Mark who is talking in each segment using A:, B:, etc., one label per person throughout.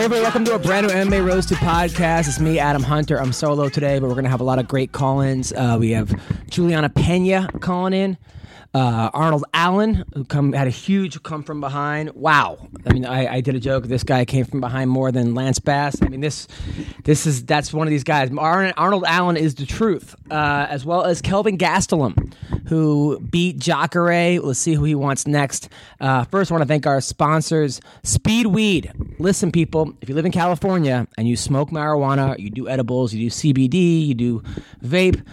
A: Hey everybody, welcome to a brand new MMA Roasted podcast. It's me, Adam Hunter. I'm solo today, but we're gonna have a lot of great call-ins. Uh, we have Julianna Peña calling in. Uh, Arnold Allen, who come had a huge come from behind. Wow! I mean, I, I did a joke. This guy came from behind more than Lance Bass. I mean, this this is that's one of these guys. Ar- Arnold Allen is the truth, uh, as well as Kelvin Gastelum, who beat Jacare. Let's see who he wants next. Uh, first, I want to thank our sponsors, Speed Weed. Listen, people, if you live in California and you smoke marijuana, you do edibles, you do CBD, you do vape,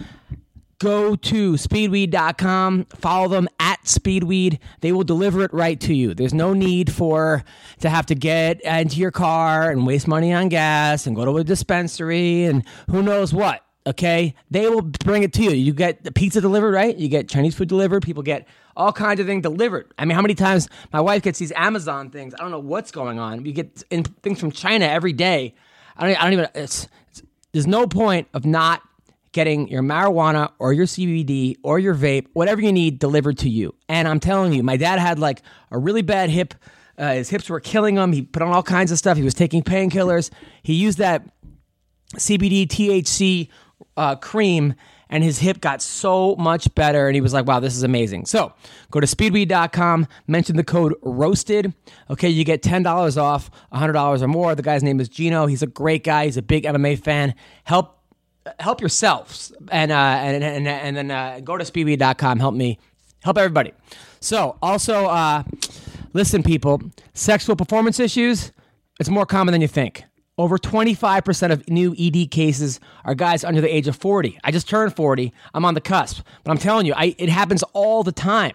A: go to speedweed.com follow them at speedweed. They will deliver it right to you. There's no need for to have to get into your car and waste money on gas and go to a dispensary and who knows what okay? They will bring it to you. You get the pizza delivered right? You get chinese food delivered. People get all kinds of things delivered i mean how many times my wife gets these amazon things i don't know what's going on We get in, things from china every day i don't, I don't even it's, it's there's no point of not getting your marijuana or your CBD or your vape, whatever you need delivered to you. And I'm telling you, my dad had like a really bad hip. Uh, his hips were killing him. He put on all kinds of stuff. He was taking painkillers. He used that CBD THC uh, cream, and his hip got so much better. And he was like, wow, this is amazing. So go to speedweed.com, mention the code ROASTED. Okay, you get $10 off, $100 or more. The guy's name is Gino. He's a great guy. He's a big MMA fan. Help help yourselves and uh, and and and then uh, go to speedweed.com. Help me, help everybody. So also, uh, listen, people, sexual performance issues. It's more common than you think. Over 25% of new ED cases are guys under the age of 40. I just turned 40. I'm on the cusp. But I'm telling you, I, it happens all the time.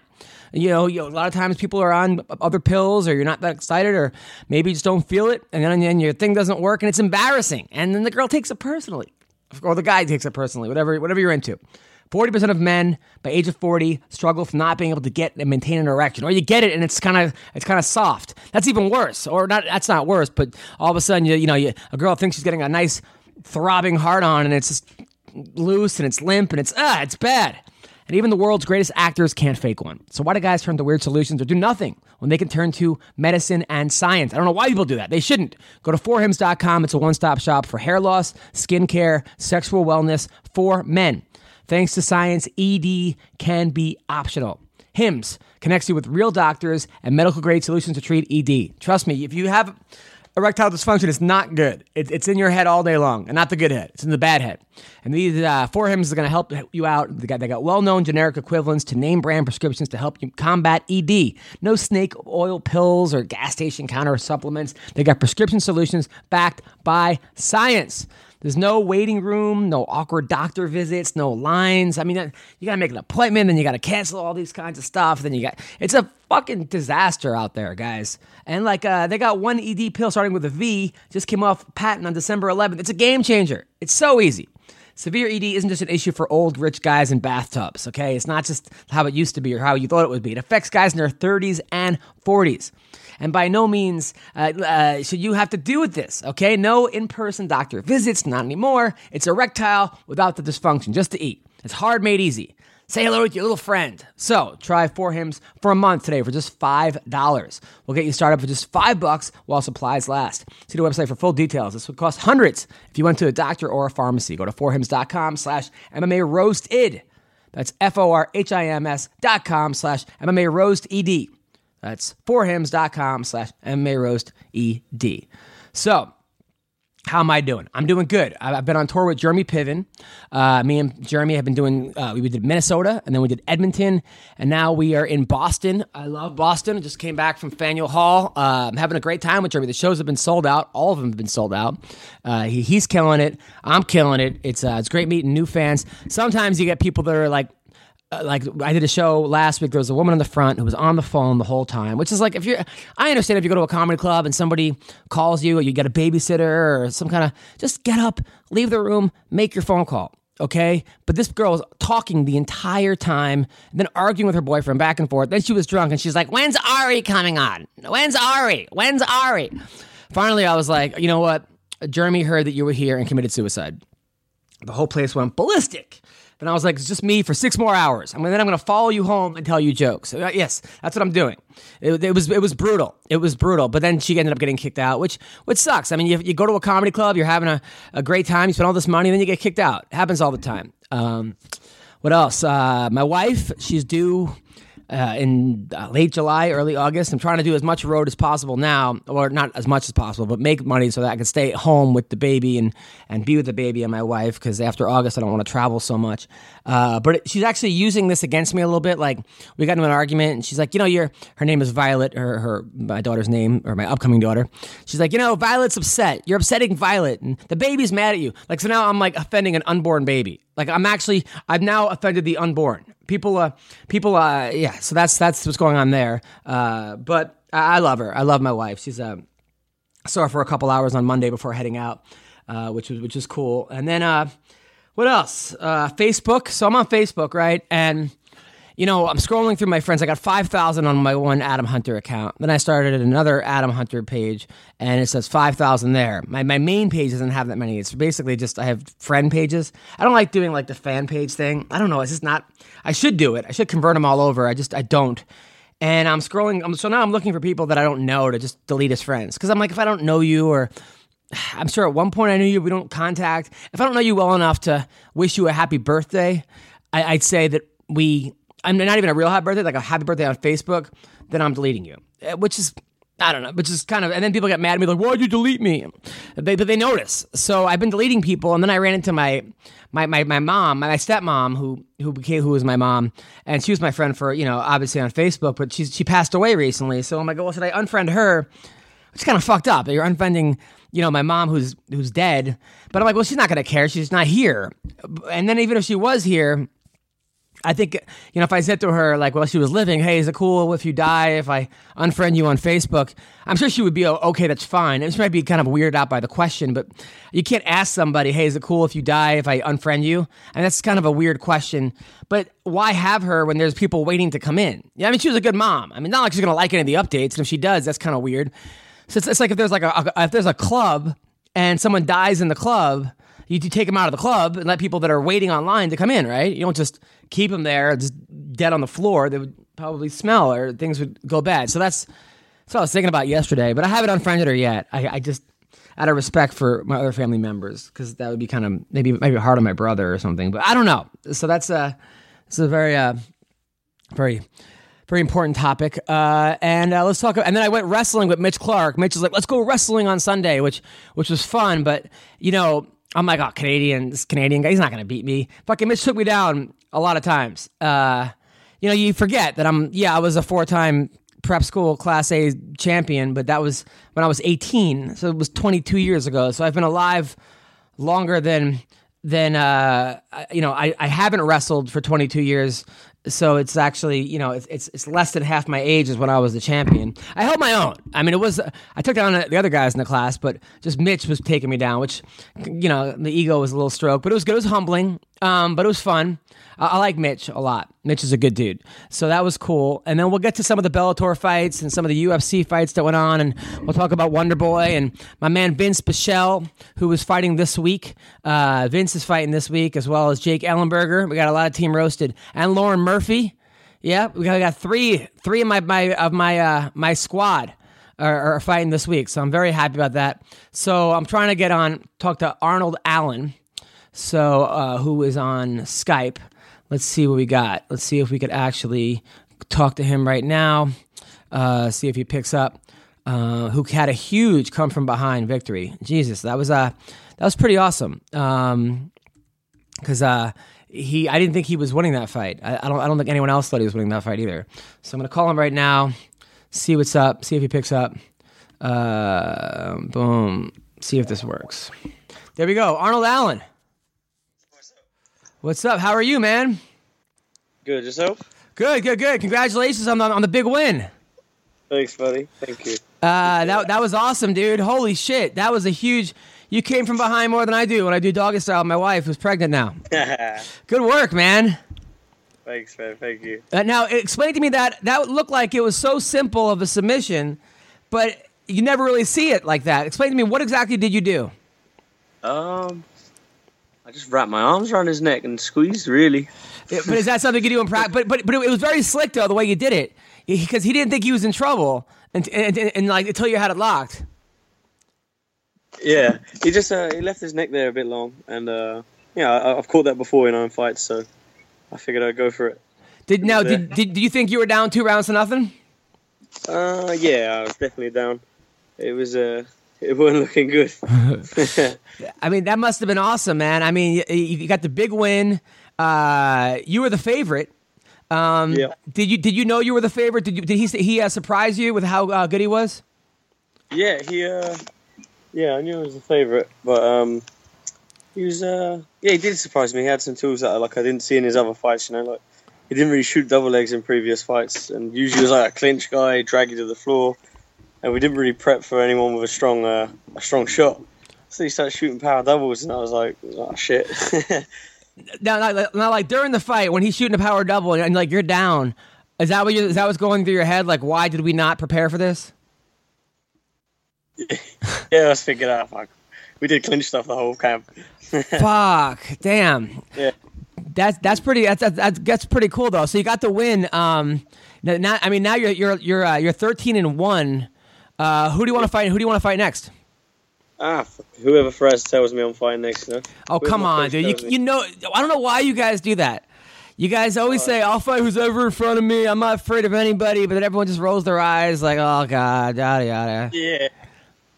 A: You know, you know, a lot of times people are on other pills or you're not that excited or maybe you just don't feel it. And then, then your thing doesn't work and it's embarrassing. And then the girl takes it personally or the guy takes it personally, whatever whatever you're into. 40% of men by age of 40 struggle from not being able to get and maintain an erection. Or you get it and it's kind of it's kind of soft. That's even worse. Or not that's not worse, but all of a sudden you you know, you, a girl thinks she's getting a nice throbbing heart on and it's just loose and it's limp and it's ah, it's bad. And even the world's greatest actors can't fake one. So why do guys turn to weird solutions or do nothing when they can turn to medicine and science? I don't know why people do that. They shouldn't. Go to forhims.com. It's a one-stop shop for hair loss, skincare, sexual wellness for men. Thanks to science, ED can be optional. HIMS connects you with real doctors and medical grade solutions to treat ED. Trust me, if you have erectile dysfunction it's not good. It, it's in your head all day long, and not the good head. It's in the bad head. And these uh, for Hims are going to help you out. They got, they got well-known generic equivalents to name brand prescriptions to help you combat ED. No snake oil pills or gas station counter supplements. They got prescription solutions backed by science. There's no waiting room, no awkward doctor visits, no lines. I mean, you gotta make an appointment, then you gotta cancel all these kinds of stuff. Then you got it's a fucking disaster out there, guys. And like, uh, they got one ED pill starting with a V, just came off patent on December 11th. It's a game changer. It's so easy. Severe ED isn't just an issue for old rich guys in bathtubs, okay? It's not just how it used to be or how you thought it would be. It affects guys in their 30s and 40s. And by no means uh, uh, should you have to deal with this, okay? No in person doctor visits, not anymore. It's erectile without the dysfunction, just to eat. It's hard made easy. Say hello to your little friend. So try For Hims for a month today for just $5. We'll get you started for just 5 bucks while supplies last. See the website for full details. This would cost hundreds if you went to a doctor or a pharmacy. Go to forhims.com slash MMA roasted. That's F-O-R-H-I-M-S dot com slash MMA roast ED. That's forhims.com slash MMA roast ED. So how am I doing? I'm doing good. I've been on tour with Jeremy Piven. Uh, me and Jeremy have been doing. Uh, we did Minnesota, and then we did Edmonton, and now we are in Boston. I love Boston. I just came back from Faneuil Hall. Uh, I'm having a great time with Jeremy. The shows have been sold out. All of them have been sold out. Uh, he, he's killing it. I'm killing it. It's uh, it's great meeting new fans. Sometimes you get people that are like uh, like I did a show last week. There was a woman in the front who was on the phone the whole time, which is like if you're. I understand if you go to a comedy club and somebody calls you, or you get a babysitter or some kind of. Just get up, leave the room, make your phone call. Okay, but this girl was talking the entire time, then arguing with her boyfriend back and forth. Then she was drunk and she's like, "When's Ari coming on? When's Ari? When's Ari?" Finally, I was like, "You know what? Jeremy heard that you were here and committed suicide." The whole place went ballistic. Then I was like, it's just me for six more hours. Mean, then I'm going to follow you home and tell you jokes. Uh, yes, that's what I'm doing. It, it was it was brutal. It was brutal. But then she ended up getting kicked out, which which sucks. I mean, you, you go to a comedy club, you're having a, a great time, you spend all this money, and then you get kicked out. It happens all the time. Um, what else? Uh, my wife, she's due uh, in uh, late July, early August. I'm trying to do as much road as possible now, or not as much as possible, but make money so that I can stay at home with the baby and, and be with the baby and my wife. Because after August, I don't want to travel so much. Uh, but it, she's actually using this against me a little bit. Like we got into an argument, and she's like, you know, your her name is Violet, her her my daughter's name or my upcoming daughter. She's like, you know, Violet's upset. You're upsetting Violet, and the baby's mad at you. Like so now I'm like offending an unborn baby. Like I'm actually I've now offended the unborn people uh people uh yeah so that's that's what's going on there. Uh but i, I love her. I love my wife. She's uh saw her for a couple hours on monday before heading out uh which was which is cool. And then uh what else? Uh facebook. So i'm on facebook right? And you know, I'm scrolling through my friends. I got 5,000 on my one Adam Hunter account. Then I started another Adam Hunter page and it says 5,000 there. My, my main page doesn't have that many. It's basically just, I have friend pages. I don't like doing like the fan page thing. I don't know. It's just not, I should do it. I should convert them all over. I just, I don't. And I'm scrolling. So now I'm looking for people that I don't know to just delete as friends. Cause I'm like, if I don't know you or I'm sure at one point I knew you, we don't contact. If I don't know you well enough to wish you a happy birthday, I, I'd say that we I'm not even a real happy birthday, like a happy birthday on Facebook, then I'm deleting you. Uh, Which is I don't know, which is kind of, and then people get mad at me like, "Why'd you delete me?" They, but they notice. So I've been deleting people, and then I ran into my my my, my mom, my stepmom, who who became who was my mom, and she was my friend for you know obviously on Facebook, but she's she passed away recently. So I'm like, well, should I unfriend her? It's kind of fucked up. You're unfriending, you know, my mom who's who's dead. But I'm like, well, she's not gonna care. She's not here. And then even if she was here, I think you know if I said to her like while she was living, "Hey, is it cool if you die if I unfriend you on Facebook?" I'm sure she would be "Oh, okay. That's fine. And she might be kind of weirded out by the question, but you can't ask somebody, "Hey, is it cool if you die if I unfriend you?" And that's kind of a weird question. But why have her when there's people waiting to come in? Yeah, I mean, she was a good mom. I mean, not like she's gonna like any of the updates, and if she does, that's kind of weird. So it's, it's like if there's like a, a if there's a club and someone dies in the club you, take them out of the club and let people that are waiting online to come in, right? You don't just keep them there, just dead on the floor. They would probably smell or things would go bad. So that's that's what I was thinking about yesterday. But I haven't unfriended her yet. I, I just out of respect for my other family members because that would be kind of maybe maybe hard on my brother or something. But I don't know. So that's a it's a very uh very very important topic. Uh, and uh, let's talk. About, And then I went wrestling with Mitch Clarke. Mitch is like, "Let's go wrestling on Sunday," which which was fun. But you know, I'm like, "Oh, Canadian, this Canadian guy, he's not gonna beat me." Fucking Mitch took me down a lot of times. Uh, you know, you forget that I'm. Yeah, I was a four time prep school class A champion, but that was when I was 18. So it was 22 years ago. So I've been alive longer than than uh, you know. I, I haven't wrestled for 22 years, so it's actually you know it's, it's it's less than half my age is when I was the champion. I held my own. I mean, it was I took down the other guys in the class, but just Mitch was taking me down, which you know the ego was a little stroke, but it was good. It was humbling, um, but it was fun. I, I like Mitch a lot. Mitch is a good dude, so that was cool. And then we'll get to some of the Bellator fights and some of the UFC fights that went on, and we'll talk about Wonder Boy and my man Vinc Pichel, was fighting this week. Uh, Vinc is fighting this week as well as Jake Ellenberger. We got a lot of team roasted and Lauren Murphy. Yeah, we got, we got three three of my, my of my uh, my squad are, are fighting this week, so I'm very happy about that. So I'm trying to get on talk to Arnold Allen so uh, who is on Skype. Let's see what we got. Let's see if we could actually talk to him right now. Uh, see if he picks up. uh, who had a huge come from behind victory. Jesus, that was uh, that was pretty awesome. Um, because uh, he, I didn't think he was winning that fight. I, I don't, I don't think anyone else thought he was winning that fight either. So I'm gonna call him right now, see what's up, see if he picks up. Uh, boom, see if this works. There we go, Arnold Allen. What's up? How are you, man?
B: Good yourself?
A: Good, good, good. Congratulations on the, on the big win.
B: Thanks, buddy. Thank you.
A: Uh, that that was awesome, dude. Holy shit, that was a huge. You came from behind more than I do when I do doggy style. My wife who's pregnant now. Good work, man.
B: Thanks, man. Thank you.
A: Uh, now explain to me that that looked like it was so simple of a submission, but you never really see it like that. Explain to me what exactly did you do?
B: Um, just wrapped my arms around his neck and squeezed. Really?
A: It- but is that something you do in practice? But but but it was very slick though the way you did it because he didn't think he was in trouble and, and, and, and like until you had it locked.
B: Yeah. He just uh, he left his neck there a bit long, and uh, yeah, I, I've caught that before, in fights, so I figured I'd go for it.
A: Did now
B: Yeah.
A: did, did did you think you were down two rounds to nothing?
B: Uh, yeah, I was definitely down. It was uh, it wasn't looking good.
A: I mean, that must have been awesome, man. I mean, you, you got the big win. Uh, you were the favorite. Um,
B: Yeah.
A: Did you did you know you were the favorite? Did you did he he uh, surprise you with how uh, good he was?
B: Yeah, he uh yeah, I knew he was a favourite, but um he was uh yeah, he did surprise me. He had some tools that like I didn't see in his other fights, you know, like he didn't really shoot double legs in previous fights and usually was like a clinch guy, drag you to the floor. And we didn't really prep for anyone with a strong uh, a strong shot. So he started shooting power doubles and I was like, oh shit.
A: Now, now, now, like during the fight when he's shooting a power double and, and like you're down, is that what you, is that what's going through your head? Like, why did we not prepare for this?
B: yeah, I was thinking, oh fuck. We did clinch stuff the whole camp.
A: Fuck, damn.
B: Yeah.
A: That's that's pretty that's, that's that's pretty cool though. So you got the win. Um, now, now I mean now you're you're you're uh, you're 13 and one. Uh, who do you want to fight? Who do you want to fight next?
B: Ah, whoever Firas tells me I'm fighting next, you know.
A: Oh
B: Whoever
A: come on, dude! You, you know I don't know why you guys do that. You guys always say I'll fight who's ever in front of me. I'm not afraid of anybody, but then everyone just rolls their eyes like, oh god, yada yada.
B: Yeah.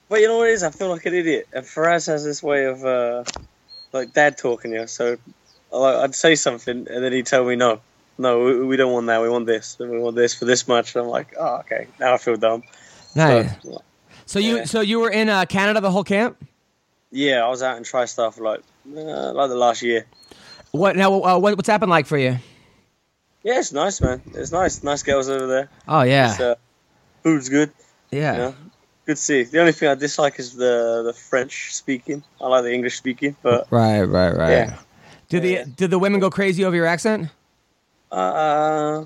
B: But you know what it is? I feel like an idiot. And Firas has this way of, uh, like, dad talking you. So like, I'd say something, and then he'd tell me, no, no, we, we don't want that. We want this. And we want this for this much. And I'm like, oh, okay. Now I feel dumb.
A: Nice.
B: So,
A: So you
B: Yeah.
A: so you were in uh, Canada the whole camp.
B: yeah, I was out in TriStar for, like, uh, like the last year.
A: What now? Uh, what, what's happened like for you?
B: Yeah, it's nice, man. It's nice. Nice girls over there.
A: Oh yeah,
B: It's, uh, food's good.
A: yeah.
B: You know? Good to see. The only thing I dislike is the the French speaking. I like the English speaking, but
A: Right, right, right.
B: Yeah.
A: Did the
B: Yeah.
A: did the women go crazy over your accent?
B: Uh,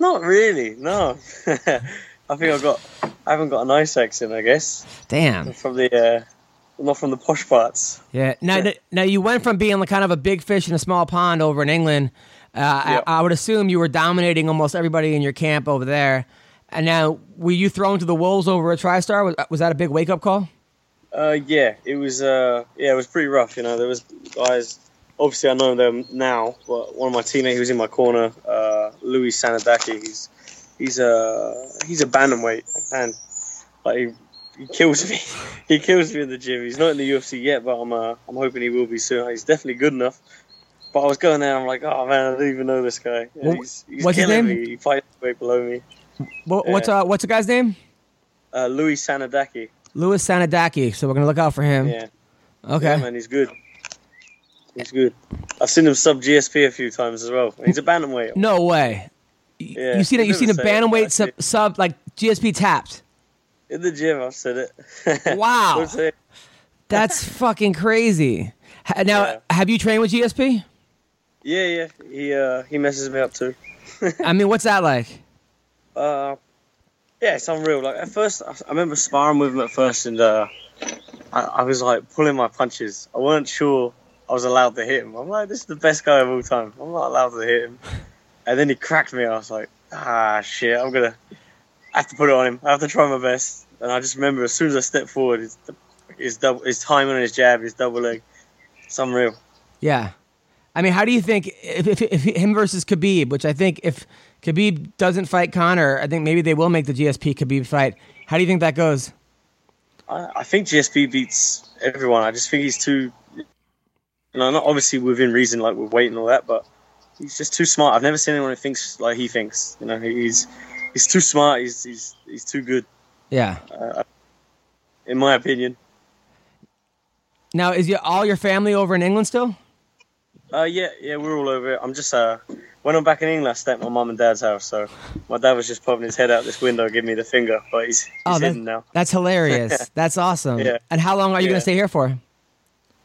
B: not really. No, I think I've got. I haven't got a nice accent. I guess
A: Damn.
B: from the uh, not from the posh parts.
A: Yeah. Now,
B: Yeah.
A: now you went from being like kind of a big fish in a small pond over in England. Uh,
B: Yeah.
A: I, I would assume you were dominating almost everybody in your camp over there. And now, were you thrown to the wolves over at TriStar? Was, was that a big wake up call?
B: Uh, yeah, it was. Uh, yeah, it was pretty rough. You know, there was guys. Obviously, I know them now, but one of my teammates who was in my corner, uh, Louis Sanadaki. He's he's a he's a bantamweight man. Like he, he kills me. he kills me in the gym. He's not in the UFC yet, but I'm uh, I'm hoping he will be soon. He's definitely good enough. But I was going there. I'm like, oh man, I don't even know this guy. Yeah, he's he's
A: what's his name?
B: me. He fights way below me.
A: What, What's uh, what's the guy's name?
B: Uh, Louis Sanadaki.
A: Louis Sanadaki. So we're gonna look out for him.
B: Yeah.
A: Okay.
B: Yeah, man, he's good. He's good. I've seen him sub GSP a few times as well. He's a bantamweight.
A: No way.
B: Yeah,
A: you seen it? You seen a
B: doesn't say it,
A: bantamweight sub, sub like GSP tapped?
B: In the gym, I've said it.
A: Wow.
B: Don't say it.
A: That's fucking crazy. Now,
B: Yeah.
A: have you trained with GSP?
B: yeah, yeah. He uh, he messes me up too.
A: I mean, what's that like?
B: Uh, yeah, it's unreal. Like at first, I I remember sparring with him at first, and uh, I, I was like pulling my punches. I weren't sure I was allowed to hit him. I'm like, this is the best guy of all time. I'm not allowed to hit him. And then he cracked me. I was like, ah, shit. I'm gonna have to put it on him. I have to try my best. And I just remember as soon as I stepped forward, his, his double, his timing on his jab, his double leg, it's unreal.
A: Yeah. I mean, how do you think if, if, if him versus Khabib, which I think if Khabib doesn't fight Conor, I think maybe they will make the GSP Khabib fight. How do you think that goes?
B: I, I think GSP beats everyone. I just think he's too, you know, not obviously within reason, like with weight and all that, but he's just too smart. I've never seen anyone who thinks like he thinks. You know, he's he's too smart. He's he's he's too good,
A: Yeah.
B: in my opinion.
A: Now, is your, all your family over in England still?
B: Uh, yeah, yeah, we're all over it. I'm just uh, when I'm back in England, I stay at my mum and dad's house. So my dad was just popping his head out this window, giving me the finger, but he's he's
A: Oh,
B: hidden now.
A: that's hilarious. that's awesome.
B: Yeah.
A: And how long are you gonna stay here for?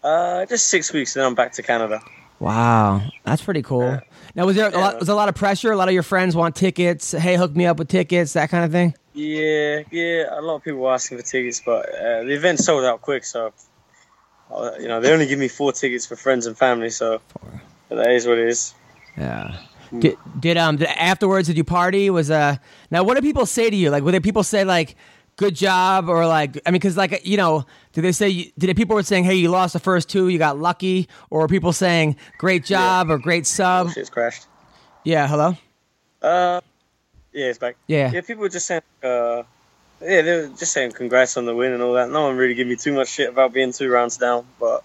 B: Uh, just six weeks, and then I'm back to Canada.
A: Wow, that's pretty cool. Now, was there a lot, was a lot of pressure? A lot of your friends want tickets. Hey, hook me up with tickets, that kind of thing.
B: Yeah, yeah. A lot of people were asking for tickets, but uh, the event sold out quick. So, uh, you know, they only give me four tickets for friends and family. So that is what it is.
A: Yeah. Did, did um did, afterwards did you party? Was uh now what do people say to you? Like, whether people say like good job or like I mean, because like you know, did they say did people were saying hey you lost the first two you got lucky or were people saying great job or great sub?
B: Shit's crashed.
A: Yeah. Hello.
B: Uh, yeah, it's back.
A: Yeah.
B: Yeah, people were just saying, uh, yeah, they were just saying congrats on the win and all that. No one really gave me too much shit about being two rounds down, but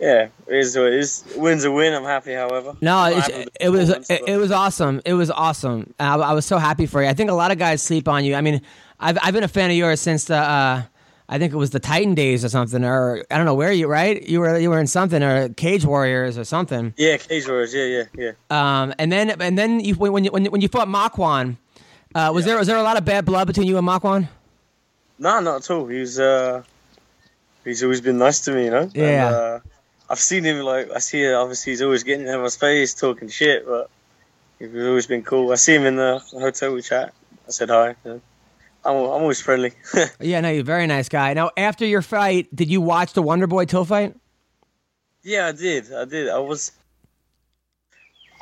B: yeah, it is what it is. Win's a win. I'm happy, however.
A: No,
B: happy
A: it was it, it was awesome. It was awesome. I, I was so happy for you. I think a lot of guys sleep on you. I mean, I've I've been a fan of yours since the uh, I think it was the Titan days or something, or I don't know where you right. You were you were in something or Cage Warriors or something.
B: Yeah, Cage Warriors. Yeah, yeah, yeah.
A: Um, and then and then you when when you, when you, when you fought Makwan, uh, was there was there a lot of bad blood between you and Makwan?
B: No, not at all. He's uh, he's always been nice to me, you know.
A: Yeah.
B: And, uh, I've seen him like I see. Obviously, he's always getting in everyone's face, talking shit, but he's always been cool. I see him in the hotel. We chat. I said hi. you know. I'm I'm always friendly.
A: Yeah, no, you're a very nice guy. Now, after your fight, did you watch the Wonder Boy Till fight?
B: yeah, I did. I did. I was.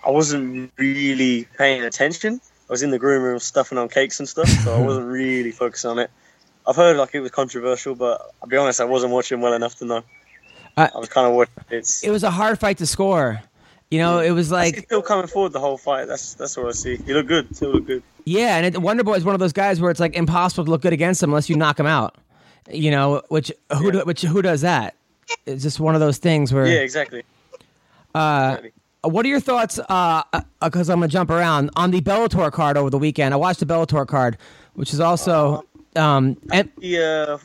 B: I wasn't really paying attention. I was in the green room stuffing on cakes and stuff, so I wasn't really focused on it. I've heard like it was controversial, but I'll be honest, I wasn't watching well enough to know.
A: Uh,
B: I was kind of watching. It's
A: It was a hard fight to score. You know, it was like
B: still coming forward the whole fight. That's that's what I see. He looked good. Still look good.
A: Yeah, and it, Wonder Boy is one of those guys where it's like impossible to look good against him unless you knock him out. You know, which who do, which who does that? It's just one of those things where.
B: Yeah, exactly.
A: Uh,
B: exactly.
A: what are your thoughts? Because I'm gonna jump around on the Bellator card over the weekend. I watched the Bellator card, which is also. Um, and
B: He, uh,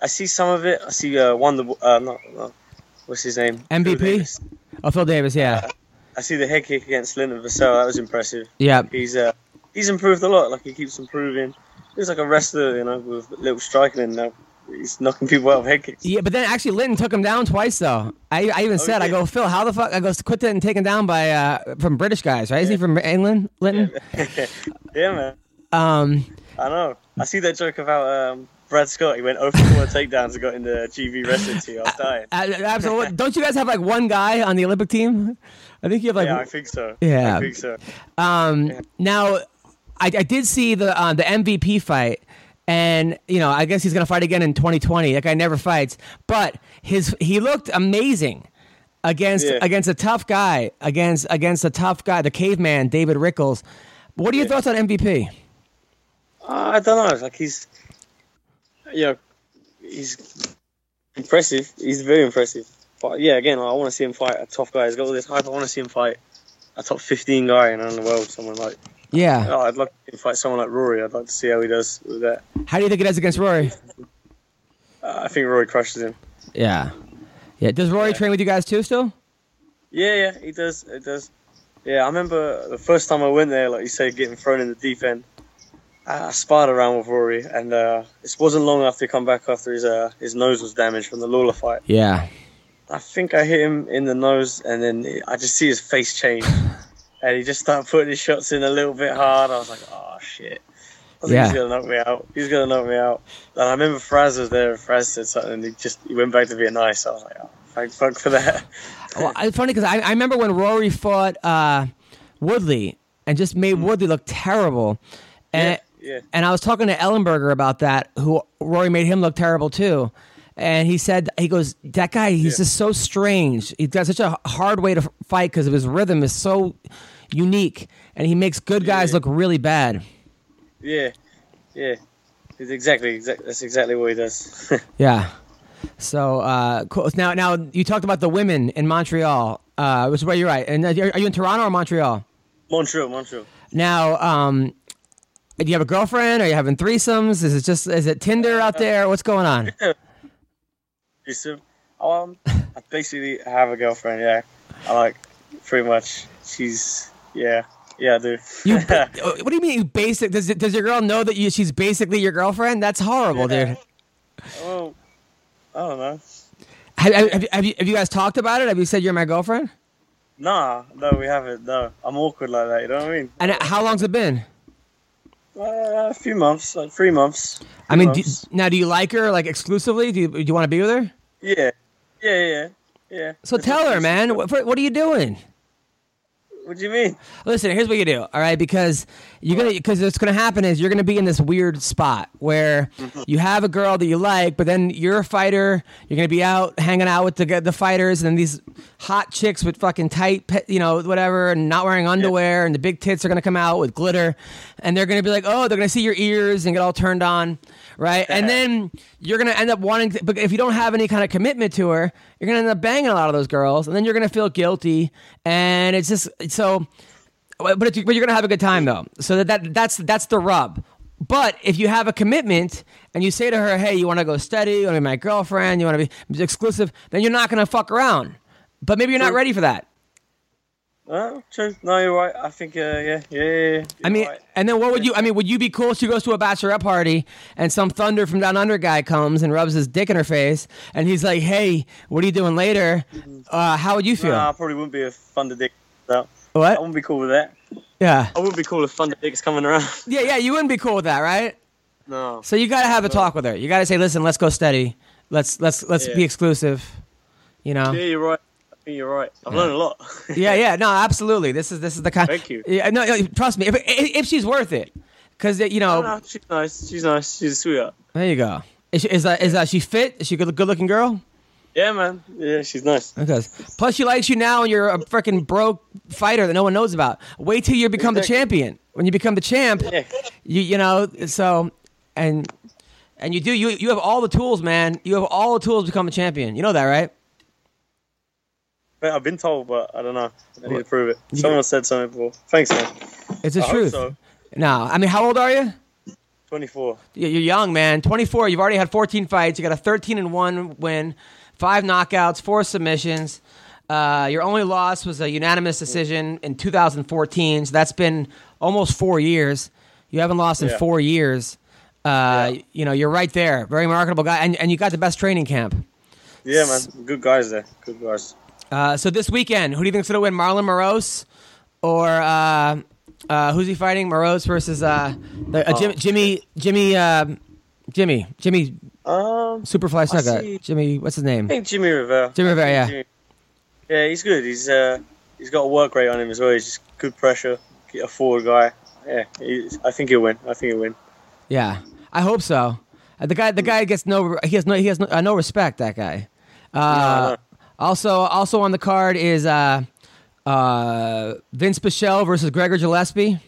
B: I see some of it. I see uh, one the uh, no, no, what's his name? Phil
A: MVP?
B: Davis.
A: oh, Phil Davis, yeah,
B: I see the head kick against Linton Vassell. That was impressive.
A: yeah,
B: He's uh, he's improved a lot. Like he keeps improving. He's like a wrestler, you know, with little striking and now he's knocking people out of head kicks.
A: yeah. But then actually, Linton took him down twice, though. I, I even said, I go, Phil, how the fuck? I go, quit getting taken down by uh, from British guys, right? Is he from England, Linton?
B: Yeah, man.
A: Um,
B: I know. I see that joke about um, Brad Scott. He went over four takedowns and got in the GB wrestling team. I was dying.
A: Uh, absolutely. Don't you guys have like one guy on the Olympic team? I think you have like.
B: Yeah, I think so.
A: Yeah.
B: I think so.
A: um, now, I, I did see the uh, the MVP fight, and you know, I guess he's gonna fight again in 2020. That guy never fights, but his he looked amazing against
B: Yeah.
A: against a tough guy against against a tough guy, the caveman David Rickels. What are your
B: Yeah.
A: thoughts on MVP?
B: Uh, I don't know. Like he's, you know, he's impressive. He's very impressive. But yeah, again, I want to see him fight a tough guy. He's got all this hype. I want to see him fight a top 15 guy in the world. Someone like,
A: Yeah.
B: oh, I'd like to see him fight someone like Rory. I'd like to see how he does with that.
A: How do you think he does against Rory?
B: Uh, I think Rory crushes him.
A: Yeah. Yeah. Does Rory train with you guys too still?
B: Yeah, yeah, he does. It does. Yeah, I remember the first time I went there, like you said, getting thrown in the deep end. I sparred around with Rory, and uh, it wasn't long after he come back after his uh, his nose was damaged from the Lawler fight.
A: Yeah.
B: I think I hit him in the nose, and then I just see his face change, and he just started putting his shots in a little bit hard. I was like, oh shit. I think
A: Yeah.
B: he's gonna knock me out. He's gonna knock me out. And I remember Firas was there, and Firas said something, and he just he went back to being nice. I was like, oh, thank fuck for that.
A: Well, it's funny because I, I remember when Rory fought uh, Woodley and just made mm. Woodley look terrible. And,
B: Yeah, yeah.
A: and I was talking to Ellenberger about that, who Rory made him look terrible too. And he said, he goes, that guy, he's
B: Yeah.
A: just so strange. He's got such a hard way to fight because of his rhythm is so unique. And he makes good guys
B: Yeah.
A: look really bad.
B: Yeah, yeah. He's exactly, exactly that's exactly what he does.
A: Yeah. So uh, cool. Now, now you talked about the women in Montreal. Uh, which is where you're right. And uh, are you in Toronto or Montreal?
B: Montreal, Montreal.
A: Now, um, do you have a girlfriend? Are you having threesomes? Is it just is it Tinder out there? What's going on?
B: Used to. Um, I basically have a girlfriend. Yeah, I like pretty much. She's yeah, yeah, I do.
A: You, uh, what do you mean? You basic? Does it, does your girl know that you she's basically your girlfriend? That's horrible, dude.
B: well, I don't know.
A: Have, have, have you have you guys talked about it? Have you said you're my girlfriend?
B: Nah, no, we haven't. No, I'm awkward like that. You know what I mean?
A: And how long's it been?
B: Uh, a few months, like three months.
A: I mean, do,
B: months.
A: now do you like her like exclusively? Do you, do you want to be with her?
B: yeah, yeah, yeah, yeah.
A: So tell her, man. What, what are you doing?
B: What do you mean?
A: Listen, here's what you do, all right? Because you're gonna, because what's gonna happen is you're gonna be in this weird spot where mm-hmm. you have a girl that you like, but then you're a fighter. You're gonna be out hanging out with the the fighters, and these hot chicks with fucking tight, you know, whatever, and not wearing underwear, and the big tits are gonna come out with glitter, and they're gonna be like, oh, they're gonna see your ears and get all turned on, right? And then you're gonna end up wanting, to, but if you don't have any kind of commitment to her, you're gonna end up banging a lot of those girls, and then you're gonna feel guilty, and it's just so. But, it's, but you're gonna have a good time though. So that, that that's that's the rub. But if you have a commitment and you say to her, "Hey, you want to go steady? You want to be my girlfriend? You want to be exclusive?" Then you're not gonna fuck around. But maybe you're not ready for that.
B: Oh, true. No, you're right. I think, uh, yeah, yeah, yeah.
A: I mean,
B: right.
A: and then what would you? I mean, would you be cool? if She goes to a bachelorette party, and some thunder from down under guy comes and rubs his dick in her face, and he's like, "Hey, what are you doing later?" Uh, how would you feel?
B: Nah, I probably wouldn't be a thunder dick. So.
A: what?
B: I wouldn't be cool with that.
A: Yeah,
B: I wouldn't be cool if thunder dicks coming around.
A: yeah, yeah. You wouldn't be cool with that, right?
B: no.
A: So you got to have a talk with her. You got to say, "Listen, let's go steady. Let's let's let's
B: Yeah.
A: be exclusive." You know?
B: Yeah, you're right. You're right. I've learned a lot.
A: Yeah, yeah. No, absolutely. This is this is the kind.
B: Thank you.
A: Yeah, no, no, trust me. If if she's worth it, because you know,
B: No, she's nice. She's nice. She's a sweetheart.
A: there you go. Is she, is that is that she fit? Is she a good good looking girl?
B: Yeah, man. Yeah, she's nice.
A: Because plus she likes you now, and you're a freaking broke fighter that no one knows about. Wait till you become the champion. When you become the champ,
B: Yeah.
A: you you know so and and you do you you have all the tools, man. You have all the tools to become a champion. You know that, right?
B: I've been told, but I don't know. I need to prove it. Someone said something before. Thanks, man.
A: It's the
B: I hope
A: truth.
B: so.
A: No, I mean, how old are you?
B: 24.
A: You- You're young, man. 24. You've already had 14 fights. You got a 13 and one win, five knockouts, four submissions. Uh, your only loss was a unanimous decision in 2014. So that's been almost four years. You haven't lost in
B: Yeah.
A: four years. Uh,
B: Yeah.
A: You know, you're right there. Very marketable guy, and, and you got the best training camp.
B: Yeah, man. Good guys there. Good guys.
A: Uh, so this weekend, who do you think's gonna win? Marlon Moraes or uh, uh, who's he fighting? Moraes versus uh, the, uh, Jim, Jimmy Jimmy uh, Jimmy Jimmy
B: Um,
A: Superfly
B: I
A: Jimmy, what's his name?
B: I think Jimmie Rivera.
A: Jimmie Rivera, yeah.
B: Jimmy- Yeah, he's good. He's uh, he's got a work rate on him as well. He's just good pressure. A forward guy. Yeah, I think he'll win. I think he'll win.
A: Yeah, I hope so. The guy, the guy gets no, he has no, he has no, uh, no respect. That guy. Uh,
B: know.
A: Also, also on the card is uh, uh, Vinc Pichel versus Gregor Gillespie.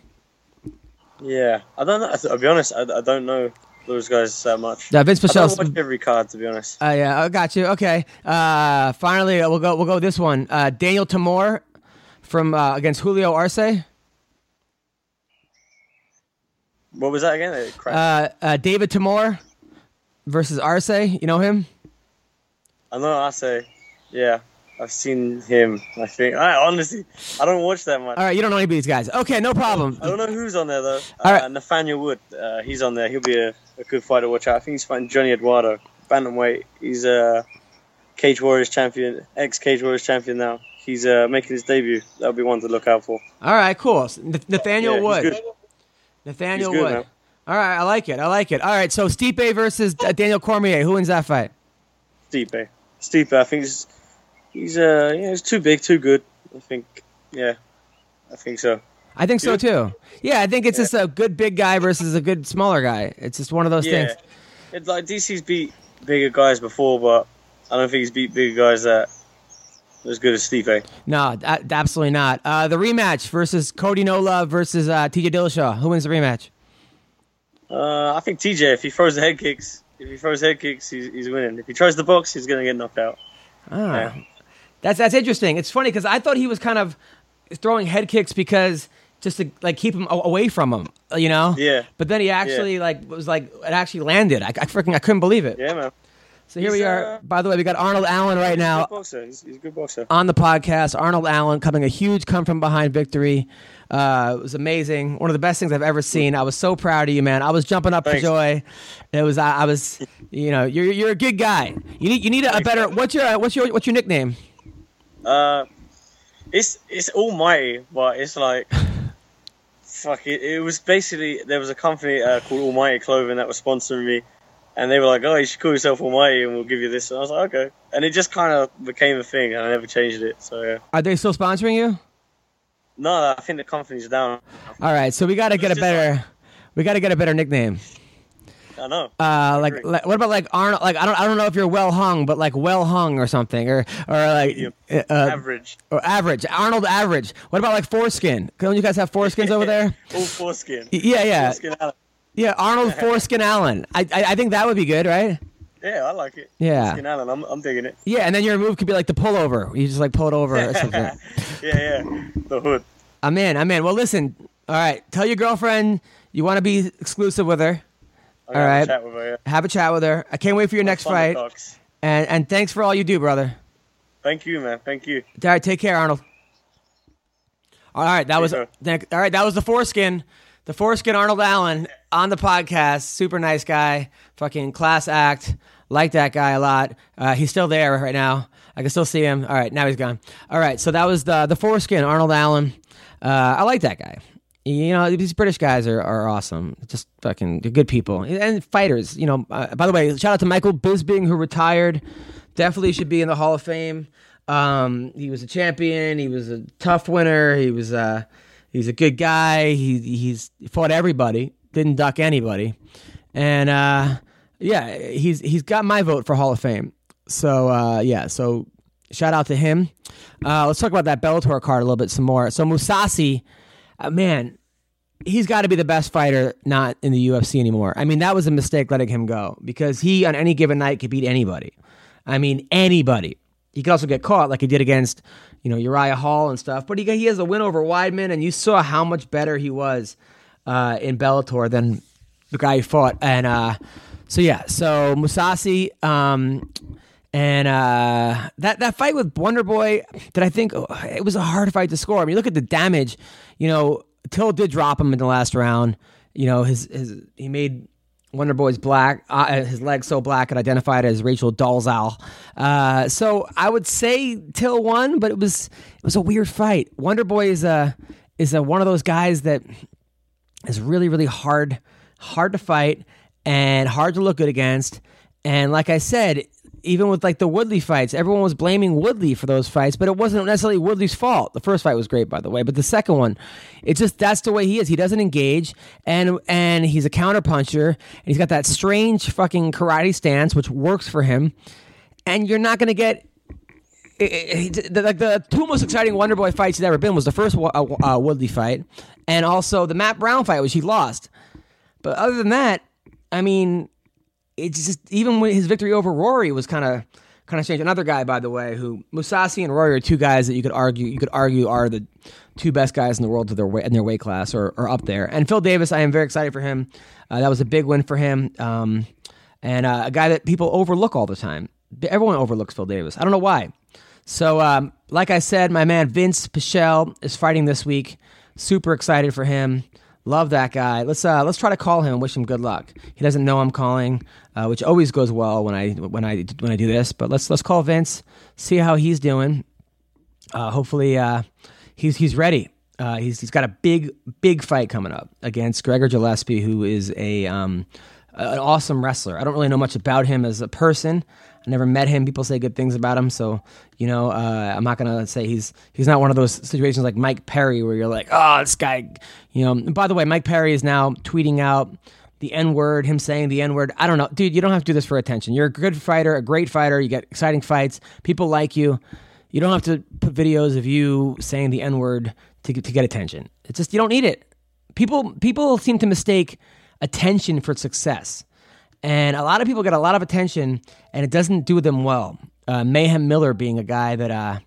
B: Yeah, I don't know. I'll be honest. I, I don't know those guys that much.
A: Yeah, Vince
B: I don't watch every card to be honest.
A: Uh, yeah, I got you. Okay. Uh, finally, uh, we'll go. We'll go with this one. Uh, Daniel Teymur from uh, against Julio Arce.
B: What was that again?
A: Uh, uh, David Teymur versus Arce. You know him?
B: I know. Say, yeah. I've seen him. I think. I honestly, I don't watch that much.
A: All right, you don't know any of these guys. Okay, no problem.
B: I don't know who's on there though.
A: All
B: Uh,
A: right.
B: Nathaniel Wood, uh, he's on there. He'll be a, a good fighter to watch out. I think he's fighting Johnny Eduardo, bantamweight. He's a Cage Warriors champion, ex Cage Warriors champion now. He's uh, making his debut. That'll be one to look out for.
A: All right, cool. Nath- Nathaniel
B: Yeah,
A: Wood. Nathaniel
B: He's good,
A: Wood.
B: man.
A: All right, I like it. I like it. All right, so Stipe versus uh, Daniel Cormier. Who wins that fight?
B: Stipe. Stipe, I think he's he's uh yeah, he's too big, too good. I think yeah, I think so.
A: I think so
B: You?
A: too. Yeah, I think it's just a good big guy versus a good smaller guy. It's just one of those
B: Yeah,
A: things.
B: it's like DC's beat bigger guys before, but I don't think he's beat bigger guys that are as good as Stipe.
A: No, a- absolutely not. Uh, the rematch versus Cody No Love versus uh, TJ Dillashaw. Who wins the rematch?
B: Uh, I think TJ, if he throws the head kicks, if he throws head kicks, he's, he's winning. If he tries the box, he's gonna get knocked out.
A: Ah.
B: Yeah.
A: That's that's interesting. It's funny because I thought he was kind of throwing head kicks because just to like keep him away from him, you know.
B: Yeah.
A: But then he actually like was like it actually landed. I, I freaking I couldn't believe it.
B: Yeah, man.
A: So here
B: He's,
A: we are.
B: uh,
A: By the way, we got Arnold Allen right
B: He's a
A: now.
B: He's, he's a good boxer.
A: on the podcast. Arnold Allen coming a huge come from behind victory. Uh, it was amazing. One of the best things I've ever seen. I was so proud of you, man. I was jumping up for joy. It was I, I was, you know, you're you're a good guy. You need you need a, a better. What's your what's your what's your nickname?
B: Uh, it's it's Almighty, but it's like fuck it. It was basically there was a company uh, called Almighty Clothing that was sponsoring me, and they were like, "Oh, you should call yourself Almighty, and we'll give you this." And I was like, "Okay," and it just kind of became a thing, and I never changed it. So yeah.
A: Are they still sponsoring you?
B: No, I think the company's down.
A: All right, so we got to get a better. We got to get a better nickname.
B: I know.
A: Uh, like, like, what about like Arnold? Like, I don't, I don't know if you're well hung, but like well hung or something, or or like uh,
B: Average.
A: or average. Arnold average. What about like foreskin? Don't you guys have foreskins over there?
B: All foreskin.
A: Yeah, yeah,
B: Foreskin Allen.
A: yeah. Arnold foreskin Allen. I, I, I think that would be good, right?
B: Yeah, I like it.
A: Yeah.
B: Foreskin Allen. I'm, I'm digging it.
A: Yeah, and then your move could be like the pullover. You just like pull it over or something.
B: Yeah, yeah. The hood.
A: I'm in. I'm in. Well, listen. All right, tell your girlfriend you want to be exclusive with her. All
B: have a. Chat with her.
A: Have a chat with her. I can't wait for your next fight.
B: Talks.
A: And and thanks for all you do, brother.
B: Thank you, man. Thank you.
A: All right, take care, Arnold. All right, that was
B: care.
A: all right. That was the foreskin, the foreskin Arnold Allen on the podcast. Super nice guy, fucking class act. Like that guy a lot. Uh, he's still there right now. I can still see him. All right, now he's gone. All right, so that was the the foreskin Arnold Allen. Uh, I like that guy. You know, these British guys are, are awesome. Just fucking they're good people and fighters. You know, uh, by the way, shout out to Michael Bisping who retired. Definitely should be in the Hall of Fame. Um, he was a champion. He was a tough winner. He was uh, he's a good guy. He he's he fought everybody. Didn't duck anybody. And uh, yeah, he's he's got my vote for Hall of Fame. So uh, yeah, so shout out to him. Uh, let's talk about that Bellator card a little bit some more. So Mousasi, uh, man, he's got to be the best fighter not in the UFC anymore. I mean, that was a mistake letting him go because he on any given night could beat anybody. I mean, anybody. He could also get caught like he did against, you know, Uriah Hall and stuff. But he he has a win over Weidman, and you saw how much better he was uh, in Bellator than the guy he fought. And uh, so yeah, so Mousasi. Um, and uh, that that fight with Wonder Boy, that I think oh, it was a hard fight to score. I mean, look at the damage. You know, Till did drop him in the last round. You know, his his he made Wonder Boy's black, uh, his leg so black it identified as Rachel Dolezal. Uh, so I would say Till won, but it was it was a weird fight. Wonder Boy is a is a one of those guys that is really really hard hard to fight and hard to look good against. And like I said, even with like the Woodley fights, everyone was blaming Woodley for those fights, but it wasn't necessarily Woodley's fault. The first fight was great, by the way, but the second one, it's just that's the way he is. He doesn't engage, and and he's a counterpuncher, and he's got that strange fucking karate stance which works for him. And you're not going to get it- it- the, like the two most exciting Wonder Boy fights he's ever been was the first uh, uh, Woodley fight, and also the Matt Brown fight, which he lost. But other than that, I mean, it's just even when his victory over Rory was kind of kind of strange. Another guy, by the way, who Mousasi and Rory are two guys that you could argue you could argue are the two best guys in the world to their in their weight class or, or up there. And Phil Davis, I am very excited for him. Uh, that was a big win for him, um, and uh, a guy that people overlook all the time. Everyone overlooks Phil Davis. I don't know why. So, um, like I said, my man Vinc Pichel is fighting this week. Super excited for him. Love that guy. Let's uh, let's try to call him. Wish him good luck. He doesn't know I'm calling, uh, which always goes well when I when I when I do this. But let's let's call Vinc, see how he's doing. Uh, hopefully, uh, he's he's ready. Uh, he's he's got a big big fight coming up against Gregor Gillespie, who is a um, an awesome wrestler. I don't really know much about him as a person. I never met him. People say good things about him, so you know uh, I'm not gonna say he's he's not one of those situations like Mike Perry where you're like, oh, this guy. You know. And by the way, Mike Perry is now tweeting out the N word, him saying the N word. I don't know, dude. You don't have to do this for attention. You're a good fighter, a great fighter. You get exciting fights. People like you. You don't have to put videos of you saying the N word to to get attention. It's just you don't need it. People people seem to mistake attention for success. And a lot of people get a lot of attention, and it doesn't do them well. Uh, Mayhem Miller being a guy that uh,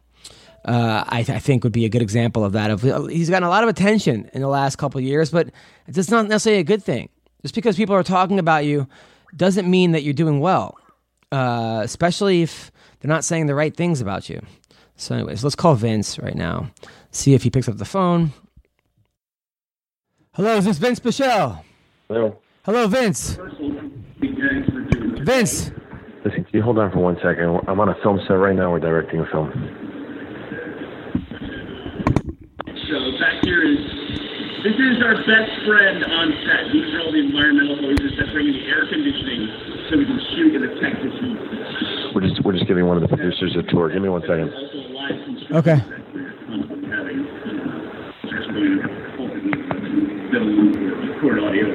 A: uh, I, I think would be a good example of that. Of he's gotten a lot of attention in the last couple of years, but it's not necessarily a good thing. Just because people are talking about you doesn't mean that you're doing well, uh, especially if they're not saying the right things about you. So, anyways, let's call Vinc right now. See if he picks up the phone. Hello, is this Vinc Pichel?
C: Hello.
A: Hello, Vinc. Vinc.
C: Listen, can you hold on for one second? I'm on a film set right now. We're directing a film.
D: So back here is this is our best friend on set. These are all the environmental hoses that bring in the air conditioning so we can shoot in the Texas heat.
C: We're just we're just giving one of the producers a tour. Give me one second.
D: Also a live construction
A: Okay.
D: that we're constantly having. uh, Just going to hopefully film record audio.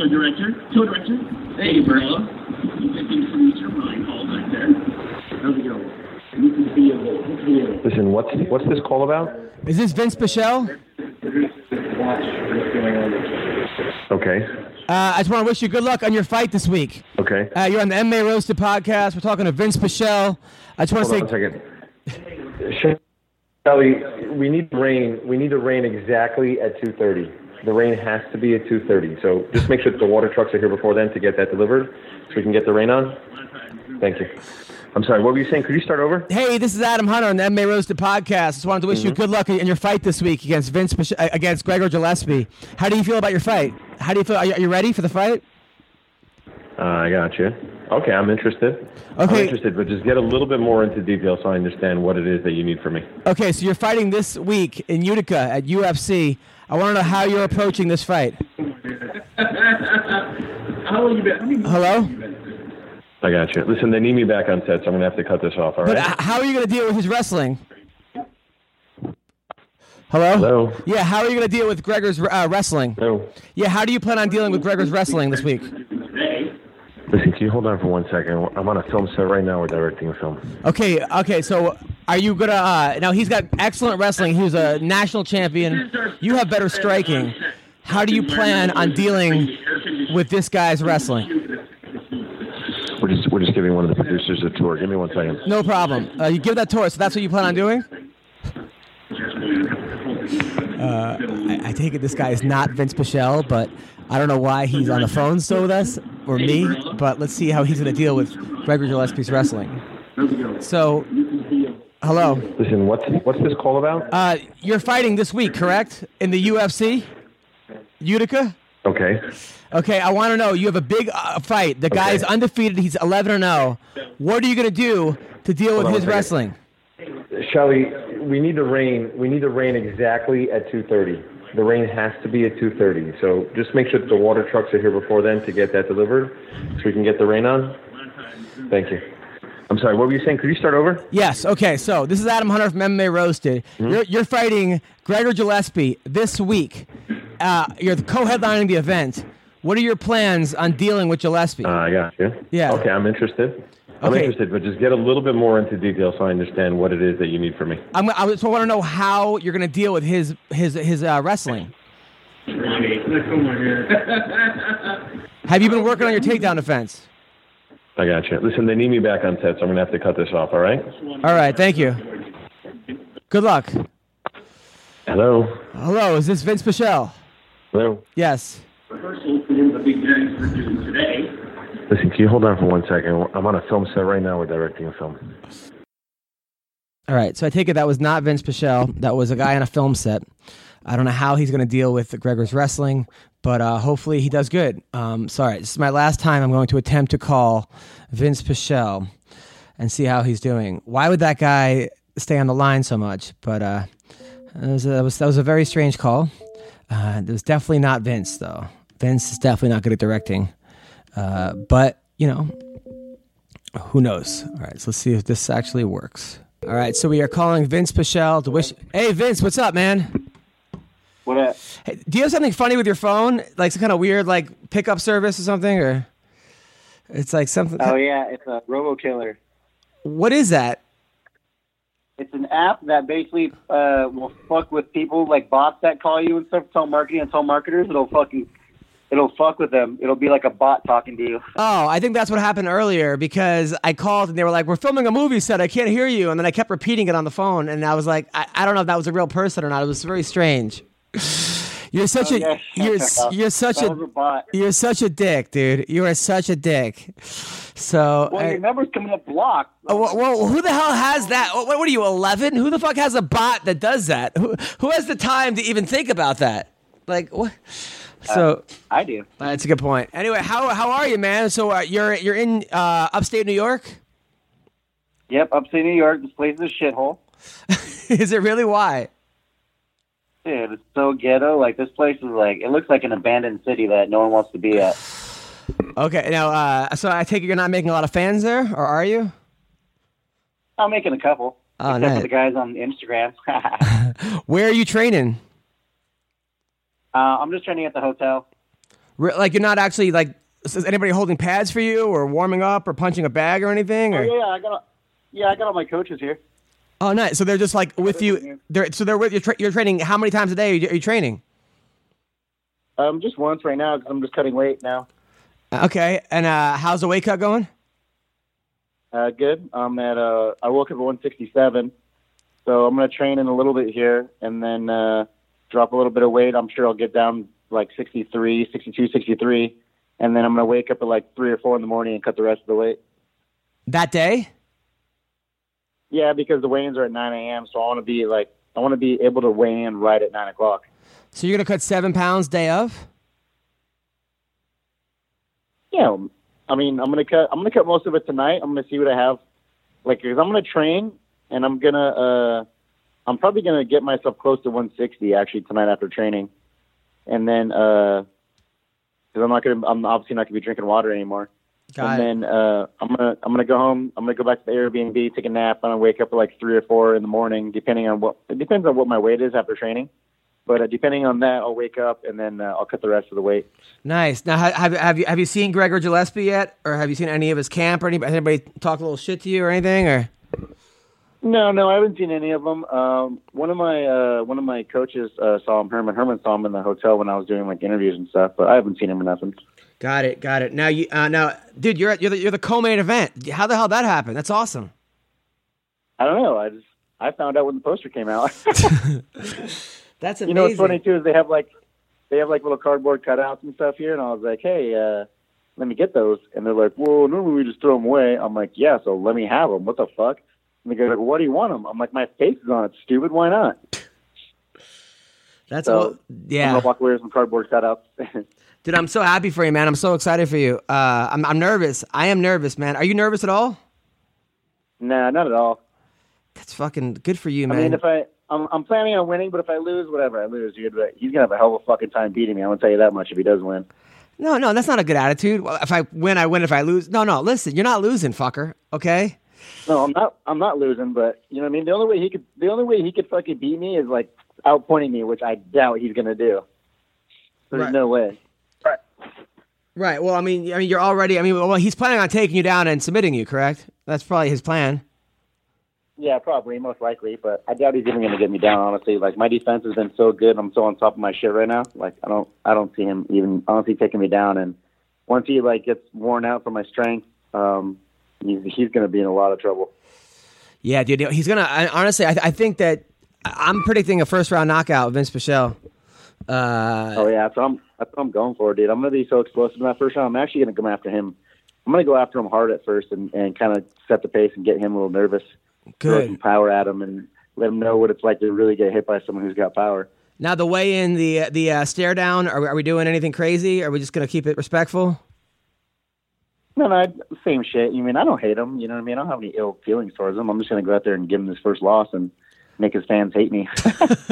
D: So director, so director. Hey, bro. You taking some turbine call back there? How's it going? This is the
C: Listen, what's what's this call about?
A: Is this Vinc Pichel?
C: Okay.
A: Uh, I just want to wish you good luck on your fight this week.
C: Okay.
A: Uh, you're on the MMA Roasted podcast. We're talking to Vinc Pichel. I just want
C: Hold on
A: to
C: a
A: say,
C: second. Shelly, we need rain. We need the rain exactly at 2:30. The rain has to be at 2:30. So just make sure that the water trucks are here before then to get that delivered, so we can get the rain on. Thank you. I'm sorry. What were you saying? Could you start over?
A: hey, this is Adam Hunter on the MMA Roasted podcast. Just wanted to wish you good luck in your fight this week against Vinc uh, against Gregor Gillespie. How do you feel about your fight? How do you feel? Are you, are you ready for the fight?
C: Uh, I got you. Okay, I'm interested. I'm
A: Okay.
C: interested, but just get a little bit more into detail so I understand what it is that you need from me.
A: Okay, so you're fighting this week in Utica at UFC. I want to know how you're approaching this fight.
D: How long you been? How many
A: Hello?
C: I got you. Listen, they need me back on set, so I'm gonna have to cut this off. All
A: But
C: right.
A: how are you going to deal with his wrestling? Hello?
C: Hello.
A: Yeah, how are you going to deal with Gregor's uh, wrestling?
C: No.
A: Yeah, how do you plan on dealing with Gregor's wrestling this week?
C: Listen, can you hold on for one second? I'm on a film set right now. We're directing a film.
A: Okay, okay, so are you gonna uh now he's got excellent wrestling, he was a national champion. You have better striking. How do you plan on dealing with this guy's wrestling?
C: We're just we're just giving one of the producers a tour. Give me one second.
A: No problem. Uh, you give that tour. so that's what you plan on doing? Uh, I, I take it this guy is not Vinc Pichel, but I don't know why he's on the phone still with us, or me, but let's see how he's going to deal with Gregory Gillespie's wrestling. So, hello.
C: Listen, what's what's this call about?
A: Uh, you're fighting this week, correct? In the UFC? Utica?
C: Okay.
A: Okay, I want to know. You have a big uh, fight. The guy's
C: Okay.
A: undefeated. He's 11 and 0. What are you going to do to deal with his wrestling?
C: Shelly, we need the rain. We need the rain exactly at 2:30. The rain has to be at 2:30. So just make sure that the water trucks are here before then to get that delivered, so we can get the rain on. Thank you. I'm sorry. What were you saying? Could you start over?
A: Yes. Okay. So this is Adam Hunter from MMA Roasted.
C: Hmm?
A: You're, you're fighting Gregor Gillespie this week. Uh, you're co-headlining the event. What are your plans on dealing with Gillespie?
C: Uh, I got you.
A: Yeah.
C: Okay, I'm interested. I'm
A: Okay.
C: interested, but just get a little bit more into detail so I understand what it is that you need from me.
A: I'm, I just want to know how you're going to deal with his his his uh, wrestling. Have you been working on your takedown defense?
C: I got you. Listen, they need me back on set, so I'm gonna have to cut this off. All right.
A: All right. Thank you. Good luck.
C: Hello.
A: Hello. Is this Vinc Pichel?
C: Hello.
A: Yes.
D: rehearsal for one of the big giants we're doing today.
C: Listen, can you hold on for one second? I'm on a film set right now. We're directing a film.
A: All right. So I take it that was not Vinc Pichel. That was a guy on a film set. I don't know how he's going to deal with Gregor's wrestling, but uh, hopefully he does good. Um, sorry, this is my last time I'm going to attempt to call Vinc Pichel and see how he's doing. Why would that guy stay on the line so much? But uh, that, was a, that, was, that was a very strange call. Uh, it was definitely not Vinc, though. Vinc is definitely not good at directing. Uh, but, you know, who knows? All right, so let's see if this actually works. All right, so we are calling Vinc Pichel to wish. Hey, Vinc, what's up, man?
B: What up?
A: Hey, do you have something funny with your phone? Like some kind of weird like pickup service or something, or it's like something.
B: Oh yeah, it's a RoboKiller.
A: What is that?
E: It's an app that basically uh, will fuck with people like bots that call you and stuff. Telemarketing and telemarketers. It'll fucking it'll fuck with them. It'll be like a bot talking to you.
A: Oh, I think that's what happened earlier because I called and they were like, "We're filming a movie set. I can't hear you." And then I kept repeating it on the phone, and I was like, "I, I don't know if that was a real person or not. It was very strange." You're such
E: Oh,
A: a
E: yeah,
A: you're
E: shut
A: s-
E: up.
A: you're such
E: That
A: a
E: a bot.
A: you're such a dick, dude. You are such a dick. So,
E: Well,
A: I-
E: your number's coming up blocked.
A: oh, well, well, who the hell has that? What, what are you, eleven? Who the fuck has a bot that does that? Who who has the time to even think about that? Like what? So
E: I do.
A: that's a good point. Anyway, how how are you, man? So uh, you're you're in uh, upstate New York.
E: Yep, upstate New York. This place is a shithole.
A: Is it really? Why?
E: Dude, it's so ghetto. Like this place is like it looks like an abandoned city that no one wants to be at.
A: Okay, now uh, so I take it you're not making a lot of fans there, or are you?
E: I'm making a couple.
A: Oh,
E: except
A: nice.
E: for the guys on Instagram. uh,
A: Where are you training?
E: I'm just training at the hotel.
A: Re- Like you're not actually like is anybody holding pads for you, or warming up, or punching a bag, or anything?
E: Oh,
A: Or?
E: yeah, yeah, I got. Yeah, I got all my coaches here.
A: Oh, nice. So they're just like with you. They're so they're with you. Tra- you're training. How many times a day are you, are you training?
E: Um, just once right now because I'm just cutting weight now.
A: Okay, and uh, how's the weight cut going?
E: Uh, good. I'm at. Uh, I woke up at 167, so I'm gonna train in a little bit here and then uh, drop a little bit of weight. I'm sure I'll get down like 63, 62, 63, and then I'm gonna wake up at like three or four in the morning and cut the rest of the weight.
A: That day?
E: Yeah, because the weigh-ins are at 9 a.m. So I want to be like, I want to be able to weigh in right at nine o'clock.
A: So you're gonna cut seven pounds day of?
E: Yeah, I mean, I'm gonna cut. I'm gonna cut most of it tonight. I'm gonna see what I have. Like, cause I'm gonna train, and I'm gonna. uh I'm probably gonna get myself close to 160 actually tonight after training, and then uh, because I'm not gonna. I'm obviously not gonna be drinking water anymore.
A: Got
E: and then uh, I'm gonna I'm gonna go home. I'm gonna go back to the Airbnb, take a nap, and I wake up at like three or four in the morning, depending on what. It depends on what my weight is after training. But uh, depending on that, I'll wake up and then uh, I'll cut the rest of the weight.
A: Nice. Now, ha- have have you have you seen Gregor Gillespie yet, or have you seen any of his camp, or anybody, anybody talk a little shit to you or anything, or?
E: No, no, I haven't seen any of them. Um, one of my uh, one of my coaches uh, saw him. Herman Herman saw him in the hotel when I was doing like interviews and stuff, but I haven't seen him or nothing.
A: Got it, got it. Now you, uh, now, dude, you're at- you're the, you're the co-main event. How the hell that happened? That's awesome.
E: I don't know. I just I found out when the poster came out.
A: That's amazing.
E: you know what's funny too is they have like they have like little cardboard cutouts and stuff here, and I was like, hey, uh, let me get those, and they're like, well, normally we just throw them away. I'm like, yeah, so let me have them. What the fuck? And they go, like, what do you want them? I'm like, my face is on it, stupid. Why not?
A: That's
E: So
A: all,
E: I'm
A: yeah,
E: gonna walk away with some cardboard cutouts.
A: dude. I'm so happy for you, man. I'm so excited for you. Uh, I'm I'm nervous. I am nervous, man. Are you nervous at all?
E: nah, not at all.
A: That's fucking good for you, man.
E: I mean, if I, I'm, I'm planning on winning, but if I lose, whatever, I lose. Dude, he's gonna have a hell of a fucking time beating me. I'm gonna tell you that much if he does win.
A: no, no, that's not a good attitude. Well, if I win, I win. If I lose, no, no. Listen, you're not losing, fucker. Okay.
E: No, I'm not. I'm not losing, but you know what I mean. The only way he could, the only way he could fucking beat me is like outpointing me, which I doubt he's gonna do. There's
A: Right.
E: no way.
A: Right. Right. Well, I mean, I mean, you're already. I mean, well, he's planning on taking you down and submitting you, correct? That's probably his plan.
E: Yeah, probably, most likely, but I doubt he's even gonna get me down. Honestly, like my defense has been so good. I'm so on top of my shit right now. Like I don't, I don't see him even honestly taking me down. And once he like gets worn out from my strength, um, he's he's gonna be in a lot of trouble.
A: Yeah, dude. He's gonna. Honestly, I, I think that I'm predicting a first round knockout, of Vinc Pichel. Uh,
E: Oh yeah, that's what I'm that's what I'm going for, dude. I'm gonna be so explosive in that first round. I'm actually gonna come after him. I'm gonna go after him hard at first and, and kind of set the pace and get him a little nervous. Throw some
A: good.
E: power at him and let him know what it's like to really get hit by someone who's got power.
A: Now the way in the the uh, stare down. Are we, are we doing anything crazy? Are we just gonna keep it respectful?
E: No, no, I- same shit. You mean I don't hate him? You know what I mean? I don't have any ill feelings towards him. I'm just gonna go out there and give him his first loss and make his fans hate me.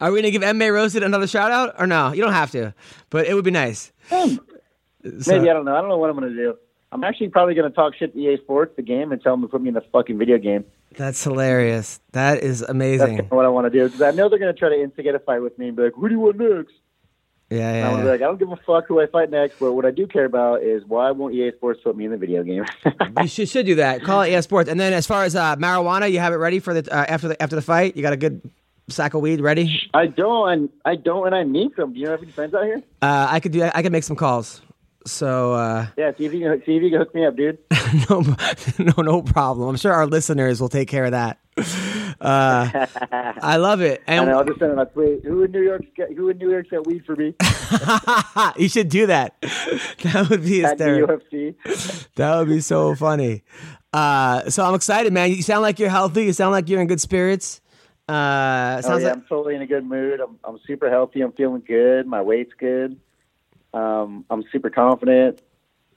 A: Are we gonna give MMA Roasted another shout out or no? You don't have to, but it would be nice.
E: Um, maybe I don't know. I don't know what I'm gonna do. I'm actually probably gonna talk shit to EA Sports, the game, and tell them to put me in the fucking video game.
A: That's hilarious. That is
E: That's
A: amazing.
E: kinda what I want to do because I know they're gonna try to instigate a fight with me and be like, "Who do you want next?"
A: Yeah,
E: And I
A: yeah.
E: was
A: yeah.
E: like, I don't give a fuck who I fight next, but what I do care about is why won't EA Sports put me in the video game?
A: you should, should do that. Call it ES Sports. And then as far as uh, marijuana, you have it ready for the uh, after the after the fight. You got a good sack of weed ready.
E: I don't, and I don't, and I need some. Do you have any friends out here?
A: Uh, I could do. I could make some calls. So uh,
E: Yeah, see if you can, see if you can hook me up, dude.
A: no, no, no problem. I'm sure our listeners will take care of that. Uh, I love it,
E: And
A: and
E: I'll just send them a tweet. Who in New York? Who in New York's got weed for me?
A: you should do that. That would be hysterical.
E: UFC.
A: That would be so funny. Uh, so I'm excited, man. You sound like you're healthy. You sound like you're in good spirits. Uh,
E: Oh yeah,
A: like
E: I'm totally in a good mood. I'm I'm super healthy. I'm feeling good. My weight's good. Um, I'm super confident.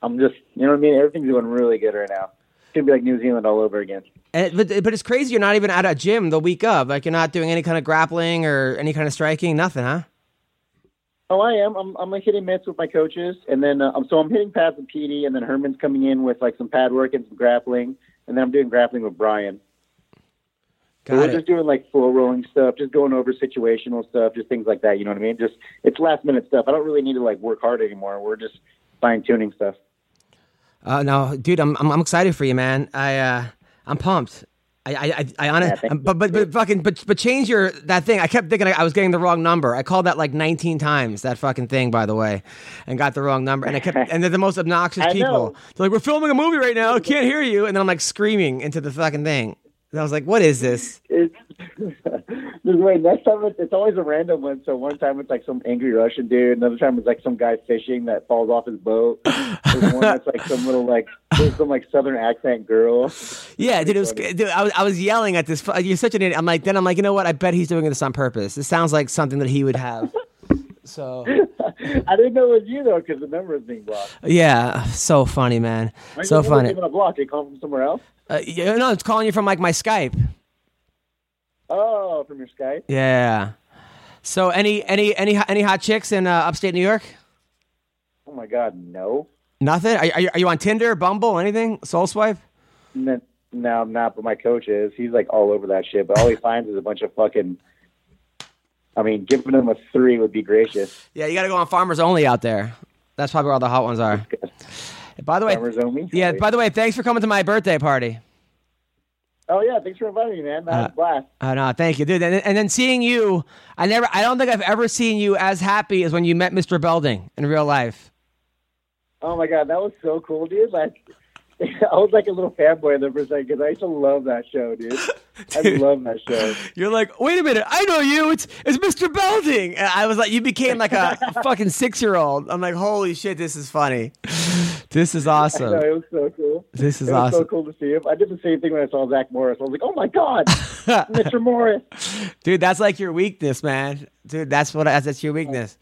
E: I'm just, you know what I mean. Everything's going really good right now. Gonna be like New Zealand all over again.
A: And, but but it's crazy. You're not even at a gym the week of. Like you're not doing any kind of grappling or any kind of striking. Nothing, huh?
E: Oh, I am. I'm I'm like hitting mitts with my coaches, and then uh, so I'm hitting pads with PD, and then Herman's coming in with like some pad work and some grappling, and then I'm doing grappling with Brian. So
A: Got
E: we're
A: it.
E: just doing like full rolling stuff, just going over situational stuff, just things like that. You know what I mean? Just it's last minute stuff. I don't really need to like work hard anymore. We're just fine tuning stuff.
A: Uh, no, dude, I'm, I'm I'm excited for you, man. I uh, I'm pumped. I I I, I honest,
E: Yeah,
A: but but but fucking but but change your that thing. I kept thinking I, I was getting the wrong number. I called that like 19 times that fucking thing, by the way, and got the wrong number. And I kept and they're the most obnoxious people.
E: know.
A: They're like, we're filming a movie right now. I can't hear you. And then I'm like screaming into the fucking thing. And I was like, what is this?
E: It's way next time it's, it's always a random one. So one time it's like some angry Russian dude. Another time it's like some guy fishing that falls off his boat. There's one that's like some little like some like southern accent girl.
A: Yeah, dude, it was. Dude, I was, I was yelling at this. You're such an idiot. I'm like, then I'm like, you know what? I bet he's doing this on purpose. This sounds like something that he would have. So
E: I didn't know it was you though because the number is being blocked.
A: yeah, so funny, man.
E: Why
A: So
E: is the number
A: funny.
E: even a block? They call from somewhere else.
A: Uh, yeah, no, it's calling you from like my Skype.
E: Oh, from your Skype.
A: Yeah. So any any any any hot chicks in uh, upstate New York?
E: Oh my God, no.
A: Nothing. Are, are, you, are you on Tinder, Bumble, anything? Soul Swipe?
E: No, no, I'm not. But my coach is. He's like all over that shit. But all he finds is a bunch of fucking. I mean, giving them a three would be gracious.
A: Yeah, you got to go on Farmers Only out there. That's probably where all the hot ones are. By the way,
E: Farmers only.
A: yeah. By the way, thanks for coming to my birthday party.
E: Oh yeah, thanks for inviting me, man. That was a uh, blast.
A: Oh no, thank you, dude. And, and then seeing you, I never, I don't think I've ever seen you as happy as when you met Mr. Belding in real life.
E: Oh my god, that was so cool, dude. Like, I was like a little fanboy there for a second because I used to love that show, dude. I love that show.
A: You're like, wait a minute, I know you. It's it's Mr. Belding. And I was like, you became like a fucking six year old. I'm like, holy shit, this is funny. This is
E: I know,
A: awesome.
E: it was so cool.
A: This is
E: it was so cool to see him. I did the same thing when I saw Zach Morris. I was like, oh my god, Mr. Morris.
A: dude. That's like your weakness, man. Dude, that's what that's your weakness.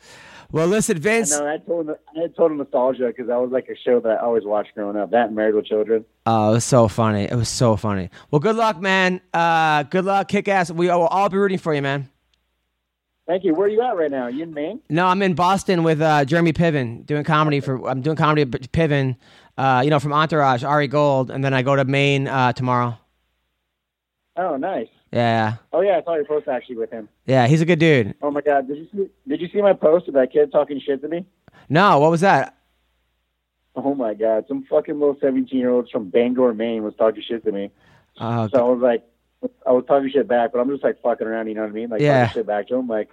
A: Well, listen, Vinc.
E: No, I had total, I total nostalgia because that was like a show that I always watched growing up. That and Married with Children.
A: Oh, it was so funny. It was so funny. Well, good luck, man. Uh, good luck, kick ass. We will all be rooting for you, man.
E: Thank you. Where are you at right now? You in Maine?
A: No, I'm in Boston with uh, Jeremy Piven doing comedy for. I'm doing comedy at Piven, uh, you know, from Entourage, Ari Gold, and then I go to Maine uh, tomorrow.
E: Oh, nice.
A: Yeah,
E: Oh yeah, I saw your post actually with him.
A: yeah, he's a good dude.
E: Oh my god, did you see? Did you see my post of that kid talking shit to me?
A: No, what was that?
E: Oh my god, some fucking little seventeen-year-old from Bangor, Maine, was talking shit to me.
A: Uh,
E: So I was like, I was talking shit back, but I'm just like fucking around. You know what I mean? Like
A: Yeah.
E: talking shit back to him. Like,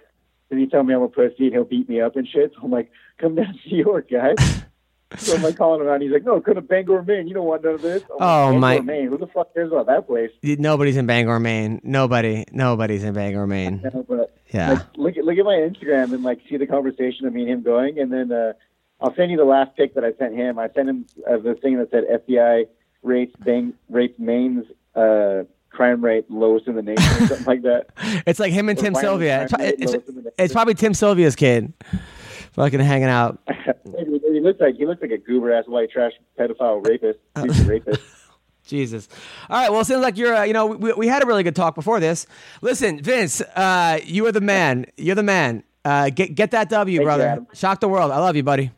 E: did he tell me I'm a pussy and he'll beat me up and shit? So I'm like, come down to New York, guys. so I'm like calling him out. He's like, no, come to Bangor, Maine. You don't want none of this. I'm
A: Oh,
E: like,
A: my-
E: Maine. Who the fuck cares about that place?
A: nobody's in Bangor, Maine. Nobody, nobody's in Bangor, Maine.
E: Know, but
A: Yeah.
E: like, look at look at my Instagram and like see the conversation of me and him going, and then uh, I'll send you the last pic that I sent him. I sent him uh, the thing that said FBI rates bang rates Maine's uh, crime rate lowest in the nation, or something like that.
A: It's like him and Tim
E: Violent
A: Sylvia. It's, it's,
E: lowest in the nation.
A: it's probably Tim Sylvia's kid, fucking hanging out.
E: he looks like he looks like a goober ass white trash pedophile rapist, rapist.
A: Jesus. All right. Well, it seems like you're, uh, you know, we, we had a really good talk before this. Listen, Vinc, uh, you are the man. You're the man. Uh, get get that W,
E: you,
A: brother.
E: Adam.
A: Shock the world. I love you, buddy.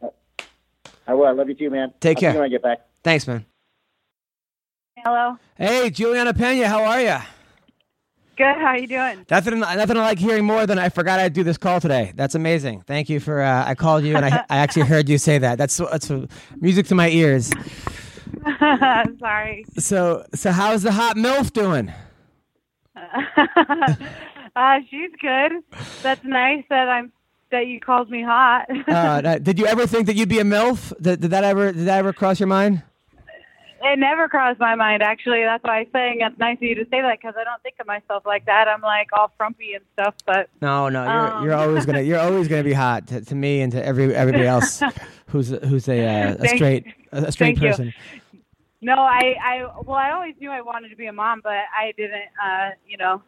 E: I will. I love you too, man.
A: Take
E: I'll
A: care.
E: See you when I get back.
A: Thanks, man.
F: Hello.
A: Hey, Julianna Peña, how are you?
F: Good. How you doing?
A: Nothing, nothing I like hearing more than I forgot I'd do this call today. That's amazing. Thank you for. Uh, I called you and I, I actually heard you say that. That's that's music to my ears.
F: Sorry.
A: So so how's the hot milf doing?
F: uh, she's good. That's nice that I'm that you called me hot.
A: Uh, did you ever think that you'd be a milf? Did, did that ever did that ever cross your mind?
F: It never crossed my mind. Actually, that's why I'm saying it's nice of you to say that because I don't think of myself like that. I'm like all frumpy and stuff, but
A: No, no, you're
F: Um.
A: you're always gonna you're always gonna be hot to, to me and to every everybody else who's who's a uh, a straight a, straight
F: thank you.
A: person.
F: no, I I well, I always knew I wanted to be a mom, but I didn't, uh, you know,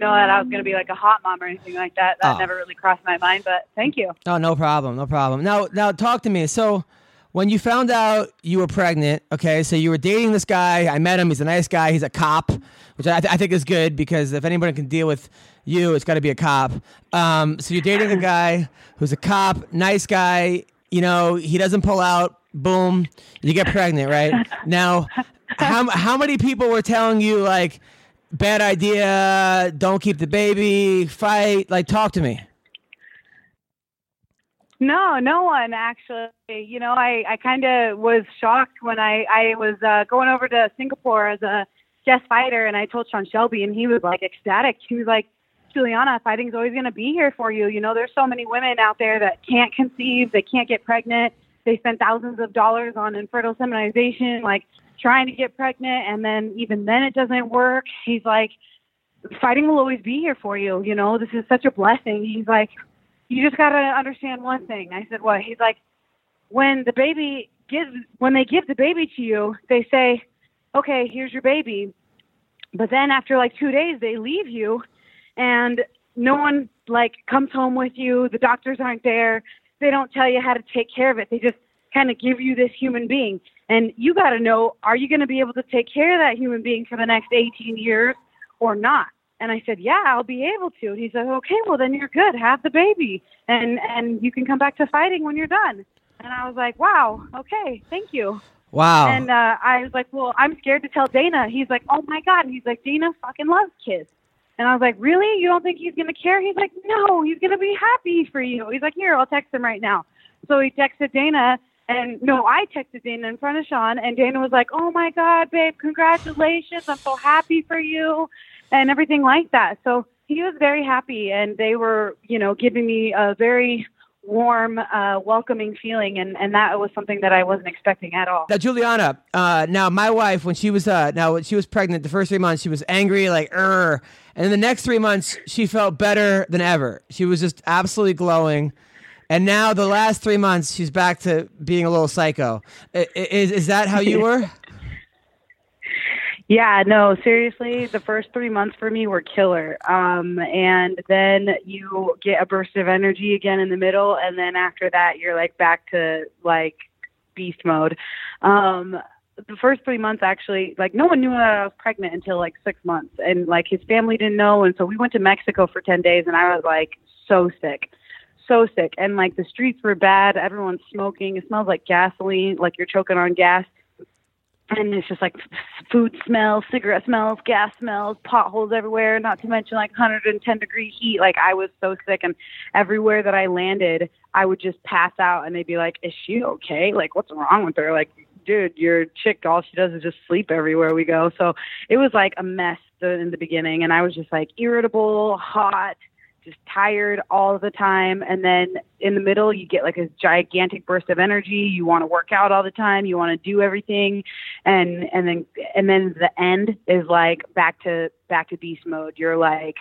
F: know that I was going to be like a hot mom or anything like that. That
A: Oh.
F: never really crossed my mind. But thank you.
A: Oh, no problem, no problem. Now, now talk to me. So, when you found out you were pregnant, okay, so you were dating this guy. I met him. He's a nice guy. He's a cop, which I, th- I think is good because if anybody can deal with you, it's got to be a cop. Um, so you're dating a guy who's a cop, nice guy. You know, he doesn't pull out. Boom, you get pregnant, right? Now, how how many people were telling you like, bad idea, don't keep the baby, fight? Like, talk to me.
F: No, no one actually. You know, I I kind of was shocked when I I was uh, going over to Singapore as a guest fighter, and I told Sean Shelby, and he was like ecstatic. He was like, Julianna, fighting's always going to be here for you. You know, there's so many women out there that can't conceive, they can't get pregnant. They spend thousands of dollars on infertile seminization, like trying to get pregnant, and then even then it doesn't work. He's like, fighting will always be here for you. You know, this is such a blessing. He's like, you just got to understand one thing. I said, what? He's like, when the baby gives, when they give the baby to you, they say, okay, here's your baby. But then after like two days, they leave you and no one like comes home with you. The doctors aren't there. They don't tell you how to take care of it. They just kind of give you this human being. And you got to know, are you going to be able to take care of that human being for the next 18 years or not? And I said, yeah, I'll be able to. And he said, okay, well then you're good. Have the baby and, and you can come back to fighting when you're done. And I was like, wow, okay, thank you.
A: Wow.
F: And uh, I was like, well, I'm scared to tell Dana. He's like, oh my God. And he's like, Dana fucking loves kids. And I was like, really? You don't think he's going to care? He's like, no, he's going to be happy for you. He's like, here, I'll text him right now. So he texted Dana. And no, I texted Dana in front of Sean. And Dana was like, oh my God, babe, congratulations. I'm so happy for you. And everything like that. So he was very happy. And they were, you know, giving me a very warm, uh, welcoming feeling. And, and that was something that I wasn't expecting at all.
A: Now, Julianna. Uh, now, my wife, when she was uh, now when she was pregnant, the first three months she was angry, like er, and then the next three months she felt better than ever. She was just absolutely glowing. And now the last three months she's back to being a little psycho. I- i- Is is that how you were?
F: Yeah, no, seriously, the first three months for me were killer. Um, and then you get a burst of energy again in the middle, and then after that, you're like back to like beast mode. Um, the first three months, actually, like no one knew that I was pregnant until like six months, and like his family didn't know, and so we went to Mexico for ten days, and I was like so sick. So sick, and like the streets were bad. Everyone's smoking. It smells like gasoline, like you're choking on gas and it's just like food smells, cigarette smells, gas smells, potholes everywhere. Not to mention like 110 degree heat. Like I was so sick, and everywhere that I landed, I would just pass out, and they'd be like, "Is she okay? Like what's wrong with her? Like, dude, your chick, all she does is just sleep everywhere we go." So it was like a mess in the beginning, and I was just like irritable, hot just tired all the time. And then in the middle you get like a gigantic burst of energy. You want to work out all the time. You want to do everything. And and then and then the end is like back to back to beast mode. You're like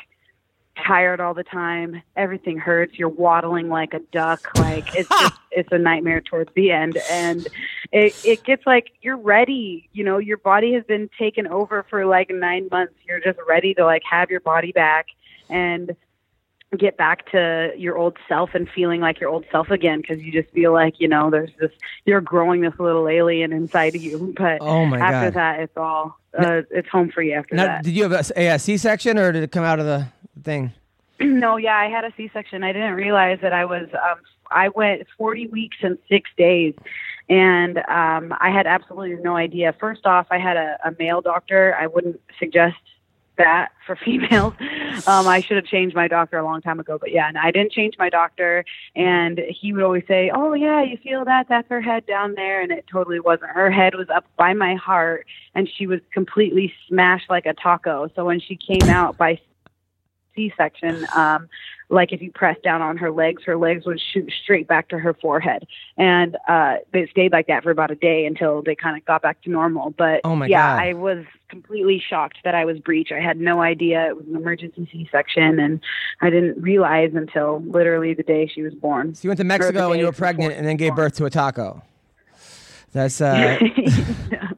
F: tired all the time. Everything hurts. You're waddling like a duck. Like it's just it's a nightmare towards the end. And it it gets like you're ready. You know your body has been taken over for like 9 months. You're just ready to like have your body back. And get back to your old self and feeling like your old self again because you just feel like you know there's this you're growing this little alien inside of you. But
A: Oh, my
F: after
A: God.
F: that it's all uh, it's home free after
A: Now,
F: that.
A: did you have a, a C-section or did it come out of the thing?
F: no yeah i had a c-section. I didn't realize that i was um i went 40 weeks and six days and um i had absolutely no idea. First off i had a, a male doctor. I wouldn't suggest that for females. Um, I should have changed my doctor a long time ago, but yeah, and I didn't change my doctor. And he would always say, "Oh yeah, you feel that? That's her head down there," and it totally wasn't. Her head was up by my heart, and she was completely smashed like a taco. So when she came out by C-section, um, like if you press down on her legs, her legs would shoot straight back to her forehead, and uh, they stayed like that for about a day until they kind of got back to normal. But
A: Oh, my
F: yeah,
A: God.
F: I was completely shocked that I was breech. I had no idea it was an emergency C-section, and I didn't realize until literally the day she was born.
A: So you went to Mexico when you were pregnant and then gave birth to a taco. That's uh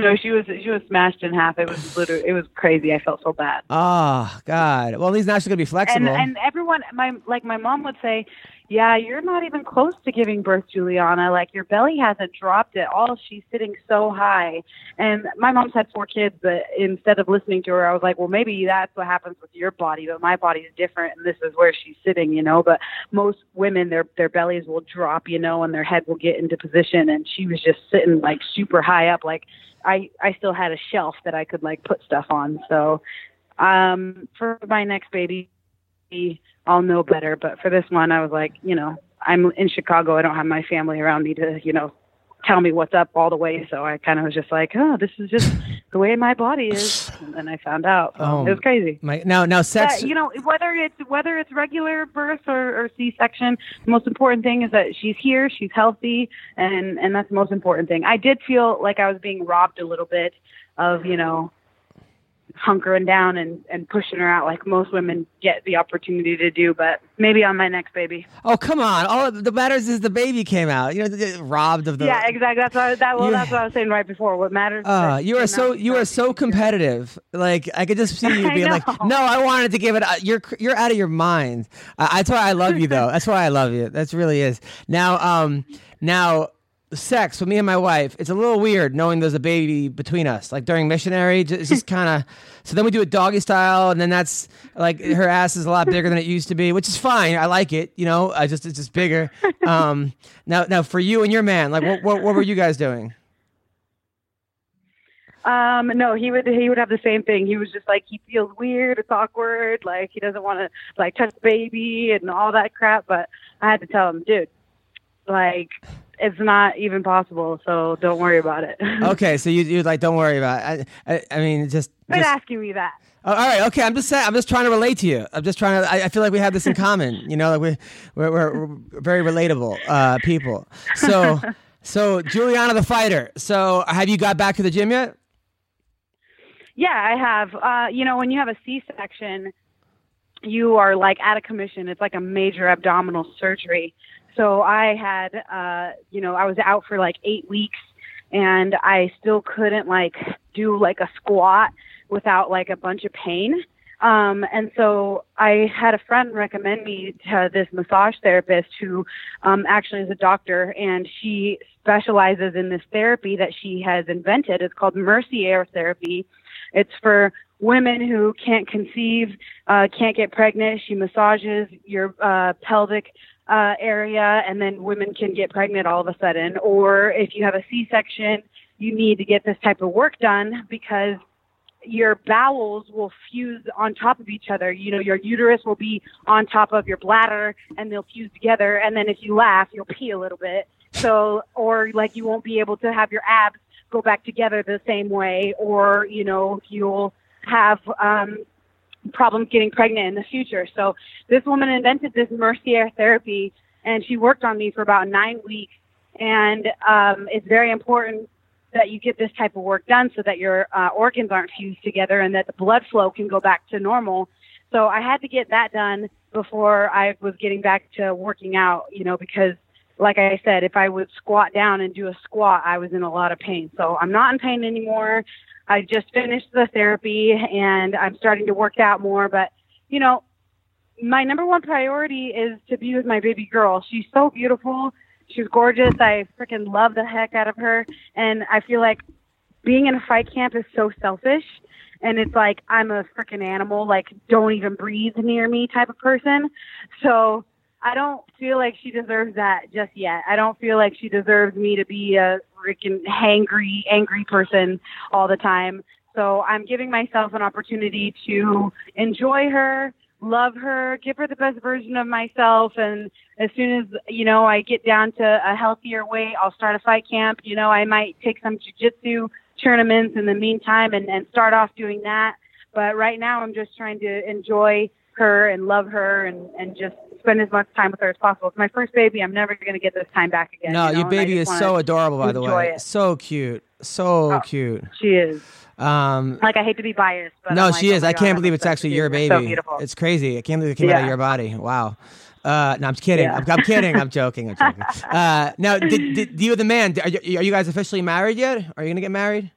F: no, she was she was smashed in half. It was literally it was crazy. I felt so bad.
A: oh god. Well, these now she's gonna be flexible.
F: And and everyone, my like my mom would say, "Yeah, you're not even close to giving birth, Julianna. Like your belly hasn't dropped at all. She's sitting so high." And my mom's had four kids, but instead of listening to her, I was like, "Well, maybe that's what happens with your body, but my body is different, and this is where she's sitting, you know." But most women, their their bellies will drop, you know, and their head will get into position, and she was just sitting like super high up, like. I I still had a shelf that I could like put stuff on. So um for my next baby I'll know better. But for this one, I was like, you know, I'm in Chicago. I don't have my family around me to, you know, tell me what's up all the way. So I kind of was just like, oh, this is just the way my body is. And then I found out.
A: Oh,
F: it was oh, crazy.
A: My, now now sex
F: But, you know, whether it's whether it's regular birth or, or C-section, the most important thing is that she's here, she's healthy, and and that's the most important thing. I did feel like I was being robbed a little bit of, you know, hunkering down and and pushing her out like most women get the opportunity to do. But maybe on my next baby.
A: Oh come on! All that matters is the baby came out. You know, robbed of the.
F: yeah, exactly. That's what I, that. Well, that's what I was saying right before. What matters?
A: Uh, you are so you are so competitive. Like I could just see you
F: I
A: being like, "No, I wanted to give it." uh, You're you're out of your mind. Uh, that's why I love you, though. That's why I love you. That's really is. Now, um, now, sex with me and my wife. It's a little weird knowing there's a baby between us. Like during missionary, it's just kind of. So then we do it doggy style, and then that's like her ass is a lot bigger than it used to be, which is fine. I like it. You know, I just it's just bigger. Um, now, now for you and your man, like what what, what were you guys doing?
F: Um, no, he would he would have the same thing. He was just like he feels weird, it's awkward, like he doesn't want to like touch the baby and all that crap. But I had to tell him, dude, like it's not even possible. So don't worry about it.
A: Okay, so you you like don't worry about. It. I, I I mean just.
F: Quit asking me that.
A: Oh, all right, okay. I'm just saying. I'm just trying to relate to you. I'm just trying to. I, I feel like we have this in common. You know, like we we're, we're, we're very relatable uh, people. So so Julianna the fighter. So have you got back to the gym yet?
F: Yeah, I have. Uh, you know, when you have a C-section, you are like out of commission. It's like a major abdominal surgery. So I had, uh, you know, I was out for like eight weeks, and I still couldn't like do like a squat without like a bunch of pain. Um, and so I had a friend recommend me to this massage therapist who um, actually is a doctor, and she specializes in this therapy that she has invented. It's called Mercier therapy. It's for women who can't conceive, uh, can't get pregnant. She massages your uh, pelvic uh, area, and then women can get pregnant all of a sudden. Or if you have a C-section, you need to get this type of work done because your bowels will fuse on top of each other. You know, your uterus will be on top of your bladder and they'll fuse together. And then if you laugh, you'll pee a little bit. So, or like you won't be able to have your abs go back together the same way, or, you know, you'll have, um, problems getting pregnant in the future. So this woman invented this Mercier therapy and she worked on me for about nine weeks. And, um, it's very important that you get this type of work done so that your uh, organs aren't fused together and that the blood flow can go back to normal. So I had to get that done before I was getting back to working out, you know, because like I said, if I would squat down and do a squat, I was in a lot of pain. So I'm not in pain anymore. I just finished the therapy and I'm starting to work out more. But, you know, my number one priority is to be with my baby girl. She's so beautiful. She's gorgeous. I freaking love the heck out of her. And I feel like being in a fight camp is so selfish. And it's like I'm a freaking animal, like don't even breathe near me type of person. So I don't feel like she deserves that just yet. I don't feel like she deserves me to be a freaking hangry, angry person all the time. So I'm giving myself an opportunity to enjoy her, love her, give her the best version of myself. And as soon as, you know, I get down to a healthier weight, I'll start a fight camp. You know, I might take some jujitsu tournaments in the meantime and, and start off doing that. But right now I'm just trying to enjoy her and love her and, and just spend as much time with her as possible. It's my first baby. I'm never going to get this time back again.
A: No,
F: you know,
A: your baby is so adorable, by the way.
F: it.
A: So cute. So
F: Oh.
A: cute.
F: She is.
A: Um,
F: Like I hate to be biased, but
A: no,
F: like,
A: she
F: oh
A: is.
F: my
A: I
F: God,
A: can't believe it's actually your baby.
F: So beautiful.
A: It's crazy. I can't believe it came out of your body. Wow. Uh, no, I'm kidding.
F: Yeah.
A: I'm, I'm kidding. I'm joking. I'm joking. Uh, now, did, did you the man? Are you, are you guys officially married yet? Are you gonna get married?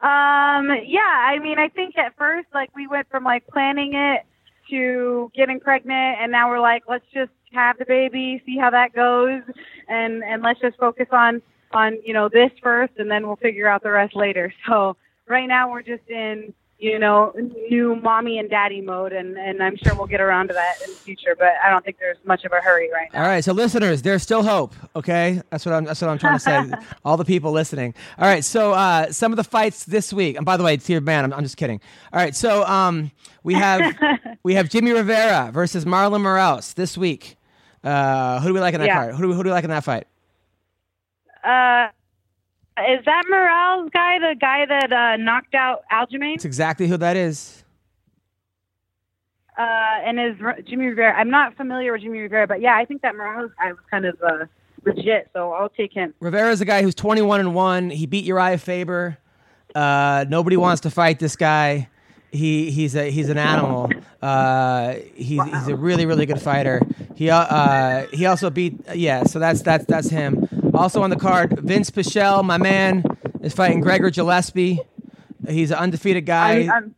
F: Um, yeah, I mean, I think at first, like, we went from like planning it to getting pregnant, and now we're like, let's just have the baby, see how that goes, and and let's just focus on on you know this first, and then we'll figure out the rest later. So right now we're just in you know new mommy and daddy mode, and and I'm sure we'll get around to that in the future, but I don't think there's much of a hurry right now.
A: All right, so listeners, there's still hope. Okay, that's what I'm. That's what I'm trying to say. All the people listening. All right, so uh, some of the fights this week. And by the way, it's your man, I'm, I'm just kidding. All right, so um, we have we have Jimmie Rivera versus Marlon Moraes this week. Uh, who do we like in that
F: Yeah.
A: card? Who do we, who do we like in that fight?
F: Uh, is that Morales guy the guy that uh, knocked out Aljamain?
A: It's exactly who that is.
F: uh, and is Jimmie Rivera. I'm not familiar with Jimmie Rivera, but yeah, I think that Morales guy was kind of uh, legit, so I'll take him.
A: Rivera's a guy who's 21 and one. He beat Urijah Faber. Uh, nobody wants to fight this guy. He he's a he's an animal. Uh, he's he's a really really good fighter. He uh, uh he also beat yeah. So that's that's that's him. Also on the card, Vinc Pichel, my man, is fighting Gregor Gillespie. He's an undefeated guy.
F: I'm, I'm,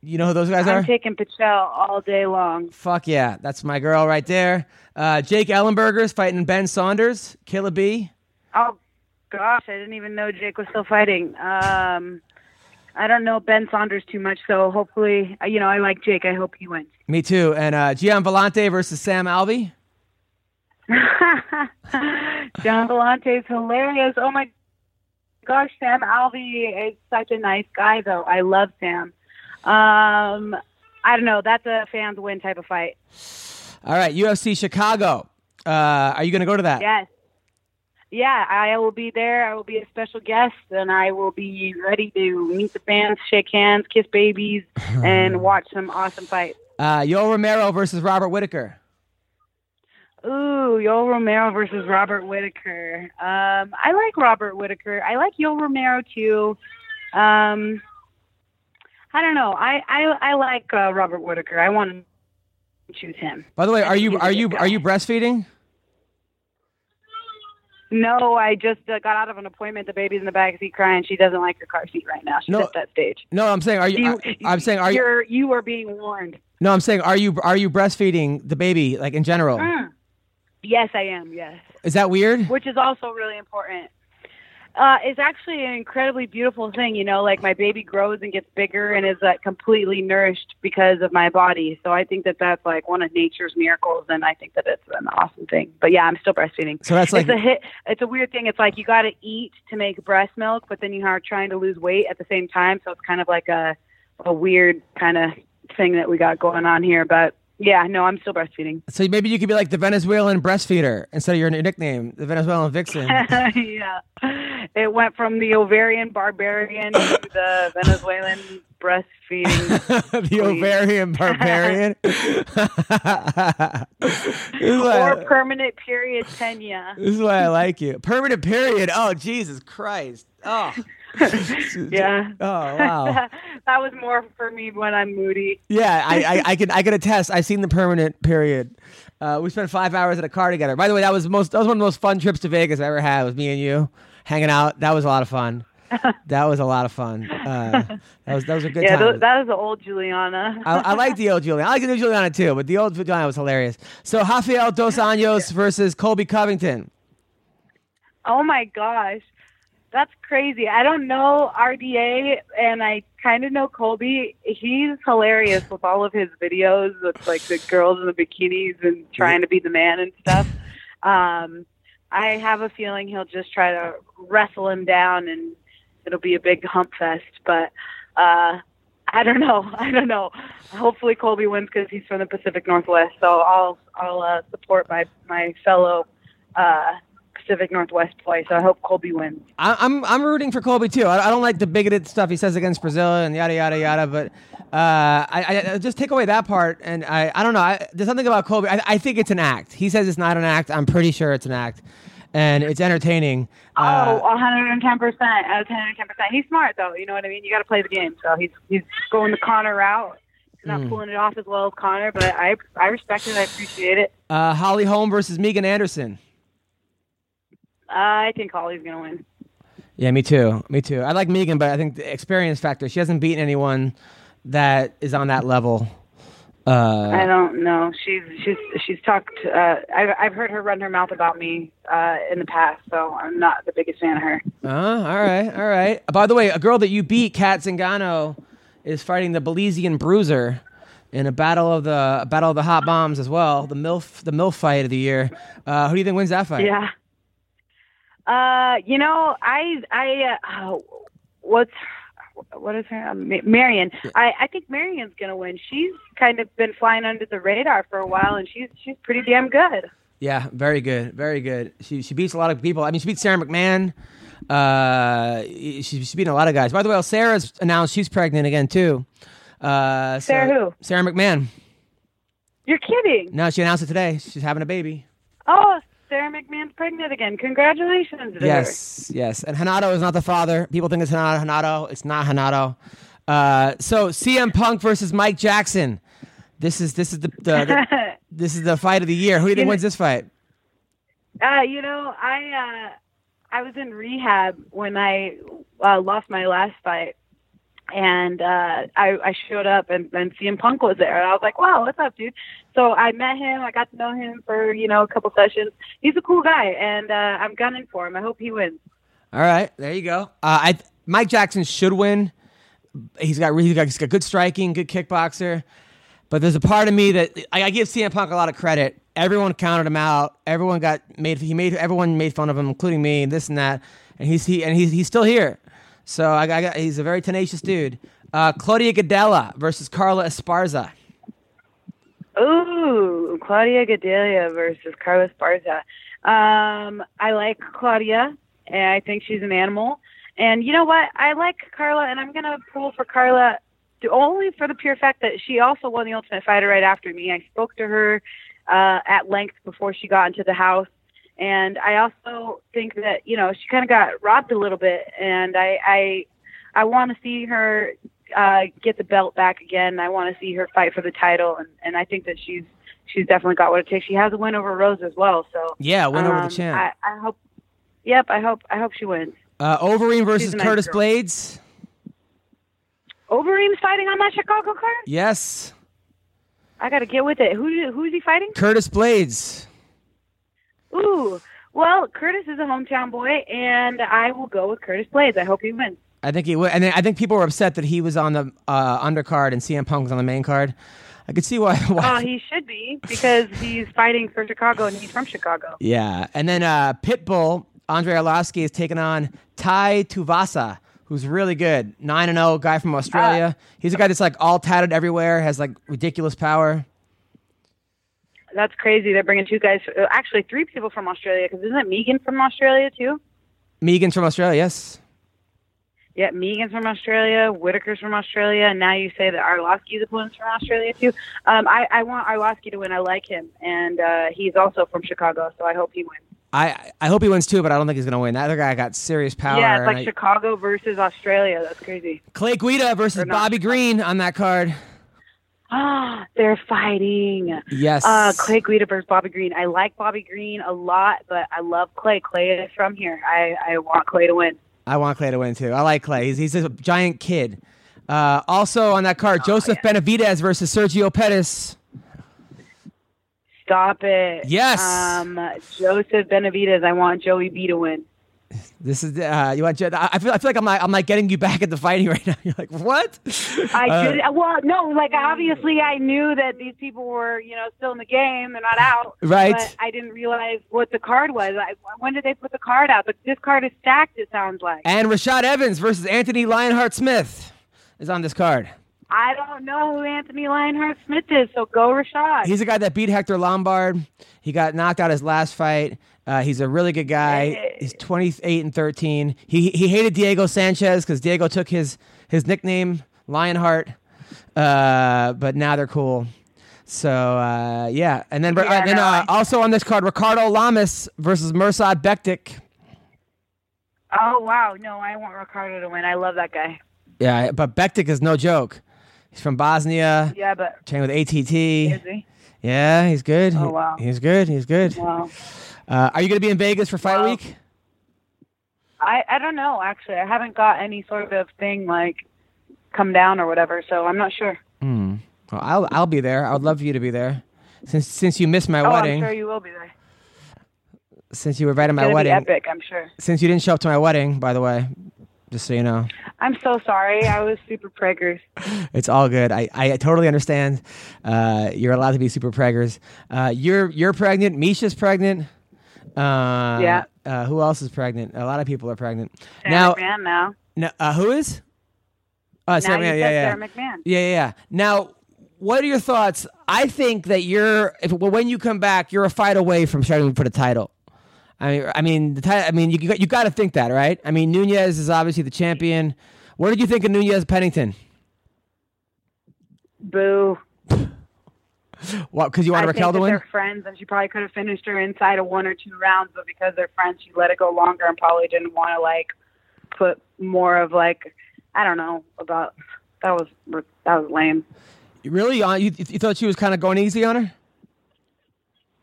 A: you know who those guys
F: I'm
A: are?
F: taking Pichel all day long.
A: Fuck yeah, that's my girl right there. Uh, Jake Ellenberger's fighting Ben Saunders, Killer B.
F: Oh gosh, I didn't even know Jake was still fighting. Um, I don't know Ben Saunders too much, so hopefully, uh, you know, I like Jake. I hope he wins.
A: Me too. And uh, Gian Villante versus Sam Alvey.
F: Gian Villante is hilarious. Oh my gosh, Sam Alvey is such a nice guy, though. I love Sam. Um, I don't know. That's a fans win type of fight.
A: All right, UFC Chicago. Uh, are you going to go to that?
F: Yes. Yeah, I will be there. I will be a special guest, and I will be ready to meet the fans, shake hands, kiss babies, and watch some awesome fights.
A: Uh, Yoel Romero versus Robert Whitaker.
F: Ooh, Yoel Romero versus Robert Whitaker. Um, I like Robert Whitaker. I like Yoel Romero too. Um, I don't know. I I, I like uh, Robert Whitaker. I want to choose him.
A: By the way, are you are you are you breastfeeding?
F: No, I just uh, got out of an appointment. The baby's in the back seat crying. She doesn't like her car seat right now. She's
A: No.
F: at that stage.
A: No, I'm saying are you?
F: You-
A: I, am saying are you?
F: You are being warned.
A: No, I'm saying are you are you breastfeeding the baby like in general?
F: Mm. Yes, I am. Yes.
A: Is that weird?
F: which is also really important. Uh, it's actually an incredibly beautiful thing, you know. Like my baby grows and gets bigger and is like completely nourished because of my body. So I think that that's like one of nature's miracles, and I think that it's an awesome thing. But yeah, I'm still breastfeeding.
A: So that's like
F: it's a hit. It's a weird thing. It's like you got to eat to make breast milk, but then you are trying to lose weight at the same time. So it's kind of like a a weird kind of thing that we got going on here. But yeah, no, I'm still breastfeeding.
A: so maybe you could be like the Venezuelan breastfeeder instead of your nickname, the Venezuelan vixen.
F: yeah. It went from the ovarian barbarian to the Venezuelan breastfeeding.
A: the ovarian barbarian.
F: or permanent period Peña.
A: this is why I like you. Permanent period. Oh Jesus Christ. Oh.
F: Yeah.
A: Oh wow.
F: that was more for me when I'm moody.
A: Yeah, I, I, I can I can attest. I've seen the permanent period. Uh, we spent five hours in a car together. By the way, that was most that was one of the most fun trips to Vegas I ever had. Was me and you hanging out. That was a lot of fun. that was a lot of fun. Uh, that was that was a good
F: yeah,
A: time.
F: th- that was the old Julianna.
A: I, I like the old Julianna. I like the new Julianna too, but the old Juliana was hilarious. So Rafael Dos Anjos versus Colby Covington.
F: Oh my gosh. That's crazy. I don't know RDA and I kind of know Colby. He's hilarious with all of his videos with like the girls in the bikinis and trying to be the man and stuff. Um, I have a feeling he'll just try to wrestle him down and it'll be a big hump fest. But uh, I don't know. I don't know. Hopefully Colby wins because he's from the Pacific Northwest. So I'll I'll uh, support my my fellow uh, Pacific Northwest boy. So I hope Colby wins.
A: I, I'm I'm rooting for Colby too. I, I don't like the bigoted stuff he says against Brazil and yada yada yada. But uh, I, I just take away that part, and I I don't know. I, there's something about Colby. I, I think it's an act. He says it's not an act. I'm pretty sure it's an act, and it's entertaining. Uh,
F: Oh, 110 percent. 110 percent. He's smart though. You know what I mean. You got to play the game. So he's he's going the Conor route. He's not
A: Mm.
F: pulling it off as well as Conor, but I I respect it. I appreciate it.
A: uh, Holly Holm versus Megan Anderson.
F: I think Holly's gonna win.
A: Yeah, me too. Me too. I like Megan, but I think the experience factor. She hasn't beaten anyone that is on that level. Uh,
F: I don't know. She's she's she's talked. Uh, I've I've heard her run her mouth about me uh, in the past, so I'm not the biggest fan of her.
A: Uh, all right, all right. By the way, a girl that you beat, Cat Zingano, is fighting the Belizean Bruiser in a battle of the a battle of the hot bombs as well. The milf the milf fight of the year. Uh, who do you think wins that fight?
F: Yeah. Uh, you know, I I uh, what's what is her um, Marion? I I think Marion's gonna win. She's kind of been flying under the radar for a while, and she's she's pretty damn good.
A: Yeah, very good, very good. She she beats a lot of people. I mean, she beats Sara McMann. Uh, she, she's beating a lot of guys. By the way, Sarah's announced she's pregnant again too. Uh, so-
F: Sarah who?
A: Sara McMann.
F: You're kidding?
A: No, she announced it today. She's having a baby.
F: Oh, Sara McMann's pregnant again. Congratulations to her.
A: Yes, yes. And Hanato is not the father. People think it's Hanato. Hanato. It's not Hanato. Uh, so CM Punk versus Mike Jackson. This is this is the, the, the this is the fight of the year. Who do you think wins this fight?
F: Uh, you know, I uh, I was in rehab when I uh, lost my last fight, and uh, I, I showed up and, and CM Punk was there, and I was like, "Wow, what's up, dude?" So I met him. I got to know him for you know a couple sessions. He's a cool guy, and uh, I'm gunning for him. I hope he wins.
A: All right, there you go. Uh, I Mike Jackson should win. He's got really got, he's got good striking, good kickboxer. But there's a part of me that I, I give CM Punk a lot of credit. Everyone counted him out. Everyone got made. He made everyone made fun of him, including me, this and that. And he's he and he's he's still here. So I, I got he's a very tenacious dude. Uh, Claudia Gadelha versus Carla Esparza.
F: Ooh, Claudia Gadelha versus Carla Barza. Um, I like Claudia, and I think she's an animal. And you know what? I like Carla, and I'm gonna pull for Carla to- only for the pure fact that she also won the Ultimate Fighter right after me. I spoke to her uh, at length before she got into the house, and I also think that you know she kind of got robbed a little bit, and I I, I want to see her uh, get the belt back again. I want to see her fight for the title, and, and I think that she's she's definitely got what it takes. She has a win over Rose as well, so
A: Yeah, win over the
F: um,
A: champ.
F: I, I hope. Yep, I hope I hope she wins.
A: Uh, Overeem versus
F: nice
A: Curtis
F: girl.
A: Blades.
F: Overeem's fighting on that Chicago card.
A: Yes,
F: I got to get with it. Who who's he fighting?
A: Curtis Blaydes.
F: Ooh, well, Curtis is a hometown boy, and I will go with Curtis Blaydes. I hope he wins.
A: I think he would, and then I think people were upset that he was on the uh, undercard and CM Punk was on the main card. I could see why. why.
F: Oh, he should be because he's fighting for Chicago, and he's from Chicago.
A: yeah, and then uh, Pitbull Andre Arlovski is taking on Tai Tuvasa, who's really good, nine and zero guy from Australia. He's a guy that's like all tatted everywhere, has like ridiculous power.
F: That's crazy. They're bringing two guys, uh, actually three people from Australia. Because isn't it Megan from Australia too?
A: Megan's from Australia, yes.
F: Yeah, Megan's from Australia. Whittaker's from Australia, and now you say that Arlovski's opponent's from Australia too. Um, I, I want Arlovski to win. I like him, and uh, he's also from Chicago, so I hope he wins.
A: I I hope he wins too, but I don't think he's gonna win. That other guy got serious power.
F: yeah, it's like
A: I-
F: Chicago versus Australia. That's crazy.
A: Clay Guida versus Bobby Green on that card.
F: Ah, they're fighting.
A: Yes.
F: Uh, Clay Guida versus Bobby Green. I like Bobby Green a lot, but I love Clay. Clay is from here. I, I want Clay to win.
A: I want Clay to win too. I like Clay. He's, he's a giant kid. Uh, also on that
F: Oh,
A: card, Joseph Benavidez versus Sergio Pettis.
F: Stop it.
A: Yes.
F: Um, Joseph Benavidez. I want Joey B to win.
A: This is uh, you want. Jen- I feel. I feel like I'm like I'm like getting you back into fighting right now. You're like what?
F: I
A: Uh,
F: did. Well, no, like obviously I knew that these people were, you know, still in the game. They're not out.
A: Right.
F: But I didn't realize what the card was. I, when did they put the card out? But this card is stacked. It sounds like.
A: And Rashad Evans versus Anthony Lionheart Smith is on this card.
F: I don't know who Anthony Lionheart Smith is, so go Rashad.
A: He's a guy that beat Hector Lombard. He got knocked out his last fight. Uh, he's a really good guy. He's 28 and 13. He he hated Diego Sanchez because Diego took his his nickname Lionheart. Uh, but now they're cool. So uh, yeah, and then
F: Yeah,
A: uh, then
F: no,
A: uh, also on this card, Ricardo Lamas versus Mirsad Bektic.
F: oh wow, no, I want Ricardo to win. I love that guy.
A: Yeah, but Bektic is no joke. He's from Bosnia.
F: Yeah, but
A: Trained with ATT.
F: is he?
A: Yeah, he's good.
F: Oh, wow.
A: He's good. He's good.
F: Wow.
A: Uh, are you going to be in Vegas for Fight
F: Wow.
A: Week?
F: I I don't know actually. I haven't got any sort of thing like come down or whatever, so I'm not sure.
A: Hmm. Well, I'll I'll be there. I would love for you to be there. Since since you missed my
F: oh,
A: wedding,
F: I'm sure you will be there.
A: since you were invited to
F: It's
A: my wedding,
F: be epic. I'm sure.
A: since you didn't show up to my wedding, by the way, just so you know,
F: I'm so sorry. I was super preggers.
A: it's all good. I, I totally understand. Uh, you're allowed to be super preggers. Uh, you're you're pregnant. Miesha's pregnant. Uh,
F: Yeah.
A: Uh, who else is pregnant? A lot of people are pregnant.
F: Sarah
A: now,
F: McMann now.
A: no, uh, who is? Uh,
F: now
A: Sarah,
F: you
A: yeah, yeah, yeah.
F: Sara McMann.
A: Yeah, yeah, yeah. Now, what are your thoughts? I think that you're if well, when you come back, you're a fight away from shouting for the title. I mean, I mean, the title. I mean, you you got, you got to think that, right? I mean, Nunes is obviously the champion. What did you think of Nunes Pennington?
F: Boo.
A: What? Because you want Raquel to win?
F: they're friends, and she probably could have finished her inside of one or two rounds, but because they're friends, she let it go longer and probably didn't want to like put more of like I don't know about that was that was lame.
A: Really? Uh, You, you thought she was kind of going easy on her?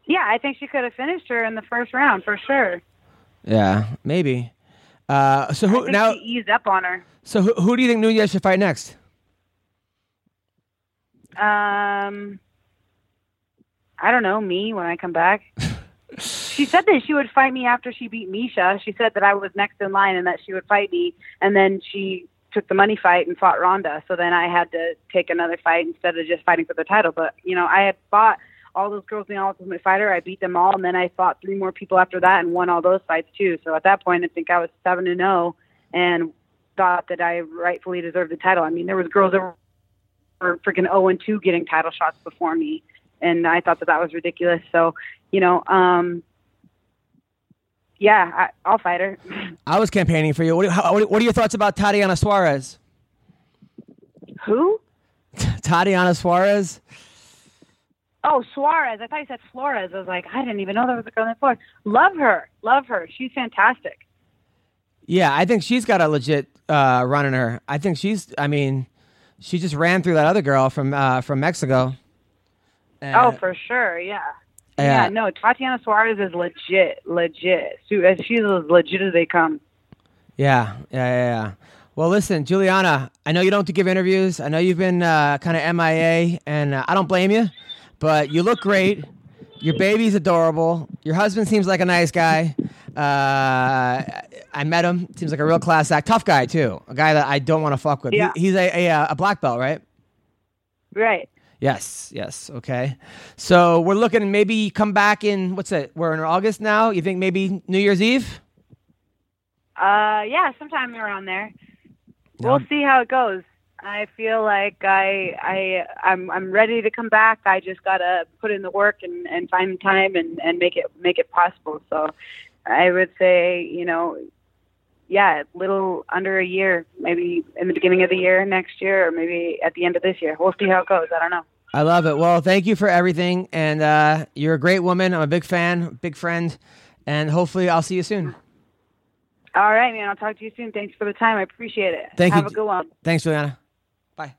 F: Yeah, I think she could have finished her in the first round for sure.
A: Yeah, maybe. Uh, so who now?
F: she eased up on her.
A: So who, who do you think Nunes should fight next?
F: Um, I don't know me when I come back. she said that she would fight me after she beat Miesha. She said that I was next in line and that she would fight me, and then she took the money fight and fought Ronda. So then I had to take another fight instead of just fighting for the title. But you know, I had fought all those girls in the All Ultimate Fighter. I beat them all, and then I fought three more people after that and won all those fights too. So at that point, I think I was seven and zero, and thought that I rightfully deserved the title. I mean, there was girls that were were freaking 0 and 2 getting title shots before me. And I thought that that was ridiculous. So, you know, um, yeah, I, I'll fight her.
A: I was campaigning for you. What, how, what what are your thoughts about Tatiana Suarez?
F: Who?
A: Tatiana Suarez.
F: Oh, Suarez. I thought you said Flores. I was like, I didn't even know there was a girl named Flores. Love her. Love her. She's fantastic.
A: Yeah, I think she's got a legit uh, run in her. I think she's. I mean, she just ran through that other girl from uh, from Mexico. Uh,
F: oh, for sure. Yeah.
A: Yeah.
F: No, Tatiana Suarez is legit, legit. She's as legit as they come.
A: Yeah, yeah, yeah, yeah. Well, listen, Julianna, I know you don't give interviews. I know you've been uh, kind of MIA, and uh, I don't blame you, but you look great. Your baby's adorable. Your husband seems like a nice guy. Uh, I met him. Seems like a real class act. Tough guy, too. A guy that I don't want to fuck with. He-
F: Yeah.
A: he's a, a, uh, a black belt, right?
F: Right.
A: Yes, yes, okay. So we're looking maybe come back in what's it? We're in August now. You think maybe New Year's Eve?
F: Uh, yeah, sometime around there. We'll see how it goes. I feel like I I I'm I'm ready to come back. I just gotta put in the work and and find time and and make it make it possible. So I would say you know yeah, little under a year, maybe in the beginning of the year next year, or maybe at the end of this year. We'll see how it goes. I don't know.
A: I love it. Well, thank you for everything, and uh, you're a great woman. I'm a big fan, big friend, and hopefully I'll see you soon.
F: All right, man. I'll talk to you soon. Thanks for the time. I appreciate it.
A: Thank
F: Have
A: you.
F: a good one.
A: Thanks, Julianna. Bye.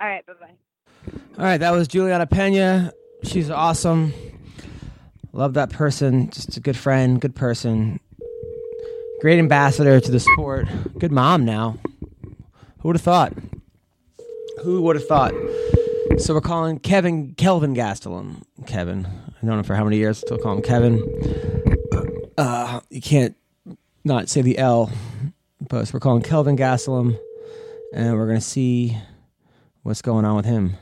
F: All right. Bye bye.
A: All right, that was Julianna Peña. She's awesome. Love that person. Just a good friend, good person. Great ambassador to the sport. Good mom now. Who would have thought? Who would have thought? So we're calling Kevin Kelvin Gastelum. Kevin. I've known him for how many years? Still call him Kevin. Uh, you can't not say the L, but we're calling Kelvin Gastelum, and we're gonna see what's going on with him.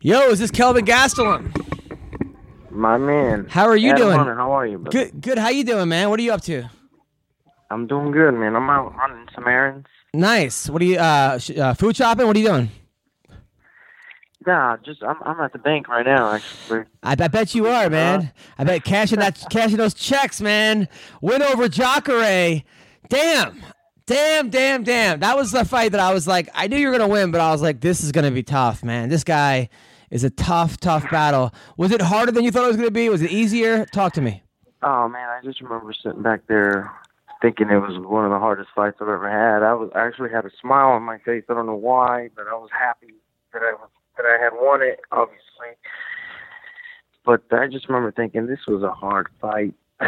A: Yo, is this Kelvin Gastelum?
G: My man.
A: How are you
G: Adam
A: doing?
G: Hunter, how are you? brother?
A: Good, good. How you doing, man? What are you up to?
G: I'm doing good, man. I'm out running some errands.
A: Nice. What are you? Uh, sh- uh, food shopping? What are you doing?
G: Nah, just I'm I'm at the bank right now. Actually,
A: I, I bet you are, man. I bet cashing that cashing those checks, man. Win over Jacare. Damn. Damn, damn, damn. That was the fight that I was like, I knew you were gonna win, but I was like, this is gonna be tough, man. This guy is a tough, tough battle. Was it harder than you thought it was gonna be? Was it easier? Talk to me.
G: oh man, I just remember sitting back there thinking it was one of the hardest fights I've ever had. I was I actually had a smile on my face. I don't know why, but I was happy that I was that I had won it. Obviously, but I just remember thinking this was a hard fight.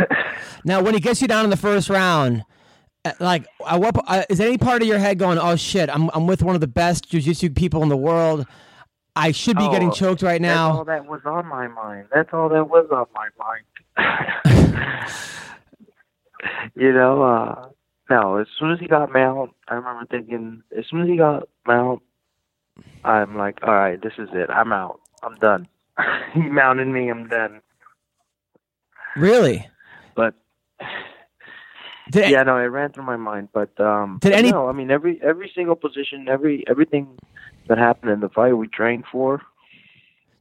A: Now, when he gets you down in the first round, uh, like, what uh, is any part of your head going? Oh shit, I'm I'm with one of the best jujitsu people in the world. I should be getting
G: Oh,
A: choked right
G: That's all
A: now.
G: that was on my mind. That's all that was on my mind. you know, uh no, as soon as he got mount, I remember thinking as soon as he got mount, I'm like, All right, this is it. I'm out. I'm done. he mounted me, I'm done.
A: Really?
G: But
A: Did
G: yeah, no, it ran through my mind. But um
A: Did any-
G: no, I mean every every single position, every everything that happened in the fight we trained for.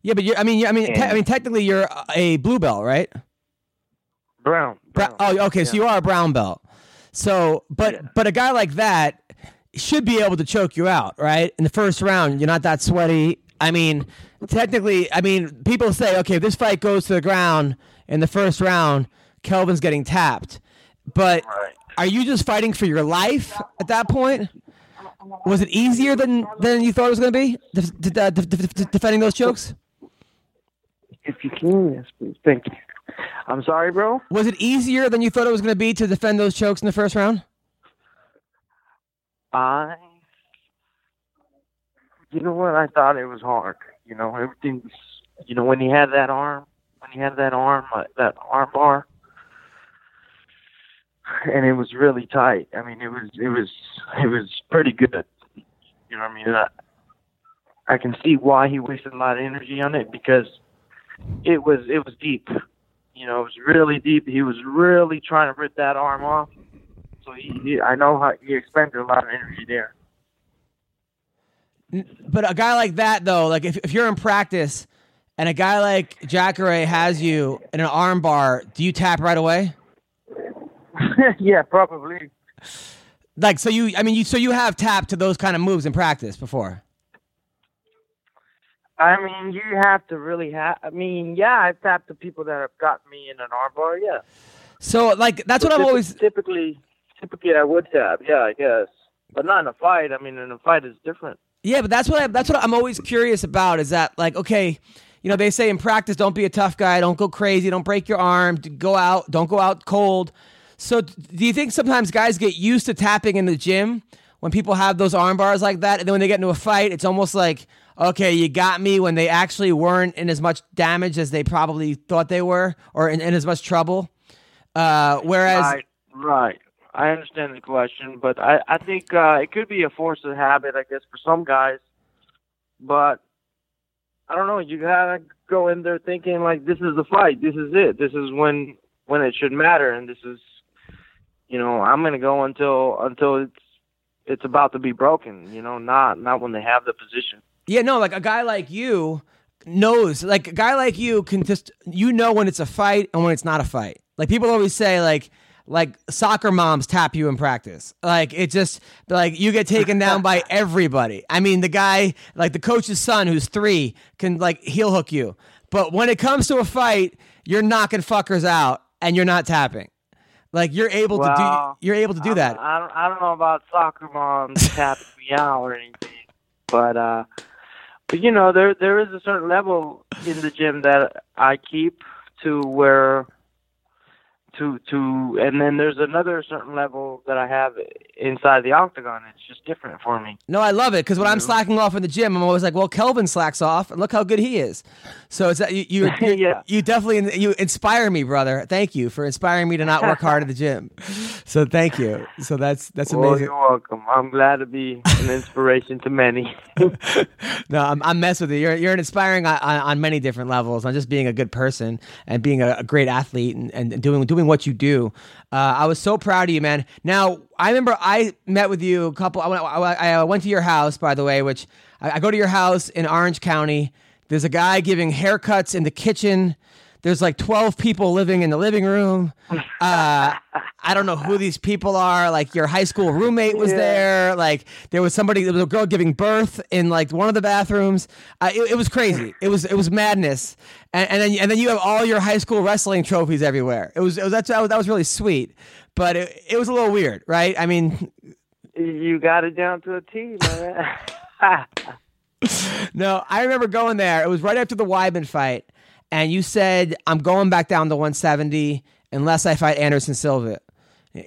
A: Yeah, but you're, I mean, you're, I mean, te- I mean, technically, you're a blue belt, right?
G: Brown.
A: Bra- oh, okay. So you are a brown belt. So, but but a guy like that should be able to choke you out, right? In the first round, you're not that sweaty. I mean, technically, I mean, people say, okay, if this fight goes to the ground in the first round, Kelvin's getting tapped. But are you just fighting for your life at that point? Was it easier than than you thought it was going to be def- def- def- defending those chokes?
G: If you can, yes, please. Thank you. I'm sorry, bro.
A: Was it easier than you thought it was going to be to defend those chokes in the first round?
G: I, you know what? I thought it was hard. You know, everything's, you know, when he had that arm, when he had that arm, uh, that arm bar, and it was really tight. I mean, it was, it was, it was pretty good. You know what I mean? I, I can see why he wasted a lot of energy on it because it was, it was deep. You know, it was really deep. He was really trying to rip that arm off. So he, he I know how he expended a lot of energy there.
A: But a guy like that, though, like if, if you're in practice and a guy like Jacare has you in an arm bar, do you tap right away?
G: yeah, probably.
A: Like, so you, I mean, you, so you have tapped to those kind of moves in practice before.
G: I mean, you have to really have. I mean, yeah, I've tapped to people that have got me in an armbar. Yeah.
A: So, like, that's what
G: But
A: I'm always.
G: typically typically I would tap. Yeah, I guess, but not in a fight. I mean, in a fight is different.
A: Yeah, but that's what I, that's what I'm always curious about. Is that like okay, you know, they say in practice, don't be a tough guy, don't go crazy, don't break your arm, go out, don't go out cold. So, do you think sometimes guys get used to tapping in the gym when people have those arm bars like that, and then when they get into a fight, it's almost like okay, you got me when they actually weren't in as much damage as they probably thought they were, or in, in as much trouble. Uh, whereas,
G: Right, right. I understand the question, but I I think uh, it could be a force of habit, I guess, for some guys. But I don't know. You gotta go in there thinking like this is the fight. This is it. This is when when it should matter, and this is, you know, I'm gonna go until until it's it's about to be broken. You know, not not when they have the position.
A: Yeah, no, like a guy like you knows, like a guy like you can just, you know when it's a fight and when it's not a fight. Like people always say, like, like soccer moms tap you in practice. Like it just, like you get taken down by everybody. I mean, the guy, like the coach's son who's three can like heel hook you. But when it comes to a fight, you're knocking fuckers out and you're not tapping. Like you're able to do, you're able to do
G: I'm-
A: that.
G: I don't, I don't know about soccer moms tapping me out or anything, but uh, but you know there there is a certain level in the gym that I keep to where to to and then there's another certain level that I have inside the octagon. It's just different for me.
A: No, I love it because when I'm slacking off in the gym, I'm always like, "Well, Kelvin slacks off, and look how good he is." So it's that you you you,
G: Yeah.
A: you definitely you inspire me, brother. Thank you for inspiring me to not work hard at the gym. So thank you. So that's that's
G: Well,
A: amazing.
G: you're welcome. I'm glad to be an inspiration to many.
A: No, I'm, I'm messing with you. You're, you're inspiring on, on, on many different levels. On just being a good person and being a, a great athlete and, and doing doing what you do. Uh, I was so proud of you, man. Now I remember I met with you a couple. I went, I went to your house, by the way, which I, I go to your house in Orange County. There's a guy giving haircuts in the kitchen. There's like 12 people living in the living room. Uh, I don't know who these people are. Like your high school roommate was there. Like there was somebody, there was a girl giving birth in like one of the bathrooms. Uh, it, it was crazy. It was it was madness. And, and then and then you have all your high school wrestling trophies everywhere. It was, it was that's that was, that was really sweet, but it, it was a little weird, right? I mean,
G: you got it down to a T, man.
A: No, I remember going there. It was right after the Weidman fight, and you said, "I'm going back down to 170 unless I fight Anderson Silva."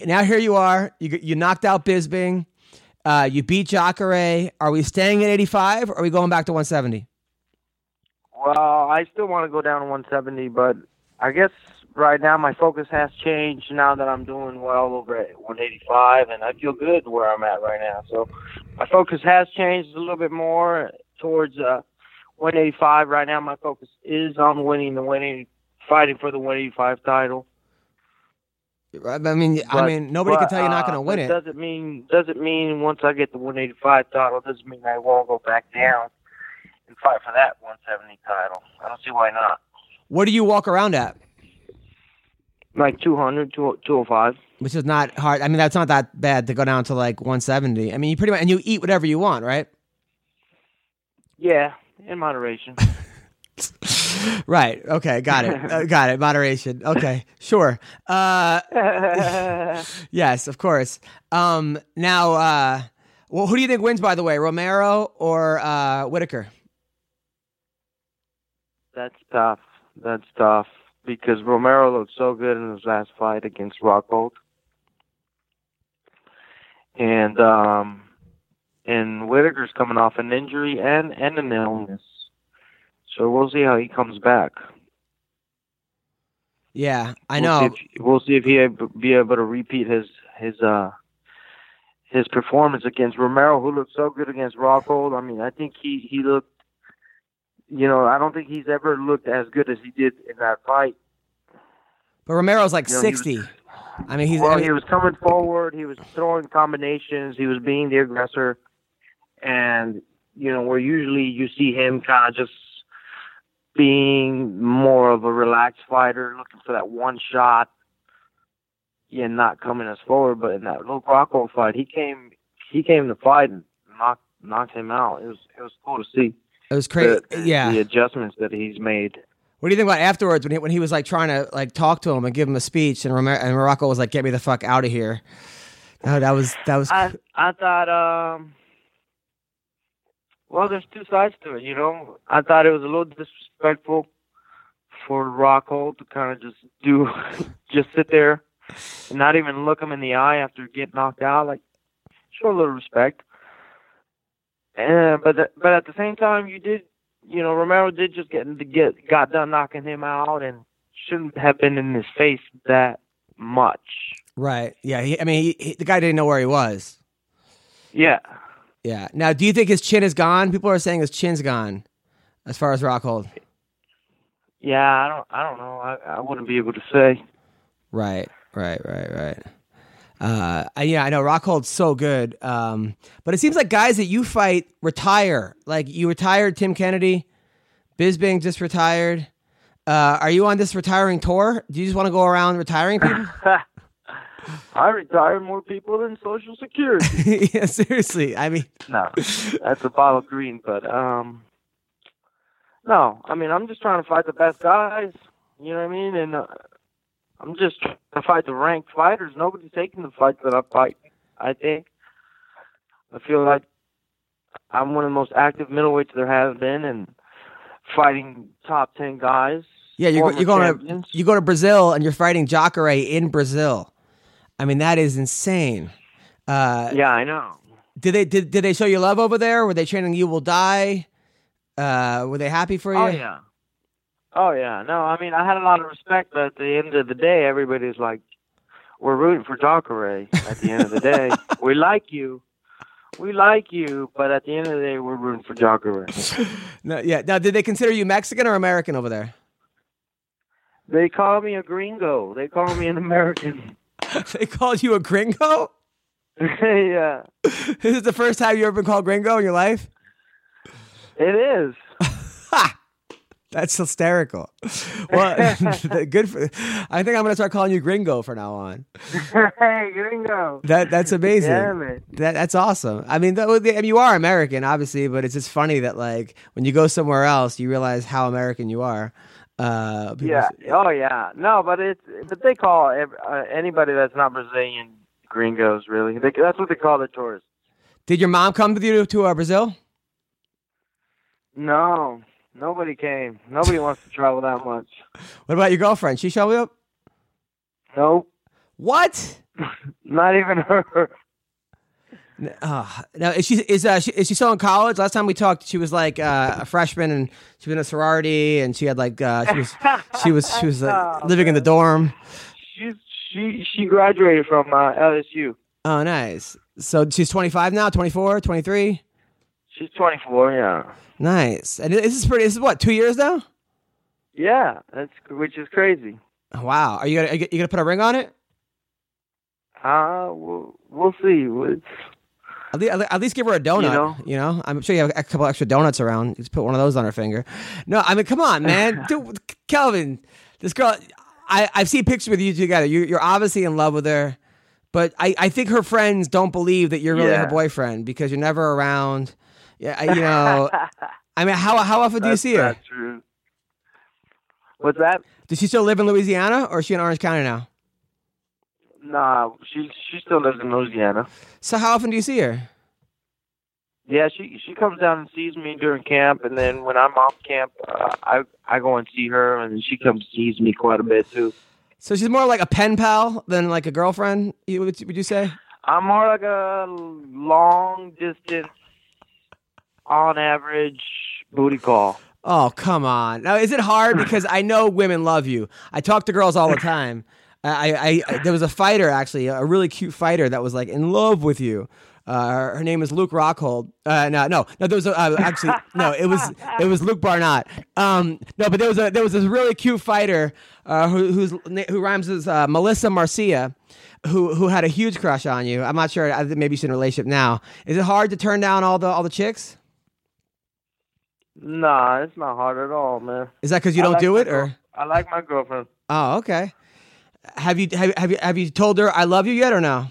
A: Now here you are. You you knocked out Bisping. Uh, you beat Jacare. Are we staying at 85 or are we going back to 170?
G: Well, I still want to go down to 170, but I guess right now my focus has changed now that I'm doing well over at 185, and I feel good where I'm at right now. So my focus has changed a little bit more towards uh, 185. Right now, my focus is on winning the winning, fighting for the 185 title.
A: I mean, I mean, nobody can tell you're not
G: uh,
A: going to win it.
G: Doesn't mean doesn't mean once I get the 185 title doesn't mean I won't go back down and fight for that 170 title. I don't see why not.
A: What do you walk around at?
G: Like 200, 205.
A: Which is not hard. I mean, that's not that bad to go down to like 170. I mean, you pretty much and you eat whatever you want, right?
G: Yeah, in moderation.
A: Right. Okay. Got it. Uh, got it. Moderation. Okay. Sure. Uh, yes, of course. Um, now, uh, well, who do you think wins? By the way, Romero or uh, Whittaker?
G: That's tough. That's tough because Romero looked so good in his last fight against Rockhold, and um, and Whittaker's coming off an injury and and an illness, so we'll see how he comes back.
A: Yeah, I
G: We'll
A: know.
G: see if, we'll see if he be able to repeat his his uh his performance against Romero, who looked so good against Rockhold. I mean, I think he he looked. You know, I don't think he's ever looked as good as he did in that fight.
A: but Romero's like
G: You know, he was-
A: 60. I mean, he's.
G: well,
A: I mean-
G: he was coming forward. He was throwing combinations. He was being the aggressor, and you know where usually you see him kind of just being more of a relaxed fighter, looking for that one shot, yeah, not coming as forward. But in that Luke Rockhold fight, he came he came to fight and knocked knocked him out. It was it was cool to see.
A: It was crazy.
G: the-
A: yeah.
G: the adjustments that he's made.
A: What do you think about afterwards when he, when he was like trying to like talk to him and give him a speech and Romero, and Morocco was like, "Get me the fuck out of here." No, that was that was.
G: I I thought um well there's two sides to it, you know. I thought it was a little disrespectful for Rockhold to kind of just do just sit there and not even look him in the eye after getting knocked out like show a little respect. And but the, but at the same time you did you know Romero did just get get got done knocking him out and shouldn't have been in his face that much.
A: Right. Yeah. He, I mean, he, he, the guy didn't know where he was.
G: Yeah.
A: Yeah. Now, do you think his chin is gone? People are saying his chin's gone, as far as Rockhold.
G: Yeah, I don't I don't know. I, I wouldn't be able to say.
A: Right. Right. Right. Right. Uh, I- yeah, I know Rockhold's so good. Um, but it seems like guys that you fight retire. Like you retired Tim Kennedy, Bisping just retired. Uh, are you on this retiring tour? Do you just want to go around retiring people?
G: I retire more people than Social Security.
A: yeah, seriously. I mean,
G: no, that's a bottle green, but um, no. I mean, I'm just trying to fight the best guys. You know what I mean? And uh, I'm just trying to fight the ranked fighters. Nobody's taking the fights that I fight. I think. I feel like I'm one of the most active middleweights there have been, and fighting top ten guys.
A: Yeah, you're, you're going
G: champions.
A: to you go to Brazil and you're fighting Jacare in Brazil. I mean, that is insane. Uh,
G: yeah, I know.
A: Did they did, did they show you love over there? Were they chanting "You will die"? Uh, were they happy for you?
G: Oh yeah. Oh yeah. No, I mean I had a lot of respect, but at the end of the day, everybody's like, "We're rooting for Jacare." At the end of the day, we like you, we like you, but at the end of the day, we're rooting for Jacare.
A: No, yeah. Now, did they consider you Mexican or American over there?
G: They call me a gringo. They call me an American.
A: they called you a gringo.
G: yeah,
A: This is the first time you ever been called gringo in your life.
G: it is.
A: That's hysterical. Well, good for. I think I'm gonna start calling you gringo from now on.
G: hey, gringo.
A: That that's amazing.
G: Yeah, man.
A: That that's awesome. I mean, that, I mean, you are American, obviously, but it's just funny that like when you go somewhere else, you realize how American you are. Uh,
G: Yeah.
A: say-
G: Oh yeah. No, but it's but they call ev uh, anybody that's not Brazilian gringos. Really, they, that's what they call the tourists.
A: Did your mom come with you to uh, Brazil?
G: No, nobody came. Nobody wants to travel that much.
A: What about your girlfriend? She showed up.
G: Nope.
A: What?
G: Not even her.
A: Uh, now is she is uh, she, is she still in college? Last time we talked, she was like uh, a freshman and she was in a sorority and she had like uh, she was she was she was like,
G: Oh,
A: living in the dorm.
G: She's she she graduated from uh, LSU.
A: Oh, nice. So she's 25 now, 24, 23?
G: She's 24. Yeah.
A: Nice. And this is pretty, this is what, two years now?
G: Yeah, that's which is crazy.
A: Wow. Are you gonna, are you gonna put a ring on it?
G: Uh, we'll, we'll see.
A: At least, at least give her a donut. You know?
G: know?
A: I'm sure you have a couple extra donuts around. Just put one of those on her finger. No, I mean, come on, man. Dude, Kelvin, this girl, I, I've seen pictures with you together. You, you're obviously in love with her, but I, I think her friends don't believe that you're really her boyfriend because you're never around. Yeah, you know. I mean, how how often do you see her?
G: True. What's that?
A: Does she still live in Louisiana or is she in Orange County now?
G: Nah, she she still lives in Louisiana.
A: So how often do you see her?
G: Yeah, she she comes down and sees me during camp, and then when I'm off camp, uh, I I go and see her, and she comes sees me quite a bit too.
A: So she's more like a pen pal than like a girlfriend. you- Would would you say?
G: I'm more like a long distance, on average booty call.
A: Oh come on! Now is it hard because I know women love you. I talk to girls all the time. I, I, I there was a fighter actually, a really cute fighter that was like in love with you. Uh, her, her name is Luke Rockhold. Uh, no, no, no. There was a, uh, actually no. It was it was Luke Barnatt. Um, no, but there was a there was this really cute fighter uh, who who's who rhymes with uh, Melissa Marcia, who who had a huge crush on you. I'm not sure. Maybe she's in a relationship now. Is it hard to turn down all the all the chicks?
G: Nah, it's not hard at all, man.
A: Is that because you
G: I
A: don't
G: like
A: do it,
G: girl-
A: or?
G: I like my girlfriend.
A: Oh, okay. Have you have, have you have you told her I love you yet or no?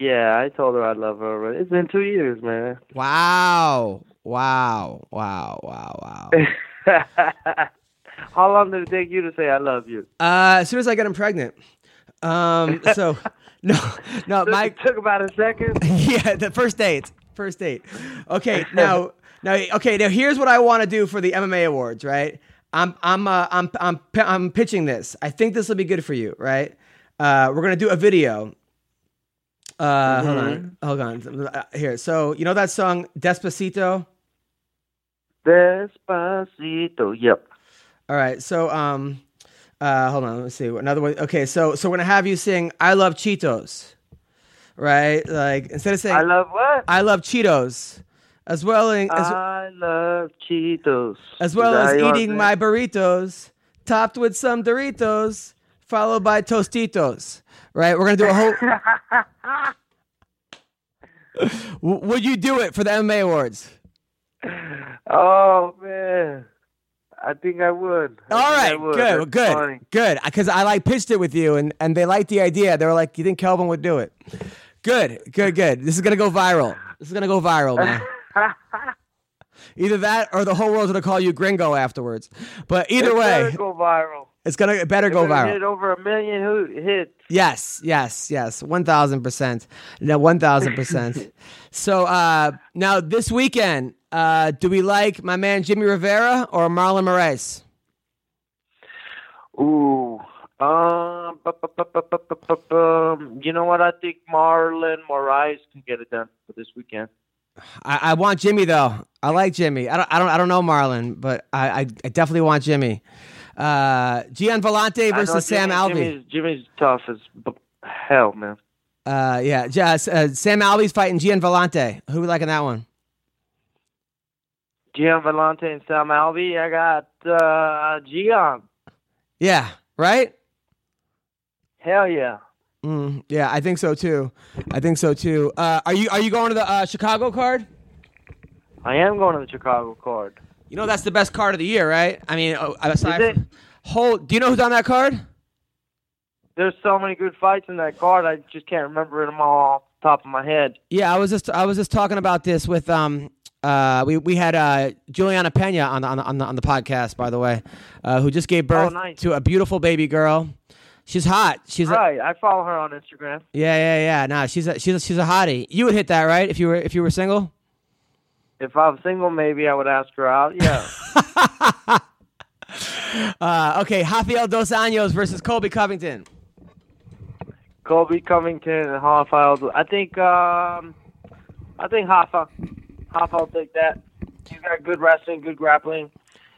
G: Yeah, I told her I love her already. It's been two years, man.
A: Wow. Wow. Wow. Wow. Wow.
G: How long did it take you to say I love you?
A: Uh, as soon as I got him pregnant. Um, so no, no, my
G: It took about a second.
A: yeah, the first date. First date. Okay, now now okay, now here's what I want to do for the MMA awards, right? I'm I'm uh, I'm I'm I'm pitching this. I think this will be good for you, right? Uh, we're gonna do a video. Uh, hold on, hold on. Uh, Here, so you know that song "Despacito."
G: Despacito. Yep.
A: All right, so um, uh, hold on. Let's see another one. Okay, so so we're gonna have you sing "I love Cheetos," right? Like instead of saying
G: I love what?
A: I love Cheetos, as well as
G: I love Cheetos.
A: as well as eating my burritos, topped with some Doritos, followed by Tostitos. Right? We're gonna do a whole. Would you do it for the MMA awards?
G: Oh man, I think I would. I
A: All right,
G: would.
A: good,
G: That's
A: good,
G: funny.
A: good. Because I like pitched it with you, and and they liked the idea. They were like, "You think Kelvin would do it?" Good, good, good. This is gonna go viral. This is gonna go viral, man. Either that, or the whole world's gonna call you Gringo afterwards. But either
G: It
A: way,
G: better go viral.
A: it's gonna it better go viral.
G: Hit over a million hits.
A: Yes, yes, yes. One thousand percent. No, one thousand percent. So uh now this weekend, uh, do we like my man Jimmie Rivera or Marlon Moraes?
G: Ooh. Um, bu- bu- bu- bum. you know what? I think Marlon Moraes can get it done for this weekend.
A: I, I want Jimmy though. I like Jimmy. I don't. I don't. I don't know Marlon, but I. I, I definitely want Jimmy. Uh, Gian
G: know
A: versus Sam Alvey.
G: Jimmy's, Jimmy's tough as b- hell, man.
A: Uh, yeah. J- uh, Sam Alvey's fighting Gian Villante. Who we liking that one?
G: Gian Villante and Sam Alvey. I got uh, Gian.
A: Yeah. Right.
G: Hell yeah.
A: Mm, yeah, I think so too. I think so too. Uh, are you Are you going to the uh, Chicago card?
G: I am going to the Chicago card.
A: You know that's the best card of the year, right? I mean, oh, aside
G: Is
A: from whole. Do you know who's on that card?
G: There's so many good fights in that card. I just can't remember them all off the top of my head.
A: Yeah, I was just I was just talking about this with um uh we we had uh Julianna Peña on the on the on the, on the podcast by the way, uh, who just gave birth
G: Oh, nice.
A: to a beautiful baby girl. She's hot. She's a,
G: right. I follow her on Instagram.
A: yeah yeah yeah. Nah, she's a, she's a, she's a hottie. You would hit that right if you were if you were single.
G: If I was single, maybe I would ask her out. Yeah.
A: Uh, okay, Rafael Dos Anjos versus Colby Covington.
G: Colby Covington and Hoffa. I think um, I think Hoffa. Hoffa will take that. He's got good wrestling, good grappling,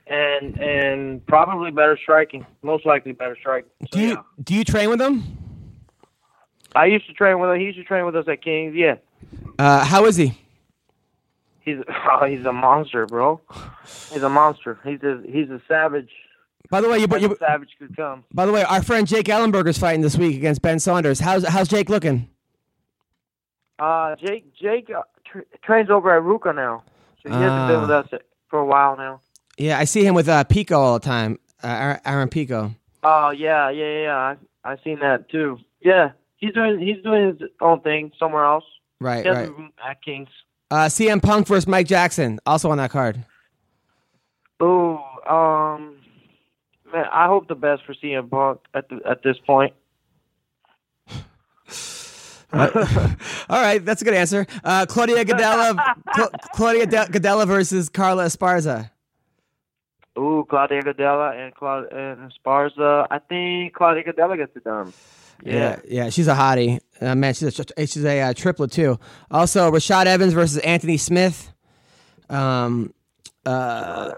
G: and and probably better striking. Most likely better striking. So,
A: Do you
G: yeah.
A: do you train with him?
G: I used to train with him. He used to train with us at Kings. Yeah.
A: Uh, how is he?
G: He's oh, he's a monster, bro. He's a monster. He's a he's a savage.
A: By the way, you, you
G: savage could come.
A: by the way, our friend Jake Ellenberger's fighting this week against Ben Saunders. How's how's Jake looking?
G: Uh, Jake Jake uh, tra- trains over at Ruka now, so he hasn't been
A: Ah.
G: with us for a while now.
A: Yeah, I see him with uh, Pico all the time. Uh, Aaron- Pico.
G: Oh yeah, yeah, yeah. yeah. I I seen that too. Yeah, he's doing he's doing his own thing somewhere else.
A: Right, right.
G: at Kings.
A: Uh, CM Punk versus Mike Jackson, also on that card.
G: Ooh, um, man, I hope the best for CM Punk at the, at this point.
A: all right, that's a good answer. Uh, Claudia Gadelha, Cla- Claudia De- Gadelha versus Carla Esparza.
G: Ooh, Claudia Gadelha and Claud and Esparza. I think Claudia Gadelha gets it done.
A: Yeah, yeah, she's a hottie. Uh, man, she's a she's a uh, triplet too. Also, Rashad Evans versus Anthony Smith. Um, uh,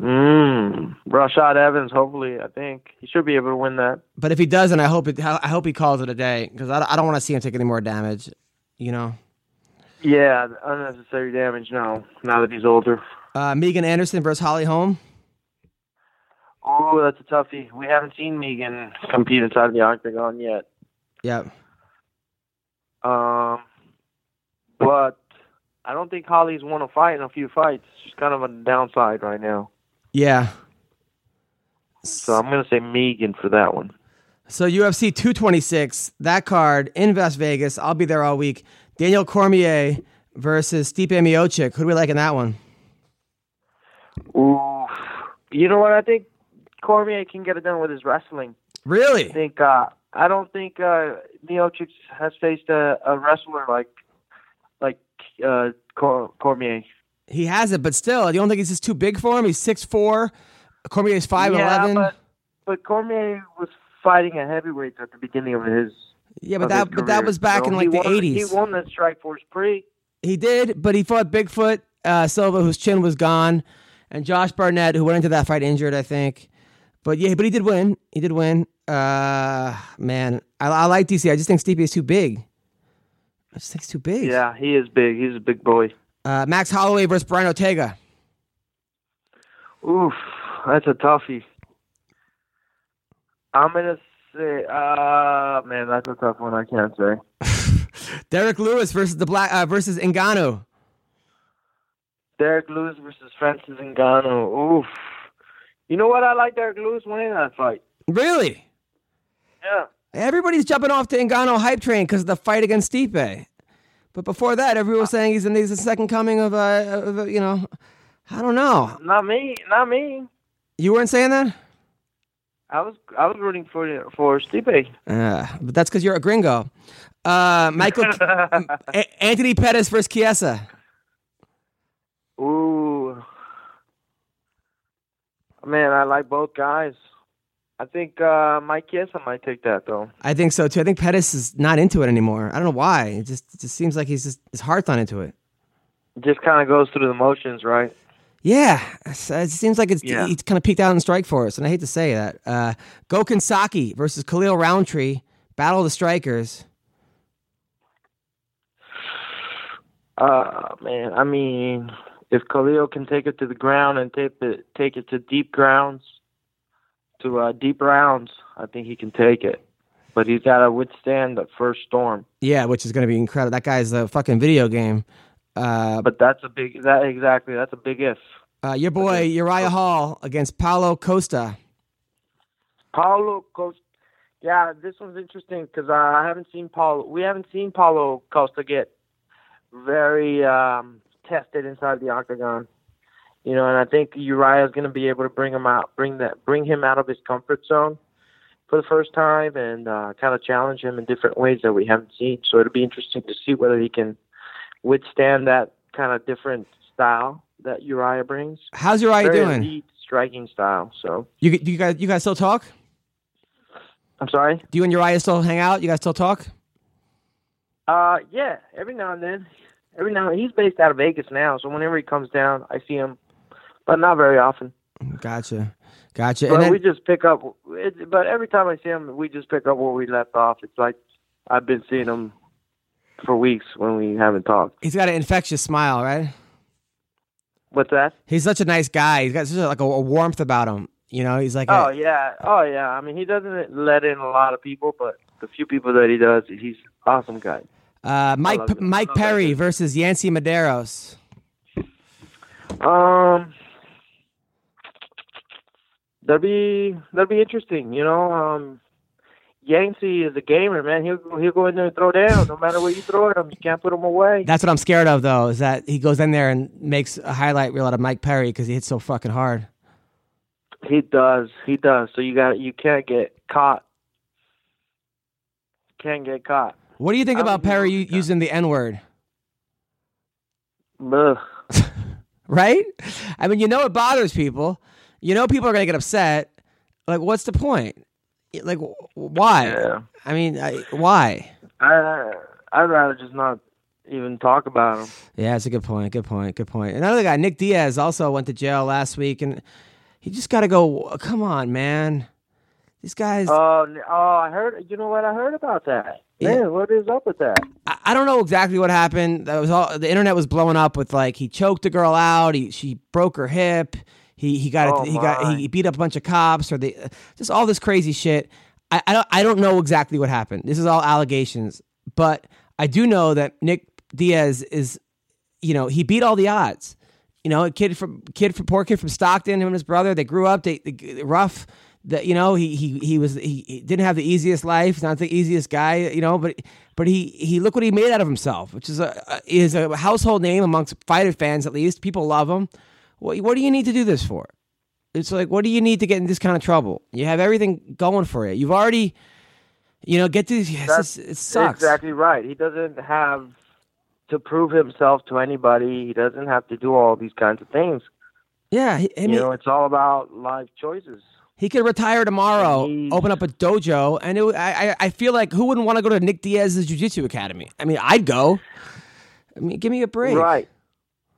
G: Mm. Rashad Evans, hopefully, I think he should be able to win that.
A: but if he doesn't, I hope it. I hope he calls it a day because I, don't- I don't want to see him take any more damage. You know.
G: Yeah, unnecessary damage now. Now that he's older.
A: Uh, Megan Anderson versus Holly Holm.
G: Oh, that's a toughie. We haven't seen Megan compete inside the octagon yet.
A: Yep.
G: Um, but I don't think Holly's won a fight in a few fights. She's kind of on the downside right now.
A: Yeah.
G: So I'm gonna say Megan for that one.
A: So UFC 226, that card in Las Vegas. I'll be there all week. Daniel Cormier versus Stipe Miocic. Who do we like in that one?
G: Ooh, you know what? I think Cormier can get it done with his wrestling.
A: Really?
G: I think uh, I don't think uh, Miocic has faced a, a wrestler like like uh, Cor- Cormier.
A: He has it, but still, you don't think he's just too big for him? He's 6'4. Cormier's 5'11.
G: Yeah, but but Cormier was fighting a heavyweight at the beginning of his.
A: Yeah, but that but that was back
G: So
A: in like the 80s.
G: He won the Strikeforce Pre.
A: He did, but he fought Bigfoot uh, Silva, whose chin was gone, and Josh Barnett, who went into that fight injured, I think. But yeah, but he did win. He did win. Uh, man, I, I like DC. I just think Stipe is too big. I just think he's too big.
G: Yeah, he is big. He's a big boy.
A: Uh, Max Holloway versus Brian Ortega.
G: Oof, that's a toughie. I'm gonna say, uh, man, that's a tough one. I can't say.
A: Derek Lewis versus the black uh, versus Ngannou.
G: Derek Lewis versus Francis Ngannou. Oof. You know what? I like Derek Lewis winning that fight.
A: Really?
G: Yeah.
A: Everybody's jumping off to Ngannou hype train because of the fight against Stipe. But before that, everyone was saying he's, in, he's the second coming of, uh, of uh, you know, I don't know.
G: Not me. Not me.
A: You weren't saying that?
G: I was I was rooting for for Stipe.
A: Uh, but that's because you're a gringo. Uh, Michael Anthony Pettis versus Chiesa.
G: Ooh. Man, I like both guys. I think uh, Mike Chiesa might take that though.
A: I think so too. I think Pettis is not into it anymore. I don't know why. It just it just seems like he's just his heart's not into it.
G: it Just kind of goes through the motions, right?
A: Yeah, it seems like it's
G: Yeah.
A: he's kind of peaked out in Strikeforce, and I hate to say that. Uh, Gokhan Saki versus Khalil Rountree, battle of the strikers.
G: Uh, man, I mean, if Khalil can take it to the ground and take it take it to deep grounds, to uh, deep rounds, I think he can take it. But he's got to withstand the first storm.
A: Yeah, which is going to be incredible. That guy's a fucking video game. Uh,
G: But that's a big that exactly that's a big if.
A: uh, your boy Uriah Hall against Paulo Costa.
G: Paulo Costa. Yeah, this one's interesting because uh, I haven't seen Paulo. We haven't seen Paulo Costa get very um, tested inside the octagon. You know, and I think Uriah is going to be able to bring him out, bring that, bring him out of his comfort zone for the first time, and uh, kind of challenge him in different ways that we haven't seen. So it'll be interesting to see whether he can withstand that kind of different style that Uriah brings.
A: How's Uriah
G: Very
A: doing?
G: elite striking style. So
A: You you guys you guys still talk?
G: I'm sorry.
A: Do you and Uriah still hang out? You guys still talk?
G: Uh, yeah, every now and then. Every now he's based out of Vegas now, so whenever he comes down, I see him, but not very often.
A: Gotcha, gotcha.
G: But
A: And then,
G: we just pick up. It, but every time I see him, we just pick up where we left off. It's like I've been seeing him for weeks when we haven't talked.
A: he's got an infectious smile, right?
G: What's that?
A: He's such a nice guy. He's got such a, like a, a warmth about him. You know, he's like
G: Oh
A: a,
G: yeah, oh yeah. I mean, he doesn't let in a lot of people, but the few people that he does, he's awesome guy.
A: Uh, Mike
G: him.
A: Mike
G: I love that
A: Perry versus Yancey Medeiros.
G: Um, that'd be that'd be interesting. You know, um, Yancey is a gamer, man. He'll go- he'll go in there and throw down. No matter where you throw at him, you can't put him away.
A: That's what I'm scared of, though, is that he goes in there and makes a highlight reel out of Mike Perry because he hits so fucking hard.
G: He does. He does. So you got you can't get caught. Can't get caught.
A: What do you think
G: I
A: about Perry using the N word? Right? I mean, you know it bothers people. You know people are gonna get upset. Like, what's the point? Like, why?
G: Yeah.
A: I mean, I, why?
G: I I'd rather just not even talk about him.
A: Yeah, it's a good point. Good point. Good point. Another guy, Nick Diaz, also went to jail last week, and he just got to go. Come on, man. These guys.
G: Oh, oh, I heard. You know what? I heard about that.
A: Yeah.
G: Man, what is up with that?
A: I, I don't know exactly what happened. That was all. The internet was blowing up with like he choked a girl out. He she broke her hip. He he got
G: Oh,
A: he got he beat up a bunch of cops or they just all this crazy shit. I, I don't I don't know exactly what happened. This is all allegations, but I do know that Nick Diaz is, you know, he beat all the odds. You know, a kid from kid from poor kid from Stockton, him and his brother, they grew up, they, they rough. That you know, he he he was he, he didn't have the easiest life, not the easiest guy, you know, but but he he look what he made out of himself, which is a is a household name amongst fighter fans at least. People love him. What what do you need to do this for? It's like, what do you need to get in this kind of trouble? You have everything going for you. You've already, you know, get these. Yes,
G: That's
A: it sucks.
G: Exactly right. He doesn't have to prove himself to anybody. He doesn't have to do all these kinds of things.
A: Yeah, I mean,
G: you know, it's all about life choices.
A: He could retire tomorrow,
G: he's-
A: open up a dojo, and it, I, I I feel like who wouldn't want to go to Nick Diaz's jiu-jitsu academy? I mean, I'd go. I mean, give me a break.
G: Right.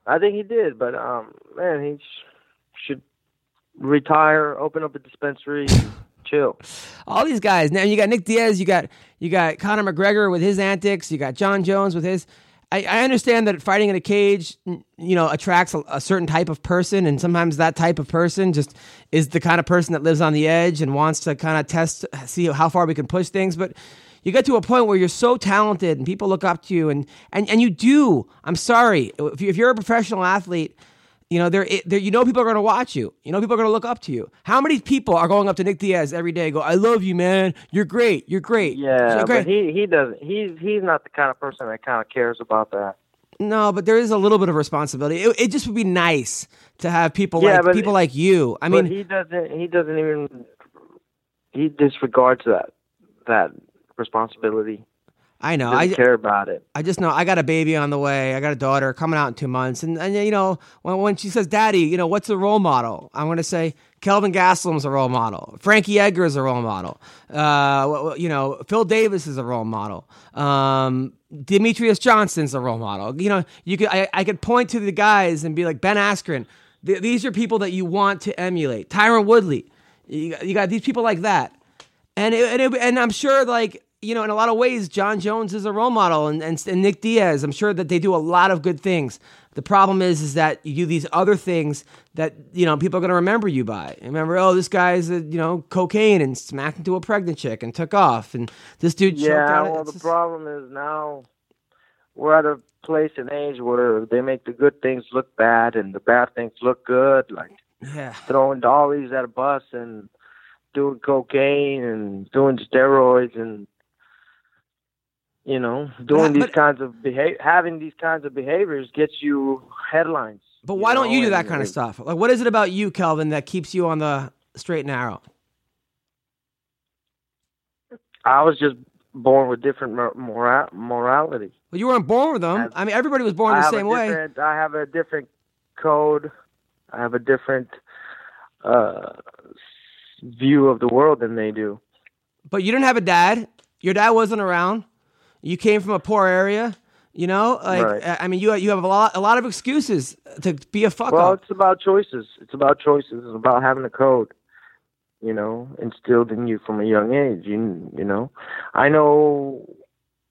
G: I think he did, but um, man, he sh- should retire, open up a dispensary, chill.
A: all these guys. Now you got Nick Diaz, you got you got Conor McGregor with his antics, you got Jon Jones with his. I, I understand that fighting in a cage, you know, attracts a, a certain type of person, and sometimes that type of person just is the kind of person that lives on the edge and wants to kind of test, see how far we can push things. But you get to a point where you're so talented and people look up to you, and and, and you do. I'm sorry if, you, if you're a professional athlete. You know, there, there, you know, people are going to watch you. You know, people are going to look up to you. How many people are going up to Nick Diaz every day? and Go, I love you, man. You're great. You're great.
G: Yeah,
A: great.
G: but he he doesn't. He's he's not the kind of person that kind of cares about that.
A: no, but there is a little bit of responsibility. It, it just would be nice to have people
G: Yeah,
A: like
G: but-
A: people like you. I mean,
G: he doesn't. He doesn't even. He disregards that that responsibility.
A: I know. I
G: care about it.
A: I just know I got a baby on the way. I got a daughter coming out in two months, and and you know when when she says, "Daddy, you know what's the role model?" I'm going to say Kelvin Gastelum's a role model. Frankie Edgar is a role model. Uh, you know Phil Davis is a role model. Um, Demetrious Johnson's a role model. You know you could I, I could point to the guys and be like Ben Askren. Th- these are people that you want to emulate. Tyron Woodley. You got, you got these people like that and it, and, it, and I'm sure like you know in a lot of ways Jon Jones is a role model and, and and Nick Diaz I'm sure that they do a lot of good things. The problem is is that you do these other things that you know people are going to remember you by. Remember, oh, this guy's you know cocaine and smacked into a pregnant chick and took off, and this dude
G: Yeah, well, the
A: just-
G: problem is now we're at a place and age where they make the good things look bad and the bad things look good, like
A: yeah,
G: throwing dollies at a bus and doing cocaine and doing steroids and you know doing
A: But-
G: these kinds of behavior, having these kinds of behaviors gets you headlines.
A: but why don't
G: know,
A: you do that kind of stuff? Like, what is it about you, Kelvin, that keeps you on the straight and narrow?
G: I was just born with different mor- mora- morality.
A: Well, you weren't born with them. I mean, everybody was born
G: I
A: the same way.
G: I have a different code. I have a different uh, view of the world than they do.
A: But you didn't have a dad. Your dad wasn't around. You came from a poor area. You know, like
G: Right.
A: I- mean, you you have a lot a lot of excuses to be a fuck
G: well,
A: up.
G: it's about choices. It's about choices. It's about having a code. You know, instilled in you from a young age. You you know, I know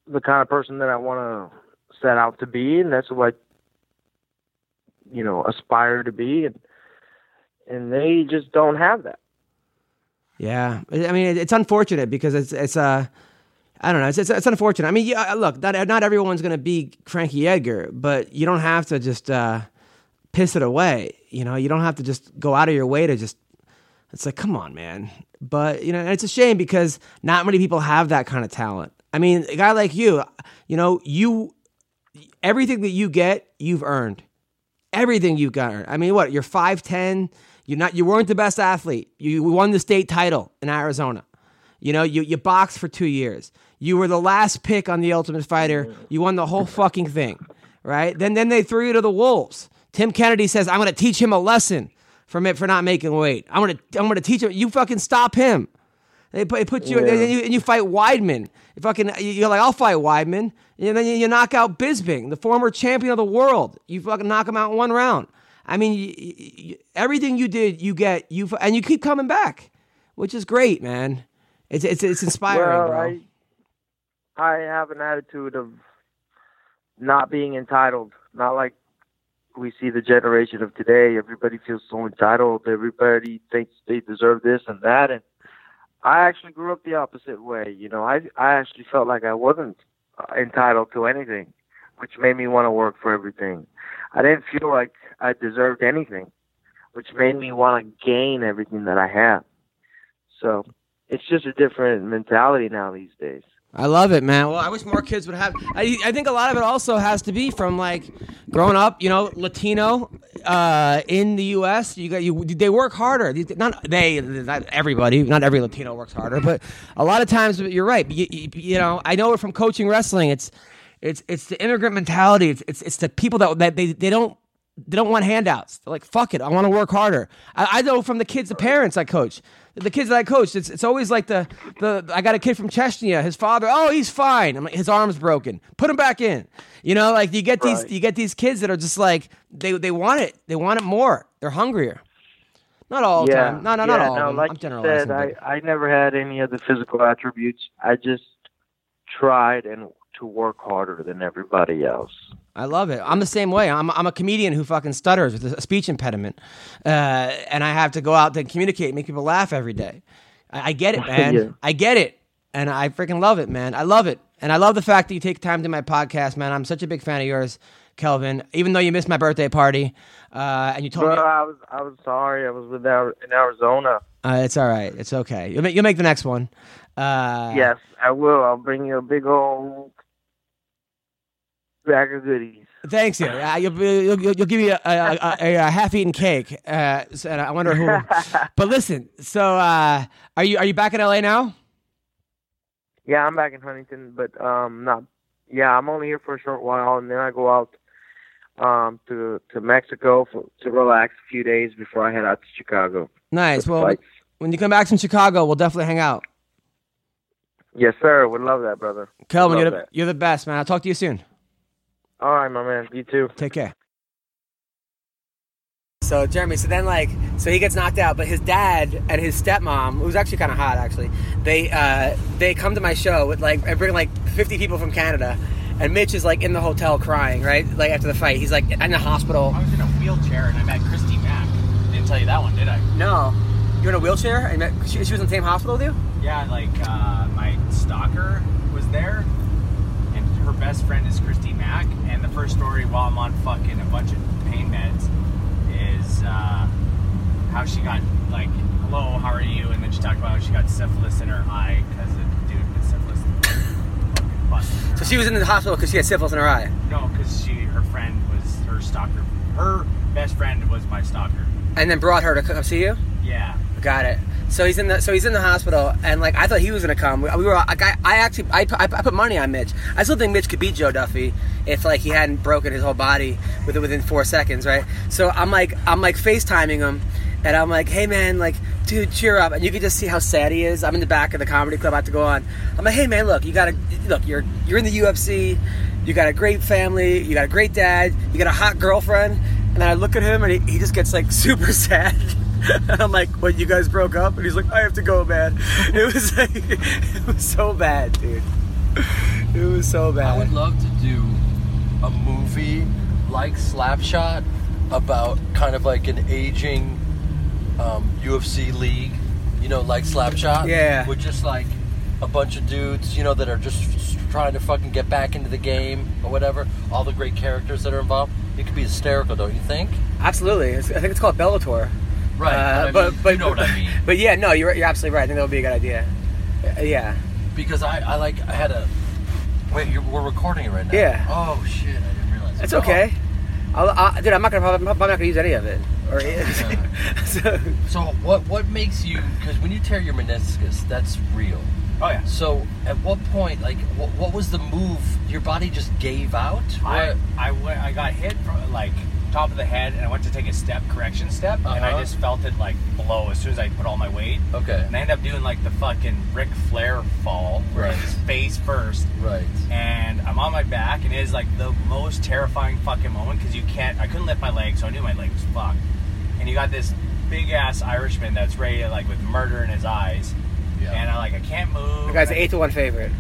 G: the kind of person that I want to set out to be, and that's what you know aspire to be, and and they just don't have that.
A: Yeah, I mean, it's unfortunate because it's it's uh, I don't know, it's it's, it's unfortunate. I mean, yeah, look, not not everyone's gonna be Frankie Edgar, but you don't have to just uh, piss it away. You know, you don't have to just go out of your way to just. It's like, come on, man. But you know, it's a shame because not many people have that kind of talent. I mean, a guy like you, you know, you everything that you get, you've earned. Everything you've got. I mean, what? You're five ten. You're not. You weren't the best athlete. You won the state title in Arizona. You know, you you boxed for two years. You were the last pick on the Ultimate Fighter. You won the whole fucking thing, right? Then then they threw you to the wolves. Tim Kennedy says, "I'm going to teach him a lesson from it for not making weight. I'm going to I'm going to teach him. You fucking stop him." They put, they put you,
G: Yeah.
A: and you and you fight Weidman. You fucking, you're like, I'll fight Weidman, and then you, you knock out Bisping, the former champion of the world. You fucking knock him out in one round. I mean, you, you, everything you did, you get you, and you keep coming back, which is great, man. It's it's it's inspiring,
G: well,
A: bro.
G: I I have an attitude of not being entitled. Not like we see the generation of today. Everybody feels so entitled. Everybody thinks they deserve this and that. And I actually grew up the opposite way. You know, I I actually felt like I wasn't entitled to anything, which made me want to work for everything. I didn't feel like I deserved anything, which made me want to gain everything that I have. So it's just a different mentality now these days.
A: I love it, man. Well, I wish more kids would have. I, I think a lot of it also has to be from like growing up, you know, Latino uh, in the U.S. You got you. They work harder. Not they, not everybody. Not every Latino works harder, but a lot of times you're right. You, you, you know, I know it from coaching wrestling. It's it's it's the immigrant mentality. It's it's, it's the people that, that they they don't they don't want handouts. They're like, fuck it, I want to work harder. I, I know from the kids, the parents I coach, the kids that I coach, it's, it's always like the, the, I got a kid from Chechnya, his father, oh, he's fine. I'm like, his arm's broken. Put him back in. You know, like you get these,
G: Right.
A: you get these kids that are just like, they, they want it. They want it more. They're hungrier. Not all
G: yeah,
A: time. No, no,
G: yeah,
A: not all
G: no. Like
A: I'm generalizing.
G: said, I, I never had any of the physical attributes. I just tried and to work harder than everybody else.
A: I love it. I'm the same way. I'm, I'm a comedian who fucking stutters with a speech impediment, uh, and I have to go out to communicate, make people laugh every day. I, I get it, man.
G: Yeah.
A: I get it, and I freaking love it, man. I love it, and I love the fact that you take time to my podcast, man. I'm such a big fan of yours, Kelvin. Even though you missed my birthday party, uh, and you told
G: Well,
A: me
G: I was I was sorry. I was with in Arizona.
A: uh, it's all right. It's okay. You'll make, you'll make the next one. Uh,
G: yes, I will. I'll bring you a big old bag of goodies.
A: Thanks, you. Uh, you'll, you'll, you'll, give me a, a, a, a, a half-eaten cake. Uh, so- and I wonder who. but listen, so uh, are you are you back in LA now?
G: Yeah, I'm back in Huntington, but um, not. Yeah, I'm only here for a short while, and then I go out um to to Mexico for, to relax a few days before I head out to Chicago.
A: Nice. Well,
G: flights.
A: when you come back from Chicago, we'll definitely hang out.
G: Yes, sir. Would love that, brother.
A: Kelvin, you're the, you're the best, man. I'll talk to you soon.
G: All right, my man. You too.
A: Take care. So Jeremy, so then like, so he gets knocked out, but his dad and his stepmom, who's actually kind of hot, actually, they uh, they come to my show with like, and bring like 50 people from Canada, and Mitch is like in the hotel crying, right? Like after the fight, he's like in the hospital.
H: I was in a wheelchair and I met Christy Mack. Didn't tell you that one, did I?
A: No, you're in a wheelchair, and met- she, she was in the same hospital with you.
H: Yeah, like uh, my stalker was there, and her best friend is Christy Mack. And the first story while I'm on fucking a bunch of pain meds is uh, how she got like, "Hello, how are you?" And then she talked about how she got syphilis in her eye because a dude with syphilis fucking busted her.
A: So she was in the hospital because she had syphilis in her eye.
H: No, because she her friend was her stalker. Her best friend was my stalker.
A: and then brought her to come see you.
H: Yeah.
A: Got it. So he's in the so he's in the hospital, and like I thought he was gonna come. We, we were like I, I actually I, I, put money on Mitch. I still think Mitch could beat Joe Duffy if like he hadn't broken his whole body within within four seconds, right? So I'm like I'm like FaceTiming him, and I'm like, hey man, like dude, cheer up, and you can just see how sad he is. I'm in the back of the comedy club, about to go on. I'm like, hey man, look, you gotta look, you're you're in the UFC, you got a great family, you got a great dad, you got a hot girlfriend, and then I look at him and he, he just gets like super sad. And I'm like, what, you guys broke up? And he's like, I have to go, man. It was like, it was so bad, dude. It was so bad.
I: I would love to do a movie like Slapshot about kind of like an aging um, UFC league, you know, like Slapshot.
A: Yeah.
I: With just like a bunch of dudes, you know, that are just trying to fucking get back into the game or whatever. All the great characters that are involved. It could be hysterical, don't you think?
A: Absolutely. It's, I think it's called Bellator.
I: Right,
A: Uh,
I: but I mean, you know what I mean.
A: But yeah, no, you're, you're absolutely right. I think that would be a good idea. Uh, Yeah.
I: Because I, I like, I had a. Wait, you're, we're recording it right now.
A: Yeah.
I: Oh shit! I didn't realize.
A: It's
I: Oh.
A: okay. I'll, I, dude, I'm not gonna probably, I'm probably not gonna use any of it. Or so,
I: So what what makes you? Because when you tear your meniscus, that's real.
H: Oh yeah.
I: So at what point, like, what, what was the move? Your body just gave out.
H: I? I, went, I got hit from like top of the head, and I went to take a step correction step, and I
I: Uh-huh.
H: just felt it like blow as soon as I put all my weight.
I: Okay.
H: And I ended up doing like the fucking Ric Flair fall, where
I: Right.
H: Face first.
I: Right.
H: And I'm on my back, and it is like the most terrifying fucking moment because you can't. I couldn't lift my leg, so I knew my leg was fucked. And you got this big ass Irishman that's ready to, like with murder in his eyes.
I: Yeah.
H: And I like I can't move.
A: the guy's an eight to one favorite.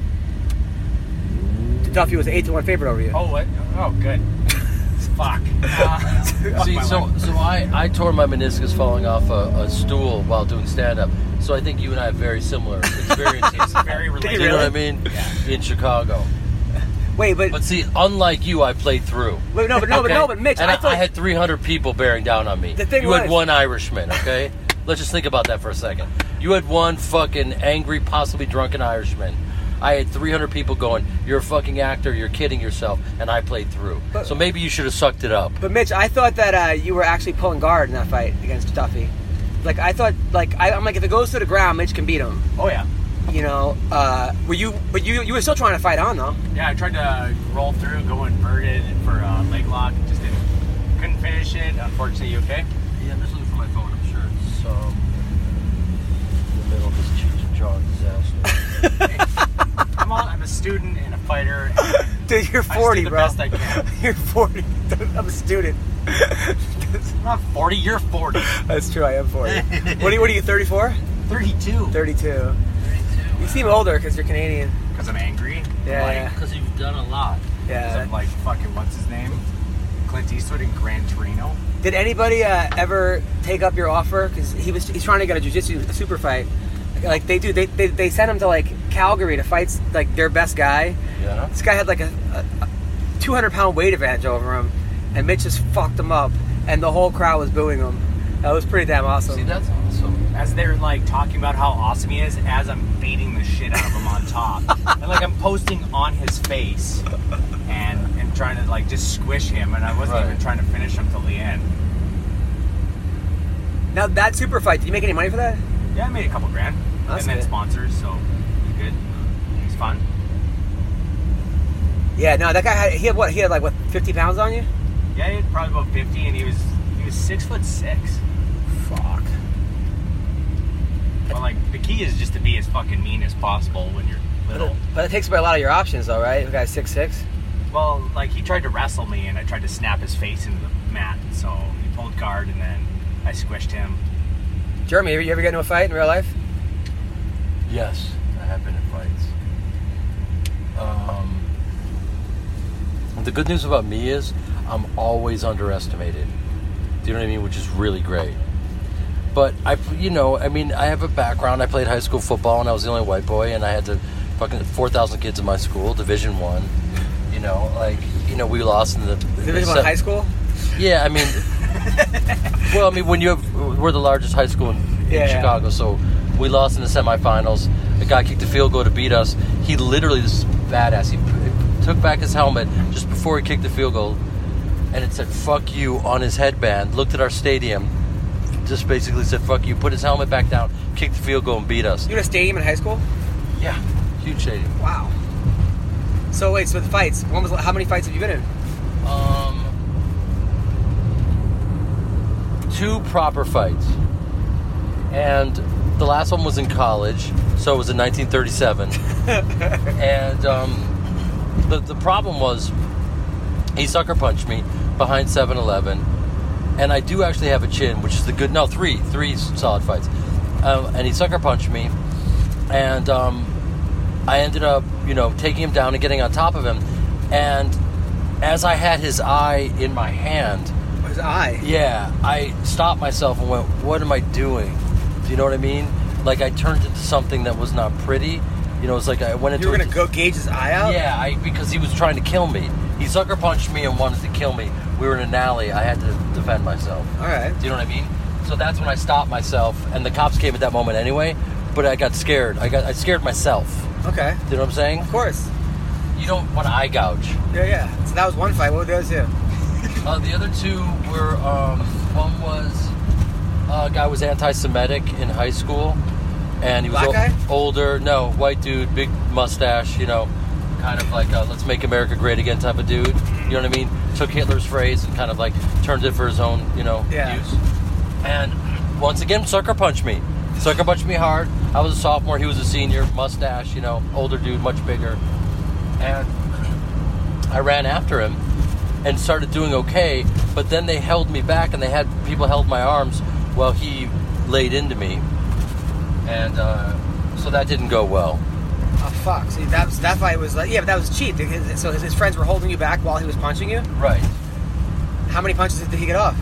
A: Duffy was an eight to one favorite over you.
H: Oh what? Oh good. Fuck. Uh, fuck
I: See,
H: my
I: so
H: leg.
I: so I I tore my meniscus falling off a, a stool while doing stand up. So I think you and I have very similar experiences.
H: very related.
I: you know what I mean? Yeah. In Chicago.
A: Wait, but
I: But see, unlike you, I played through.
A: Wait, no, but no, but no, but Mitch,
I: and
A: I
I: I,
A: thought-
I: I had 300 people bearing down on me.
A: The thing
I: you had one Irishman, okay? Let's just think about that for a second. You had one fucking angry, possibly drunken Irishman. I had 300 people going, "You're a fucking actor. You're kidding yourself," and I played through. so maybe you should have sucked it up.
A: But Mitch, I thought that uh, you were actually pulling guard in that fight against Duffy. Like I thought, like I, I'm like, if it goes to the ground, Mitch can beat him.
H: Oh yeah.
A: You know, uh, were you? But you, you were still trying to fight on though.
H: Yeah, I tried to roll through, go inverted for a leg lock, just didn't, couldn't finish it. Unfortunately, you okay?
I: Yeah, I'm just looking for my phone. I'm sure it's um, in the middle of this Cheech and Chong disaster.
H: I'm on. I'm a student and a fighter.
A: Dude, you're 40,
H: do the
A: bro.
H: best I can.
A: you're 40. I'm a student.
H: I'm not 40. You're 40.
A: That's true. I am 40. what are you? What are you? 34?
H: 32.
A: 32. 32. You seem older because you're Canadian.
H: Because I'm angry.
A: Yeah,
H: Like,
A: yeah.
I: Because you've done a lot.
H: Because
A: Yeah.
H: I'm like fucking what's his name? Clint Eastwood in Gran Torino.
A: Did anybody uh, ever take up your offer? Because he was he's trying to get a jiu-jitsu super fight. Like they do, they, they, they sent him to like Calgary to fight like their best guy.
I: Yeah.
A: This guy had like a, a, a 200 pound weight advantage over him, and Mitch just fucked him up, and the whole crowd was booing him. That was pretty damn awesome.
I: See, that's awesome.
H: As they're like talking about how awesome he is, as I'm beating the shit out of him on top, and like I'm posting on his face, and and trying to like just squish him, and I wasn't
I: Right.
H: even trying to finish him till the end.
A: Now that super fight, did you make any money for that?
H: Yeah, I made a couple grand,
A: That's
H: and then
A: good.
H: sponsors, so it's good. It's fun.
A: Yeah, no, that guy had he had what? He had like what, 50 pounds on you?
H: Yeah, he had probably about 50, and he was he was six foot six.
A: Fuck.
H: But like the key is just to be as fucking mean as possible when you're little.
A: But it takes away a lot of your options, though, right? The guy's six six.
H: Well, like he tried to wrestle me, and I tried to snap his face into the mat. So he pulled guard, and then I squished him.
A: Jeremy, have you ever gotten into a fight in real life?
I: Yes, I have been in fights. Um, the good news about me is I'm always underestimated. Do you know what I mean? Which is really great. But I, you know, I mean, I have a background. I played high school football, and I was the only white boy, and I had to fucking four thousand kids in my school, Division One. You know, like you know, we lost in the
A: Division One
I: se-
A: high school.
I: Yeah, I mean, well, I mean, when you have, we're the largest high school in, in
A: Yeah, yeah.
I: Chicago, so we lost in the semifinals. A guy kicked a field goal to beat us. He literally, this is badass. He took back his helmet just before he kicked the field goal, and it said "fuck you" on his headband. Looked at our stadium, just basically said "fuck you." Put his helmet back down, kicked the field goal, and beat us.
A: You in a stadium in high school?
I: Yeah, huge stadium.
A: Wow. So wait, so the fights. When was how many fights have you been in?
I: Um, two proper fights, and the last one was in college, so it was in 1937. and um, the the problem was he sucker punched me behind 7-Eleven, and I do actually have a chin, which is the good. No, three, three solid fights, um, and he sucker punched me, and um, I ended up, you know, taking him down and getting on top of him, and as I had his eye in my hand,
A: His eye.
I: yeah, I stopped myself and went, "What am I doing?" Do you know what I mean? Like I turned into something that was not pretty. You know, it's like I went into.
A: You were gonna go gauge his eye out?
I: Yeah, I, because he was trying to kill me. He sucker punched me and wanted to kill me. We were in an alley. I had to defend myself.
A: All right.
I: Do you know what I mean? So that's when I stopped myself, and the cops came at that moment anyway. But I got scared. I got I scared myself.
A: Okay.
I: Do you know what I'm saying?
A: Of course.
I: You don't want to eye gouge.
A: Yeah, yeah. So that was one fight. What were the other two?
I: Uh, the other two were um, one was uh, a guy was anti-Semitic in high school, and he was
A: guy?
I: older. No, white dude, big mustache. You know, kind of like a, "Let's make America great again" type of dude. You know what I mean? Took Hitler's phrase and kind of like turned it for his own, you know,
A: Yeah.
I: use. And once again, sucker punched me. Sucker punched me hard. I was a sophomore. He was a senior. Mustache, you know, older dude, much bigger. And I ran after him and started doing okay, but then they held me back and they had people held my arms while he laid into me. And uh, so that didn't go well.
A: Oh fuck! See, that was, that fight was like yeah, but that was cheap. So his, his friends were holding you back while he was punching you.
I: Right.
A: How many punches did he get off?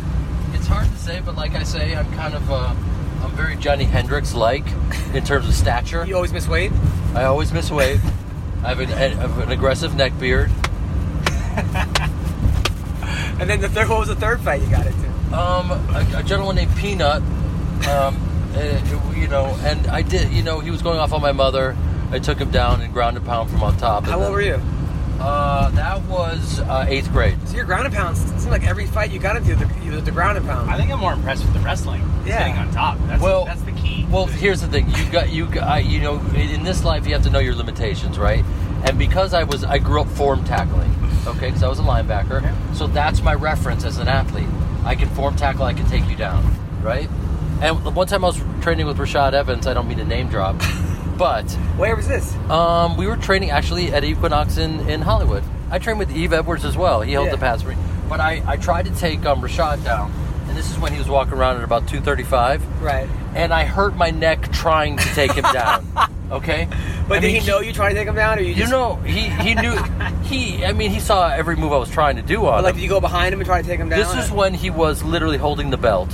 I: It's hard to say, but like I say, I'm kind of uh, I'm very Johny Hendricks like in terms of stature.
A: You always miss weight.
I: I always miss weight. I have an, I have an aggressive neck beard.
A: And then the third, what was the third fight you got into?
I: Um, a, a gentleman named Peanut. Um, uh, you know, and I did. You know, he was going off on my mother. I took him down and ground and pound from on top.
A: How old were you?
I: Uh, that was uh, eighth grade.
A: So your ground and pounds. It seemed like every fight you got into, the, you was the ground and pound.
H: I think I'm more impressed with the wrestling.
A: Yeah.
H: Sitting on top. That's,
I: Well-
H: that's the key.
I: Well, here's the thing. You got you got I- you know in this life you have to know your limitations, right? And because I was I grew up form tackling, okay, because I was a linebacker, so that's my reference as an athlete. I can form tackle. I can take you down, right? And the one time I was training with Rashad Evans. I don't mean to name drop, but
A: Where was this?
I: um, we were training actually at Equinox in, in Hollywood. I trained with Yves Edwards as well. He held
A: Yeah.
I: the pass for me. But I, I tried to take um, Rashad down, and this is when he was walking around at about 235.
A: Right.
I: And I hurt my neck trying to take him down. Okay?
A: But
I: I
A: did
I: mean,
A: he know you trying to take him down, or you Just...
I: You know, he, he knew. he, I mean, he saw every move I was trying to do on
A: Or like,
I: him.
A: did you go behind him and try to take him down?
I: This is when he was literally holding the belt.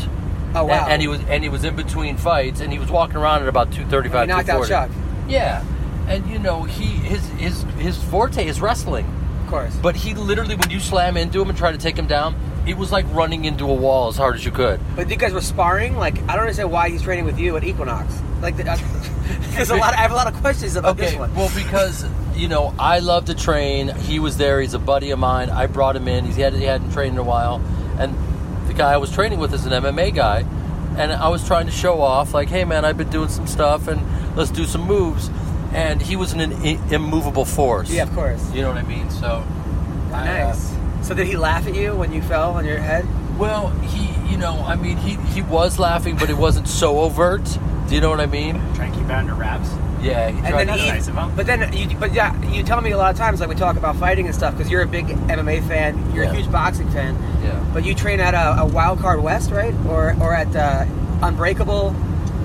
A: Oh wow!
I: And, and he was and he was in between fights, and he was walking around at about 235,
A: He knocked out Chuck.
I: Yeah, and you know he his his his forte is wrestling.
A: Of course.
I: But he literally, when you slam into him and try to take him down, it was like running into a wall as hard as you could.
A: But you guys were sparring. Like I don't understand why he's training with you at Equinox. Like the, uh, there's a lot. I have a lot of questions about this
I: Okay,
A: one.
I: well because you know I love to train. He was there. He's a buddy of mine. I brought him in. He had he hadn't trained in a while, and guy I was training with is an MMA guy, and I was trying to show off, like, hey man, I've been doing some stuff, and let's do some moves. and he was an, i- immovable force.
A: Yeah, of course.
I: You know what I mean? So I, uh,
A: Nice. So did he laugh at you when you fell on your head?
I: Well, he, you know, I mean, he he was laughing, but it wasn't so overt. Do you know what I mean?
H: Try and keep it under wraps.
I: Yeah, he
A: And then he,
H: nice
A: but then you, but yeah, you tell me a lot of times like we talk about fighting and stuff because you're a big MMA fan, you're
I: Yeah.
A: a huge boxing fan,
I: yeah.
A: but you train at a, a Wild Card West, right? Or or at uh, Unbreakable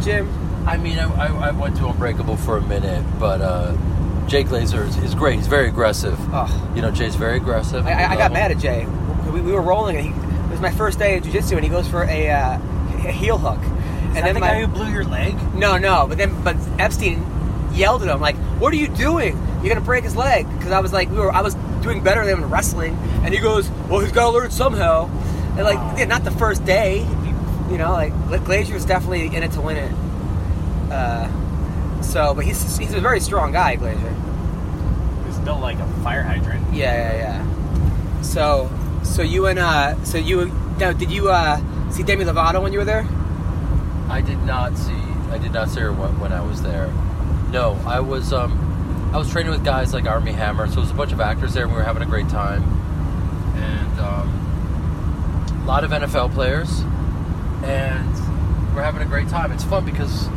A: Gym.
I: I mean, I, I, I went to Unbreakable for a minute, but uh, Jay Glazer is, is great. He's very aggressive.
A: Oh,
I: You know, Jay's very aggressive.
A: I, I, got
I: him.
A: mad at Jay. We, we were rolling, and he, it was my first day of jujitsu, and he goes for a, uh, a heel hook.
H: Is
A: and
H: that the
A: my,
H: guy who blew your leg?
A: No, no. But then, but Epstein yelled at him like, "What are you doing? You're gonna break his leg." Because I was like, we were, I was doing better than him in wrestling, and he goes, "Well, he's got to learn somehow." And like,
H: Oh.
A: yeah, not the first day, you know. Like Gla- Glazer's definitely in it to win it. Uh, so, but he's he's a very strong guy, Glazer.
H: He's built like a fire hydrant.
A: Yeah, yeah, yeah. So, so you and uh, so you now did you uh see Demi Lovato when you were there?
I: I did not see. I did not see her when, when I was there. No, I was. Um, I was training with guys like Armie Hammer, so it was a bunch of actors there, and we were having a great time. And um, a lot of NFL players, and we're having a great time. It's fun because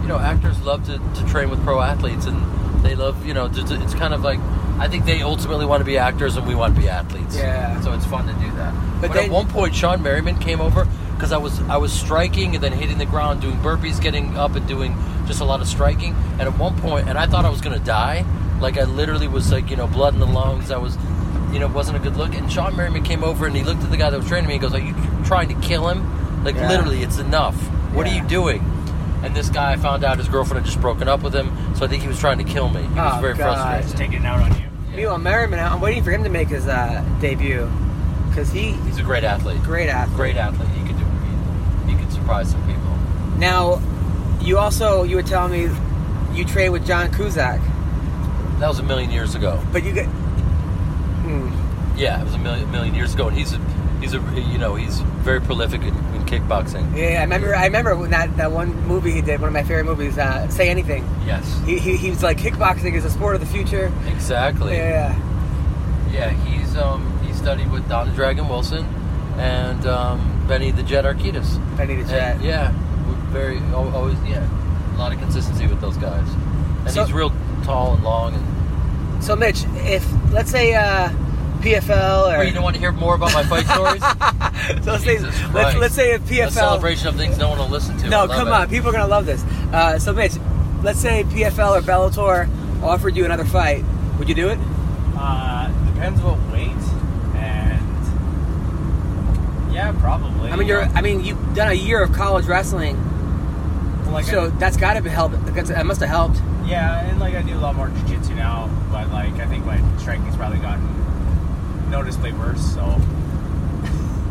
I: you know actors love to, to train with pro athletes, and they love you know. to- to- It's kind of like I think they ultimately want to be actors, and we want to be athletes.
A: Yeah.
I: So it's fun to do that.
A: But
I: But,
A: then-
I: at one point, Shawne Merriman came over because I was I was striking and then hitting the ground, doing burpees, getting up and doing just a lot of striking. And at one point, and I thought I was gonna die. Like I literally was like you know blood in the lungs. I was, you know, wasn't a good look. And Shawne Merriman came over and he looked at the guy that was training me. and goes, "Are you trying to kill him? Like
A: Yeah.
I: literally, it's enough. What
A: Yeah.
I: are you doing?" And this guy, I found out his girlfriend had just broken up with him, so I think he was trying to kill me. He was
A: Oh,
I: very
A: God.
I: frustrated.
H: Just taking it out on you.
A: Meanwhile, Merriman, I'm waiting for him to make his uh, debut because he
I: He's a great athlete.
A: great athlete.
I: Great athlete. He could do. He, he could surprise some people.
A: Now, you also you were telling me you trained with John Cusack,
I: That was a million years ago.
A: but you get. Hmm.
I: Yeah, it was a million million years ago, and he's a he's a you know he's very prolific in, in kickboxing.
A: Yeah, I remember. I remember when that, that one movie he did, one of my favorite movies, uh, "Say Anything."
I: Yes,
A: He, he, he was like kickboxing is a sport of the future.
I: exactly.
A: Yeah,
I: Yeah, he's um he studied with Don Dragon Wilson and um, Benny the Jet Urquidez.
A: Benny the Jet.
I: And, yeah, very always yeah, a lot of consistency with those guys, and
A: So-
I: he's real tall and long. And
A: So, Mitch, if let's say uh, PFL or
I: Wait, you don't want to hear more about my fight stories?
A: so let's say let's, let's say if
I: a
A: PFL
I: celebration of things no one will listen to.
A: No, come
I: it.
A: on, people are gonna love this. Uh, so, Mitch, let's say PFL or Bellator offered you another fight, would you do it?
H: Uh, depends what weight, and yeah, probably.
A: I mean, you're. I mean, you've done a year of college wrestling,
H: like
A: so that's got to help. That must have helped.
H: Yeah, and like I do a lot more jiu-jitsu now, but like I think my striking's probably gotten noticeably worse. So,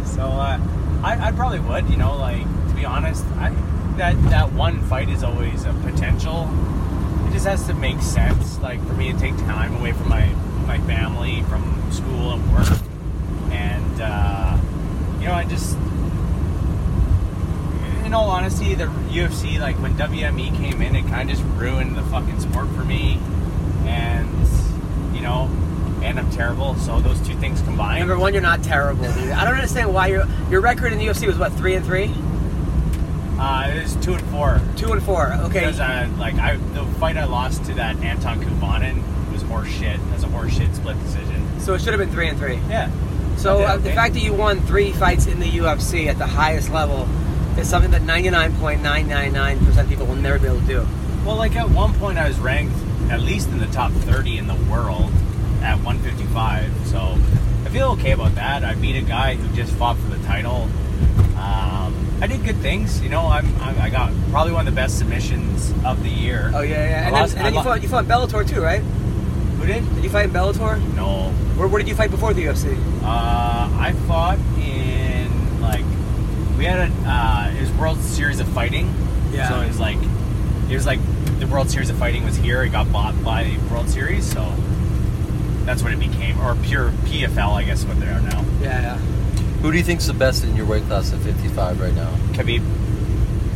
H: so uh, I, I probably would. You know, like to be honest, I that that one fight is always a potential. It just has to make sense. Like for me to take time away from my my family, from school and work, and know, I just in all honesty, the UFC, like when WME came in, it kind of just ruined the fucking sport for me. And, you know, and I'm terrible. So those two things combined.
A: Number one, you're not terrible. Dude. I don't understand why your your record in the UFC was what three and three,
H: Uh, it was two and four.
A: two and four. Okay,
H: Because I, like, I, the fight I lost to that Anton Kuivanen was horse shit. It was a horse shit split decision.
A: so it should have been three and three.
H: Yeah.
A: So uh, the fact that you won three fights in the UFC at the highest level is something that 99.999% of people will never be able to do.
H: Well, like at one point, I was ranked at least in the top 30 in the world at 155. So I feel okay about that. I beat a guy who just fought for the title. Um, I did good things. You know, I'm, I'm I got probably one of the best submissions of the year.
A: Oh yeah, yeah. And
H: lost-
A: then, and then you fought you fought Bellator too, right?
H: Who did?
A: Did you fight in Bellator?
H: No.
A: Where, where did you fight before the UFC?
H: Uh, I fought in like we had a uh, it was World Series of Fighting.
A: Yeah.
H: So it was like it was like the World Series of Fighting was here. It got bought by the World Series, so that's what it became, or pure PFL, I guess, what they are now.
A: Yeah, yeah.
I: Who do you think's the best in your weight class at 55 right now?
H: Khabib.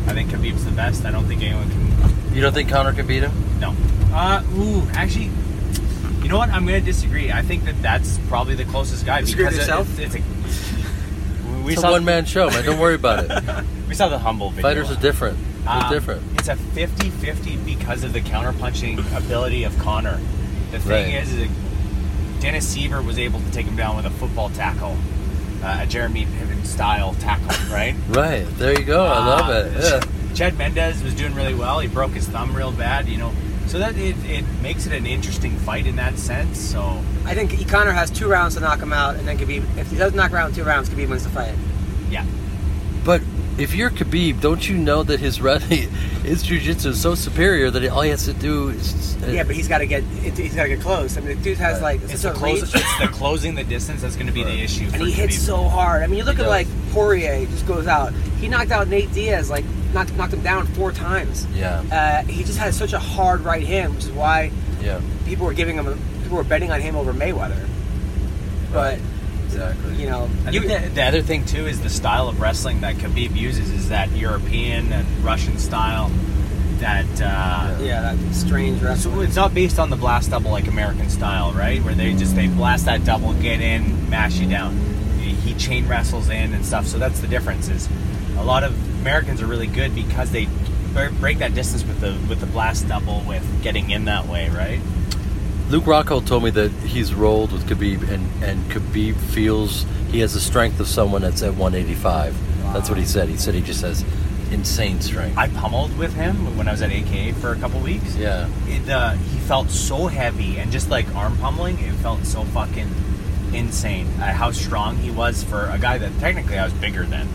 H: I think Khabib's the best. I don't think anyone can.
I: You don't think Conor can beat him?
H: No. Uh, ooh, actually, you know what? I'm going to disagree. I think that that's probably the closest guy
A: Disagree with
H: because it-
A: yourself?
H: it's, it's a. We
I: It's a
H: saw-
I: one man show, man. Don't worry about it.
H: We saw the humble video.
I: Fighters are different. They're
H: Um,
I: different.
H: It's a 50-50 because of the counterpunching ability of Conor. The thing
I: Right.
H: is, is that Dennis Siver was able to take him down with a football tackle, uh, a Jeremy Piven style tackle, right?
I: Right. There you go. I love it.
H: Uh,
I: Yeah.
H: Chad Mendes was doing really well. He broke his thumb real bad, you know. So that it, it makes it an interesting fight in that sense. So
A: I think Conor has two rounds to knock him out, and then Khabib, if he doesn't knock him out in two rounds, Khabib wins the fight.
H: yeah,
I: But if you're Khabib, don't you know that his re- his jiu-jitsu is so superior that all he has to do is uh,
A: yeah, but he's got to get he's got to get close. I mean, the dude has uh, like
H: it's
A: such
H: the, close, it's the closing the distance that's going to be the issue.
A: and
H: for
A: he hits so hard. I mean, you look
H: He
A: at
H: does.
A: like Poirier, just goes out. He knocked out Nate Diaz, like knocked knocked him down four times.
I: Yeah.
A: Uh, he just has such a hard right hand, which is why
I: Yeah.
A: people were giving him people were betting on him over Mayweather. But
I: exactly,
A: you know,
H: I think the, the other thing too is the style of wrestling that Khabib uses is that European and Russian style. That uh,
A: yeah, that strange wrestling.
H: So it's not based on the blast double like American style, right? Where they just they blast that double, get in, mash you down. He he chain wrestles in and stuff. So that's the difference. Is a lot of Americans are really good because they break that distance with the with the blast double with getting in that way, right?
I: Luke Rockhold told me that he's rolled with Khabib, and, and Khabib feels he has the strength of someone that's at 185. That's what he said. He said he just has insane strength.
H: I pummeled with him when I was at AKA for a couple weeks.
I: Yeah.
H: It, uh, he felt so heavy and just like arm pummeling, it felt so fucking insane uh, how strong he was for a guy that technically I was bigger than.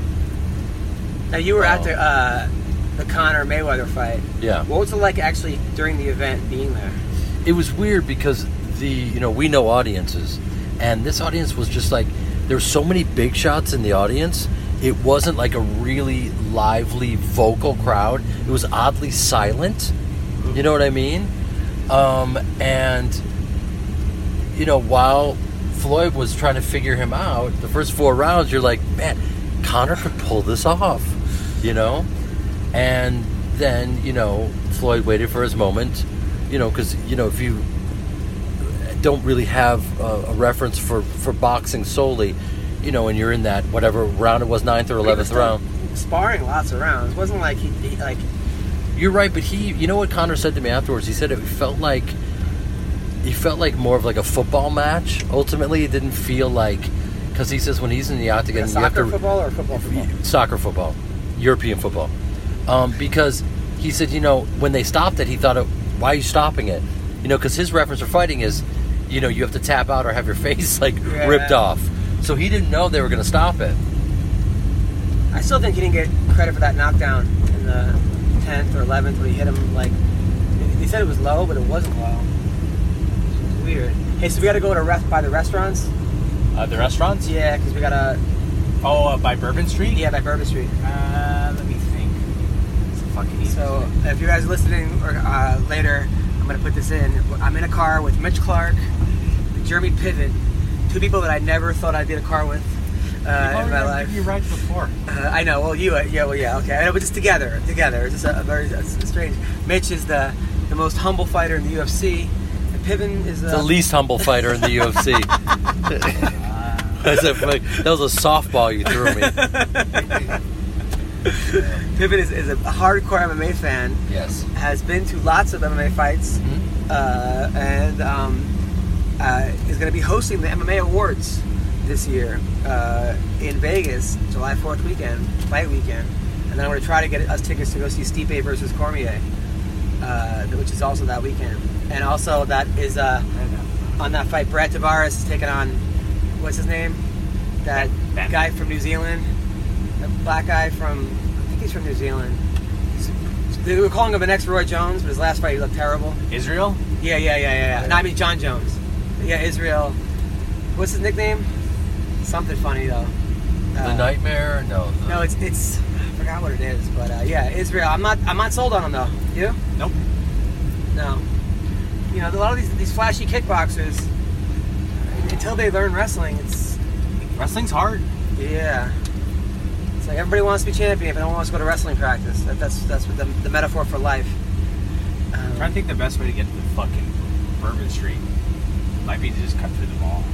A: Now you were at
I: Oh.
A: the uh, the Conor Mayweather fight.
I: Yeah.
A: What was it like actually during the event being there?
I: it was weird because the you know we know audiences and this audience was just like there were so many big shots in the audience it wasn't like a really lively vocal crowd it was oddly silent you know what i mean um, and you know while floyd was trying to figure him out the first four rounds you're like man conor could pull this off you know? And then you know floyd waited for his moment you know because you know if you don't really have a, a reference for for boxing solely you know and you're in that whatever round it was ninth or 11th round.
A: Sparring lots of rounds. It wasn't like he, he like
I: you're right but he you know what conor said to me afterwards? He said it felt like he felt like more of like a football match. Ultimately it didn't feel like because he says when he's in the octagon you have
A: soccer
I: to
A: football or football football.
I: soccer football, European football. Um, because he said, you know, when they stopped it, he thought, why are you stopping it? You know, because his reference for fighting is, you know, you have to tap out or have your face like
A: Yeah.
I: ripped off. So he didn't know they were going to stop it.
A: I still think he didn't get credit for that knockdown in the tenth or eleventh when he hit him like they said it was low, but it wasn't low. It was weird. Hey, so we got to go to rest by the restaurants.
H: Uh, the restaurants?
A: Yeah, because we got to.
H: Oh, uh, by Bourbon Street?
A: Yeah, by Bourbon Street.
H: Uh, let me think. It's fucking easy.
A: So if you guys are listening or, uh, later, I'm gonna put this in. I'm in a car with Mitch Clarke, Jeremy Piven, two people that I never thought I'd be in a car with uh, in my life.
H: You rides before.
A: Uh, I know. Well, you, uh, yeah, well, yeah, okay. I know, but just together, together. It's just a, a very it's strange. Mitch is the the most humble fighter in the UFC. And Piven is uh,
I: The least humble fighter in the UFC. That's a, that was a softball you threw me.
A: Piven is, is a hardcore MMA fan.
I: Yes.
A: Has been to lots of MMA fights,
I: Mm-hmm.
A: uh, and um, uh, is going to be hosting the MMA Awards this year uh, in Vegas, July 4th weekend, fight weekend. And then I'm going to try to get us tickets to go see Stipe versus Cormier, uh, which is also that weekend. And also that is uh, on that fight, Brad Tavares is taking on what's his name? That guy from New Zealand, the black guy from I think he's from New Zealand. They were calling him an ex Roy Jones, but his last fight he looked terrible.
H: Israel?
A: Yeah, yeah, yeah, yeah. yeah. No, I mean Jon Jones. Yeah, Israel. What's his nickname? Something funny though.
I: the nightmare? No.
A: No, it's it's I forgot what it is, but uh, yeah, Israel. I'm not I'm not sold on him though. You?
H: Nope.
A: No. You know, a lot of these these flashy kickboxers until they learn wrestling, it's
H: Wrestling's hard.
A: yeah. It's like everybody wants to be champion, but no one wants to go to wrestling practice. That, that's that's what the, the metaphor for life. Um,
H: trying to think the best way to get to the fucking Bourbon Street might be to just cut through the mall.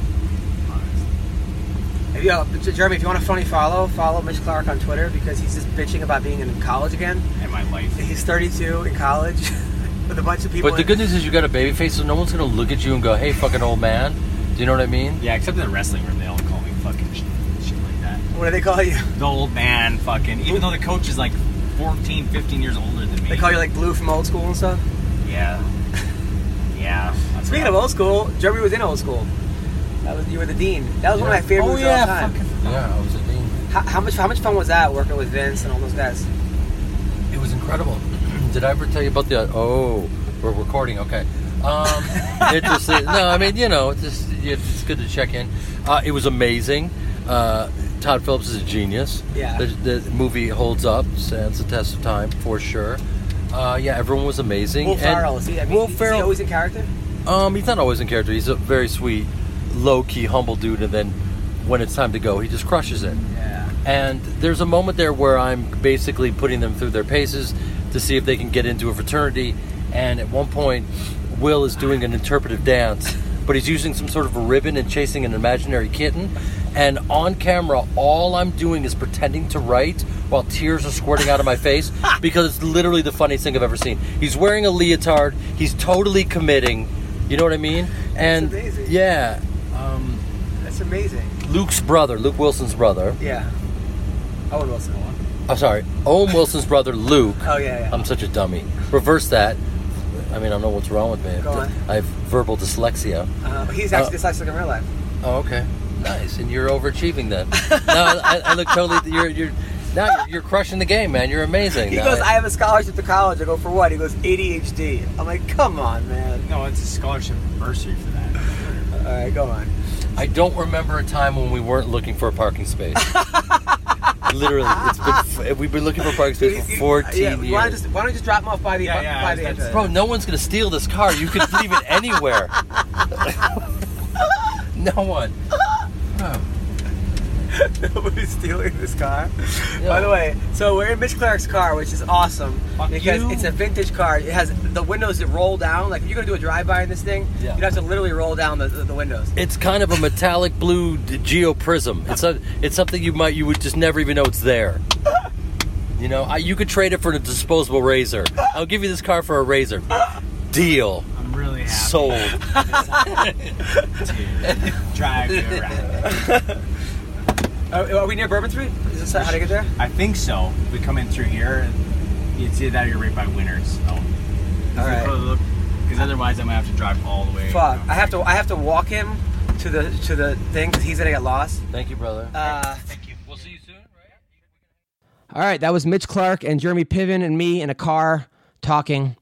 A: If you, uh, Jeremy, if you want a funny follow, follow Mitch Clarke on Twitter because he's just bitching about being in college again.
H: And my life.
A: He's 32 in college with a bunch of people.
I: But the good news is you got a baby face, so no one's gonna look at you and go, "Hey, fucking old man." Do you know what I mean?
H: Yeah, except in the wrestling room, they all call me fucking shit, shit like that.
A: What do they call you?
H: The old man, fucking. Even though the coach is like 14, 15 years older than me.
A: They call you like Blue from old school and stuff.
H: Yeah. Yeah.
A: Speaking of old school, Jeremy was in old school. That was you were the dean. That was one of my favorite
H: Oh, yeah,
A: of all time.
I: Yeah, I was a dean.
A: How, how much how much fun was that working with Vince and all those guys?
I: It was incredible. Did I ever tell you about the? Oh, we're recording. Okay. Um, it just no. I mean, you know, it's just it's good to check in. Uh, it was amazing. Uh, Todd Phillips is a genius.
A: Yeah.
I: The, the movie holds up, stands the test of time for sure. Uh, yeah, everyone was amazing.
A: Will
I: And
A: Ferrell is he? I mean,
I: Will Ferrell-
A: always in character?
I: Um, he's not always in character. He's a very sweet, low key, humble dude, and then when it's time to go, he just crushes it.
A: Yeah.
I: And there's a moment there where I'm basically putting them through their paces to see if they can get into a fraternity. And at one point, Will is doing an interpretive dance, but he's using some sort of a ribbon and chasing an imaginary kitten. And on camera, all I'm doing is pretending to write while tears are squirting out of my face because it's literally the funniest thing I've ever seen. He's wearing a leotard, he's totally committing. You know what I mean? And
A: amazing.
I: yeah, um,
A: That's amazing.
I: Luke's brother, Luke Wilson's brother.
A: Yeah. Owen Wilson.
I: I'm sorry, Owen Wilson's brother, Luke.
A: Oh yeah, yeah.
I: I'm such a dummy. Reverse that. I mean, I don't know what's wrong with me.
A: Go on.
I: I have verbal dyslexia.
A: Uh, he's actually dyslexic in real life.
I: Oh, okay. Nice. And you're overachieving then. no, I, I look totally. You're you're now you're, you're crushing the game, man. You're amazing.
A: He
I: Now,
A: goes, I have a scholarship to college. I go, for what? He goes, ADHD. I'm like, come on, man.
H: No, it's a scholarship bursary for that.
A: All right, go on.
I: I don't remember a time when we weren't looking for a parking space. Literally, it's been we've been looking for parking space for 14
A: Yeah,
I: years.
A: why don't, just, why don't you just drop him off by the,
H: Yeah, yeah,
A: by the
H: was about to
A: entrance?
I: Bro, no one's gonna steal this car. You could leave it anywhere. no one. Oh.
A: Nobody's stealing this car.
I: Yeah.
A: By the way, so we're in Mitch Clarke's car, which is awesome
H: Fuck
A: because
H: you.
A: it's a vintage car. It has the windows that roll down. Like if you're gonna do a drive-by in this thing,
I: Yeah.
A: you'd have to literally roll down the, the, the windows.
I: It's kind of a metallic blue d- Geo Prizm. It's a, it's something you might you would just never even know it's there. You know, I, you could trade it for a disposable razor. I'll give you this car for a razor. Deal.
H: I'm really happy.
I: Sold.
H: to drive you around.
A: Uh, are we near Bourbon Street? Is this how to get there?
H: I think so. If we come in through here, and it's either that or you're right by Winners. So.
A: All right.
H: Because otherwise, I'm gonna have to drive all the way.
A: Fuck. I have to. I have to walk him to the to the thing because he's gonna get lost.
I: Thank you, brother.
A: Uh,
H: Thank you.
I: We'll see you soon.
A: All right, that was Mitch Clarke and Jeremy Piven and me in a car talking.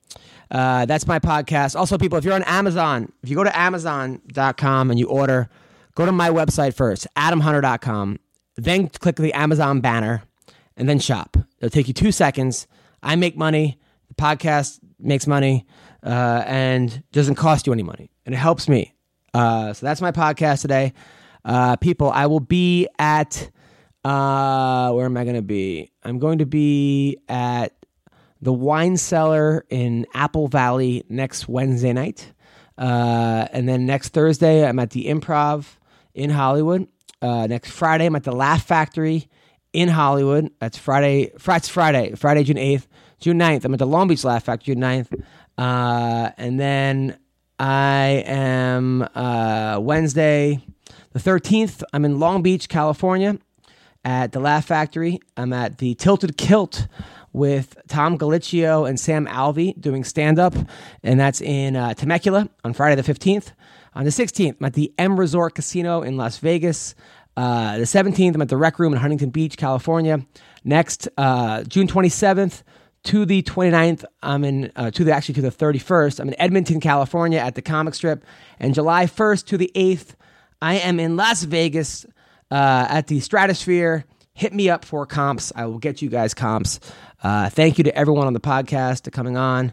A: Uh, that's my podcast. Also, people, if you're on Amazon, if you go to Amazon.com and you order, go to my website first, AdamHunter.com, then click the Amazon banner, and then shop. It'll take you two seconds. I make money. The podcast makes money, uh, and doesn't cost you any money, and it helps me. Uh, so that's my podcast today. Uh, people, I will be at uh, where am I going to be? I'm going to be at the wine cellar in Apple Valley next Wednesday night. Uh, and then next Thursday, I'm at the Improv in Hollywood. Uh, next Friday, I'm at the Laugh Factory in Hollywood. That's Friday. Friday, Friday, Friday, June 8th. June 9th, I'm at the Long Beach Laugh Factory, June 9th. Uh, and then I am uh, Wednesday, the 13th, I'm in Long Beach, California at the Laugh Factory. I'm at the Tilted Kilt with Tom Gallicchio and Sam Alvey doing stand up, and that's in uh, Temecula on Friday the 15th. On the 16th, I'm at the M Resort Casino in Las Vegas. Uh, the 17th, I'm at the Rec Room in Huntington Beach, California. Next, uh, June 27th to the 29th, I'm in, uh, to the, actually to the 31st, I'm in Edmonton, California at the Comic Strip. And July 1st to the 8th, I am in Las Vegas uh, at the Stratosphere. Hit me up for comps. I will get you guys comps. Uh, thank you to everyone on the podcast to coming on.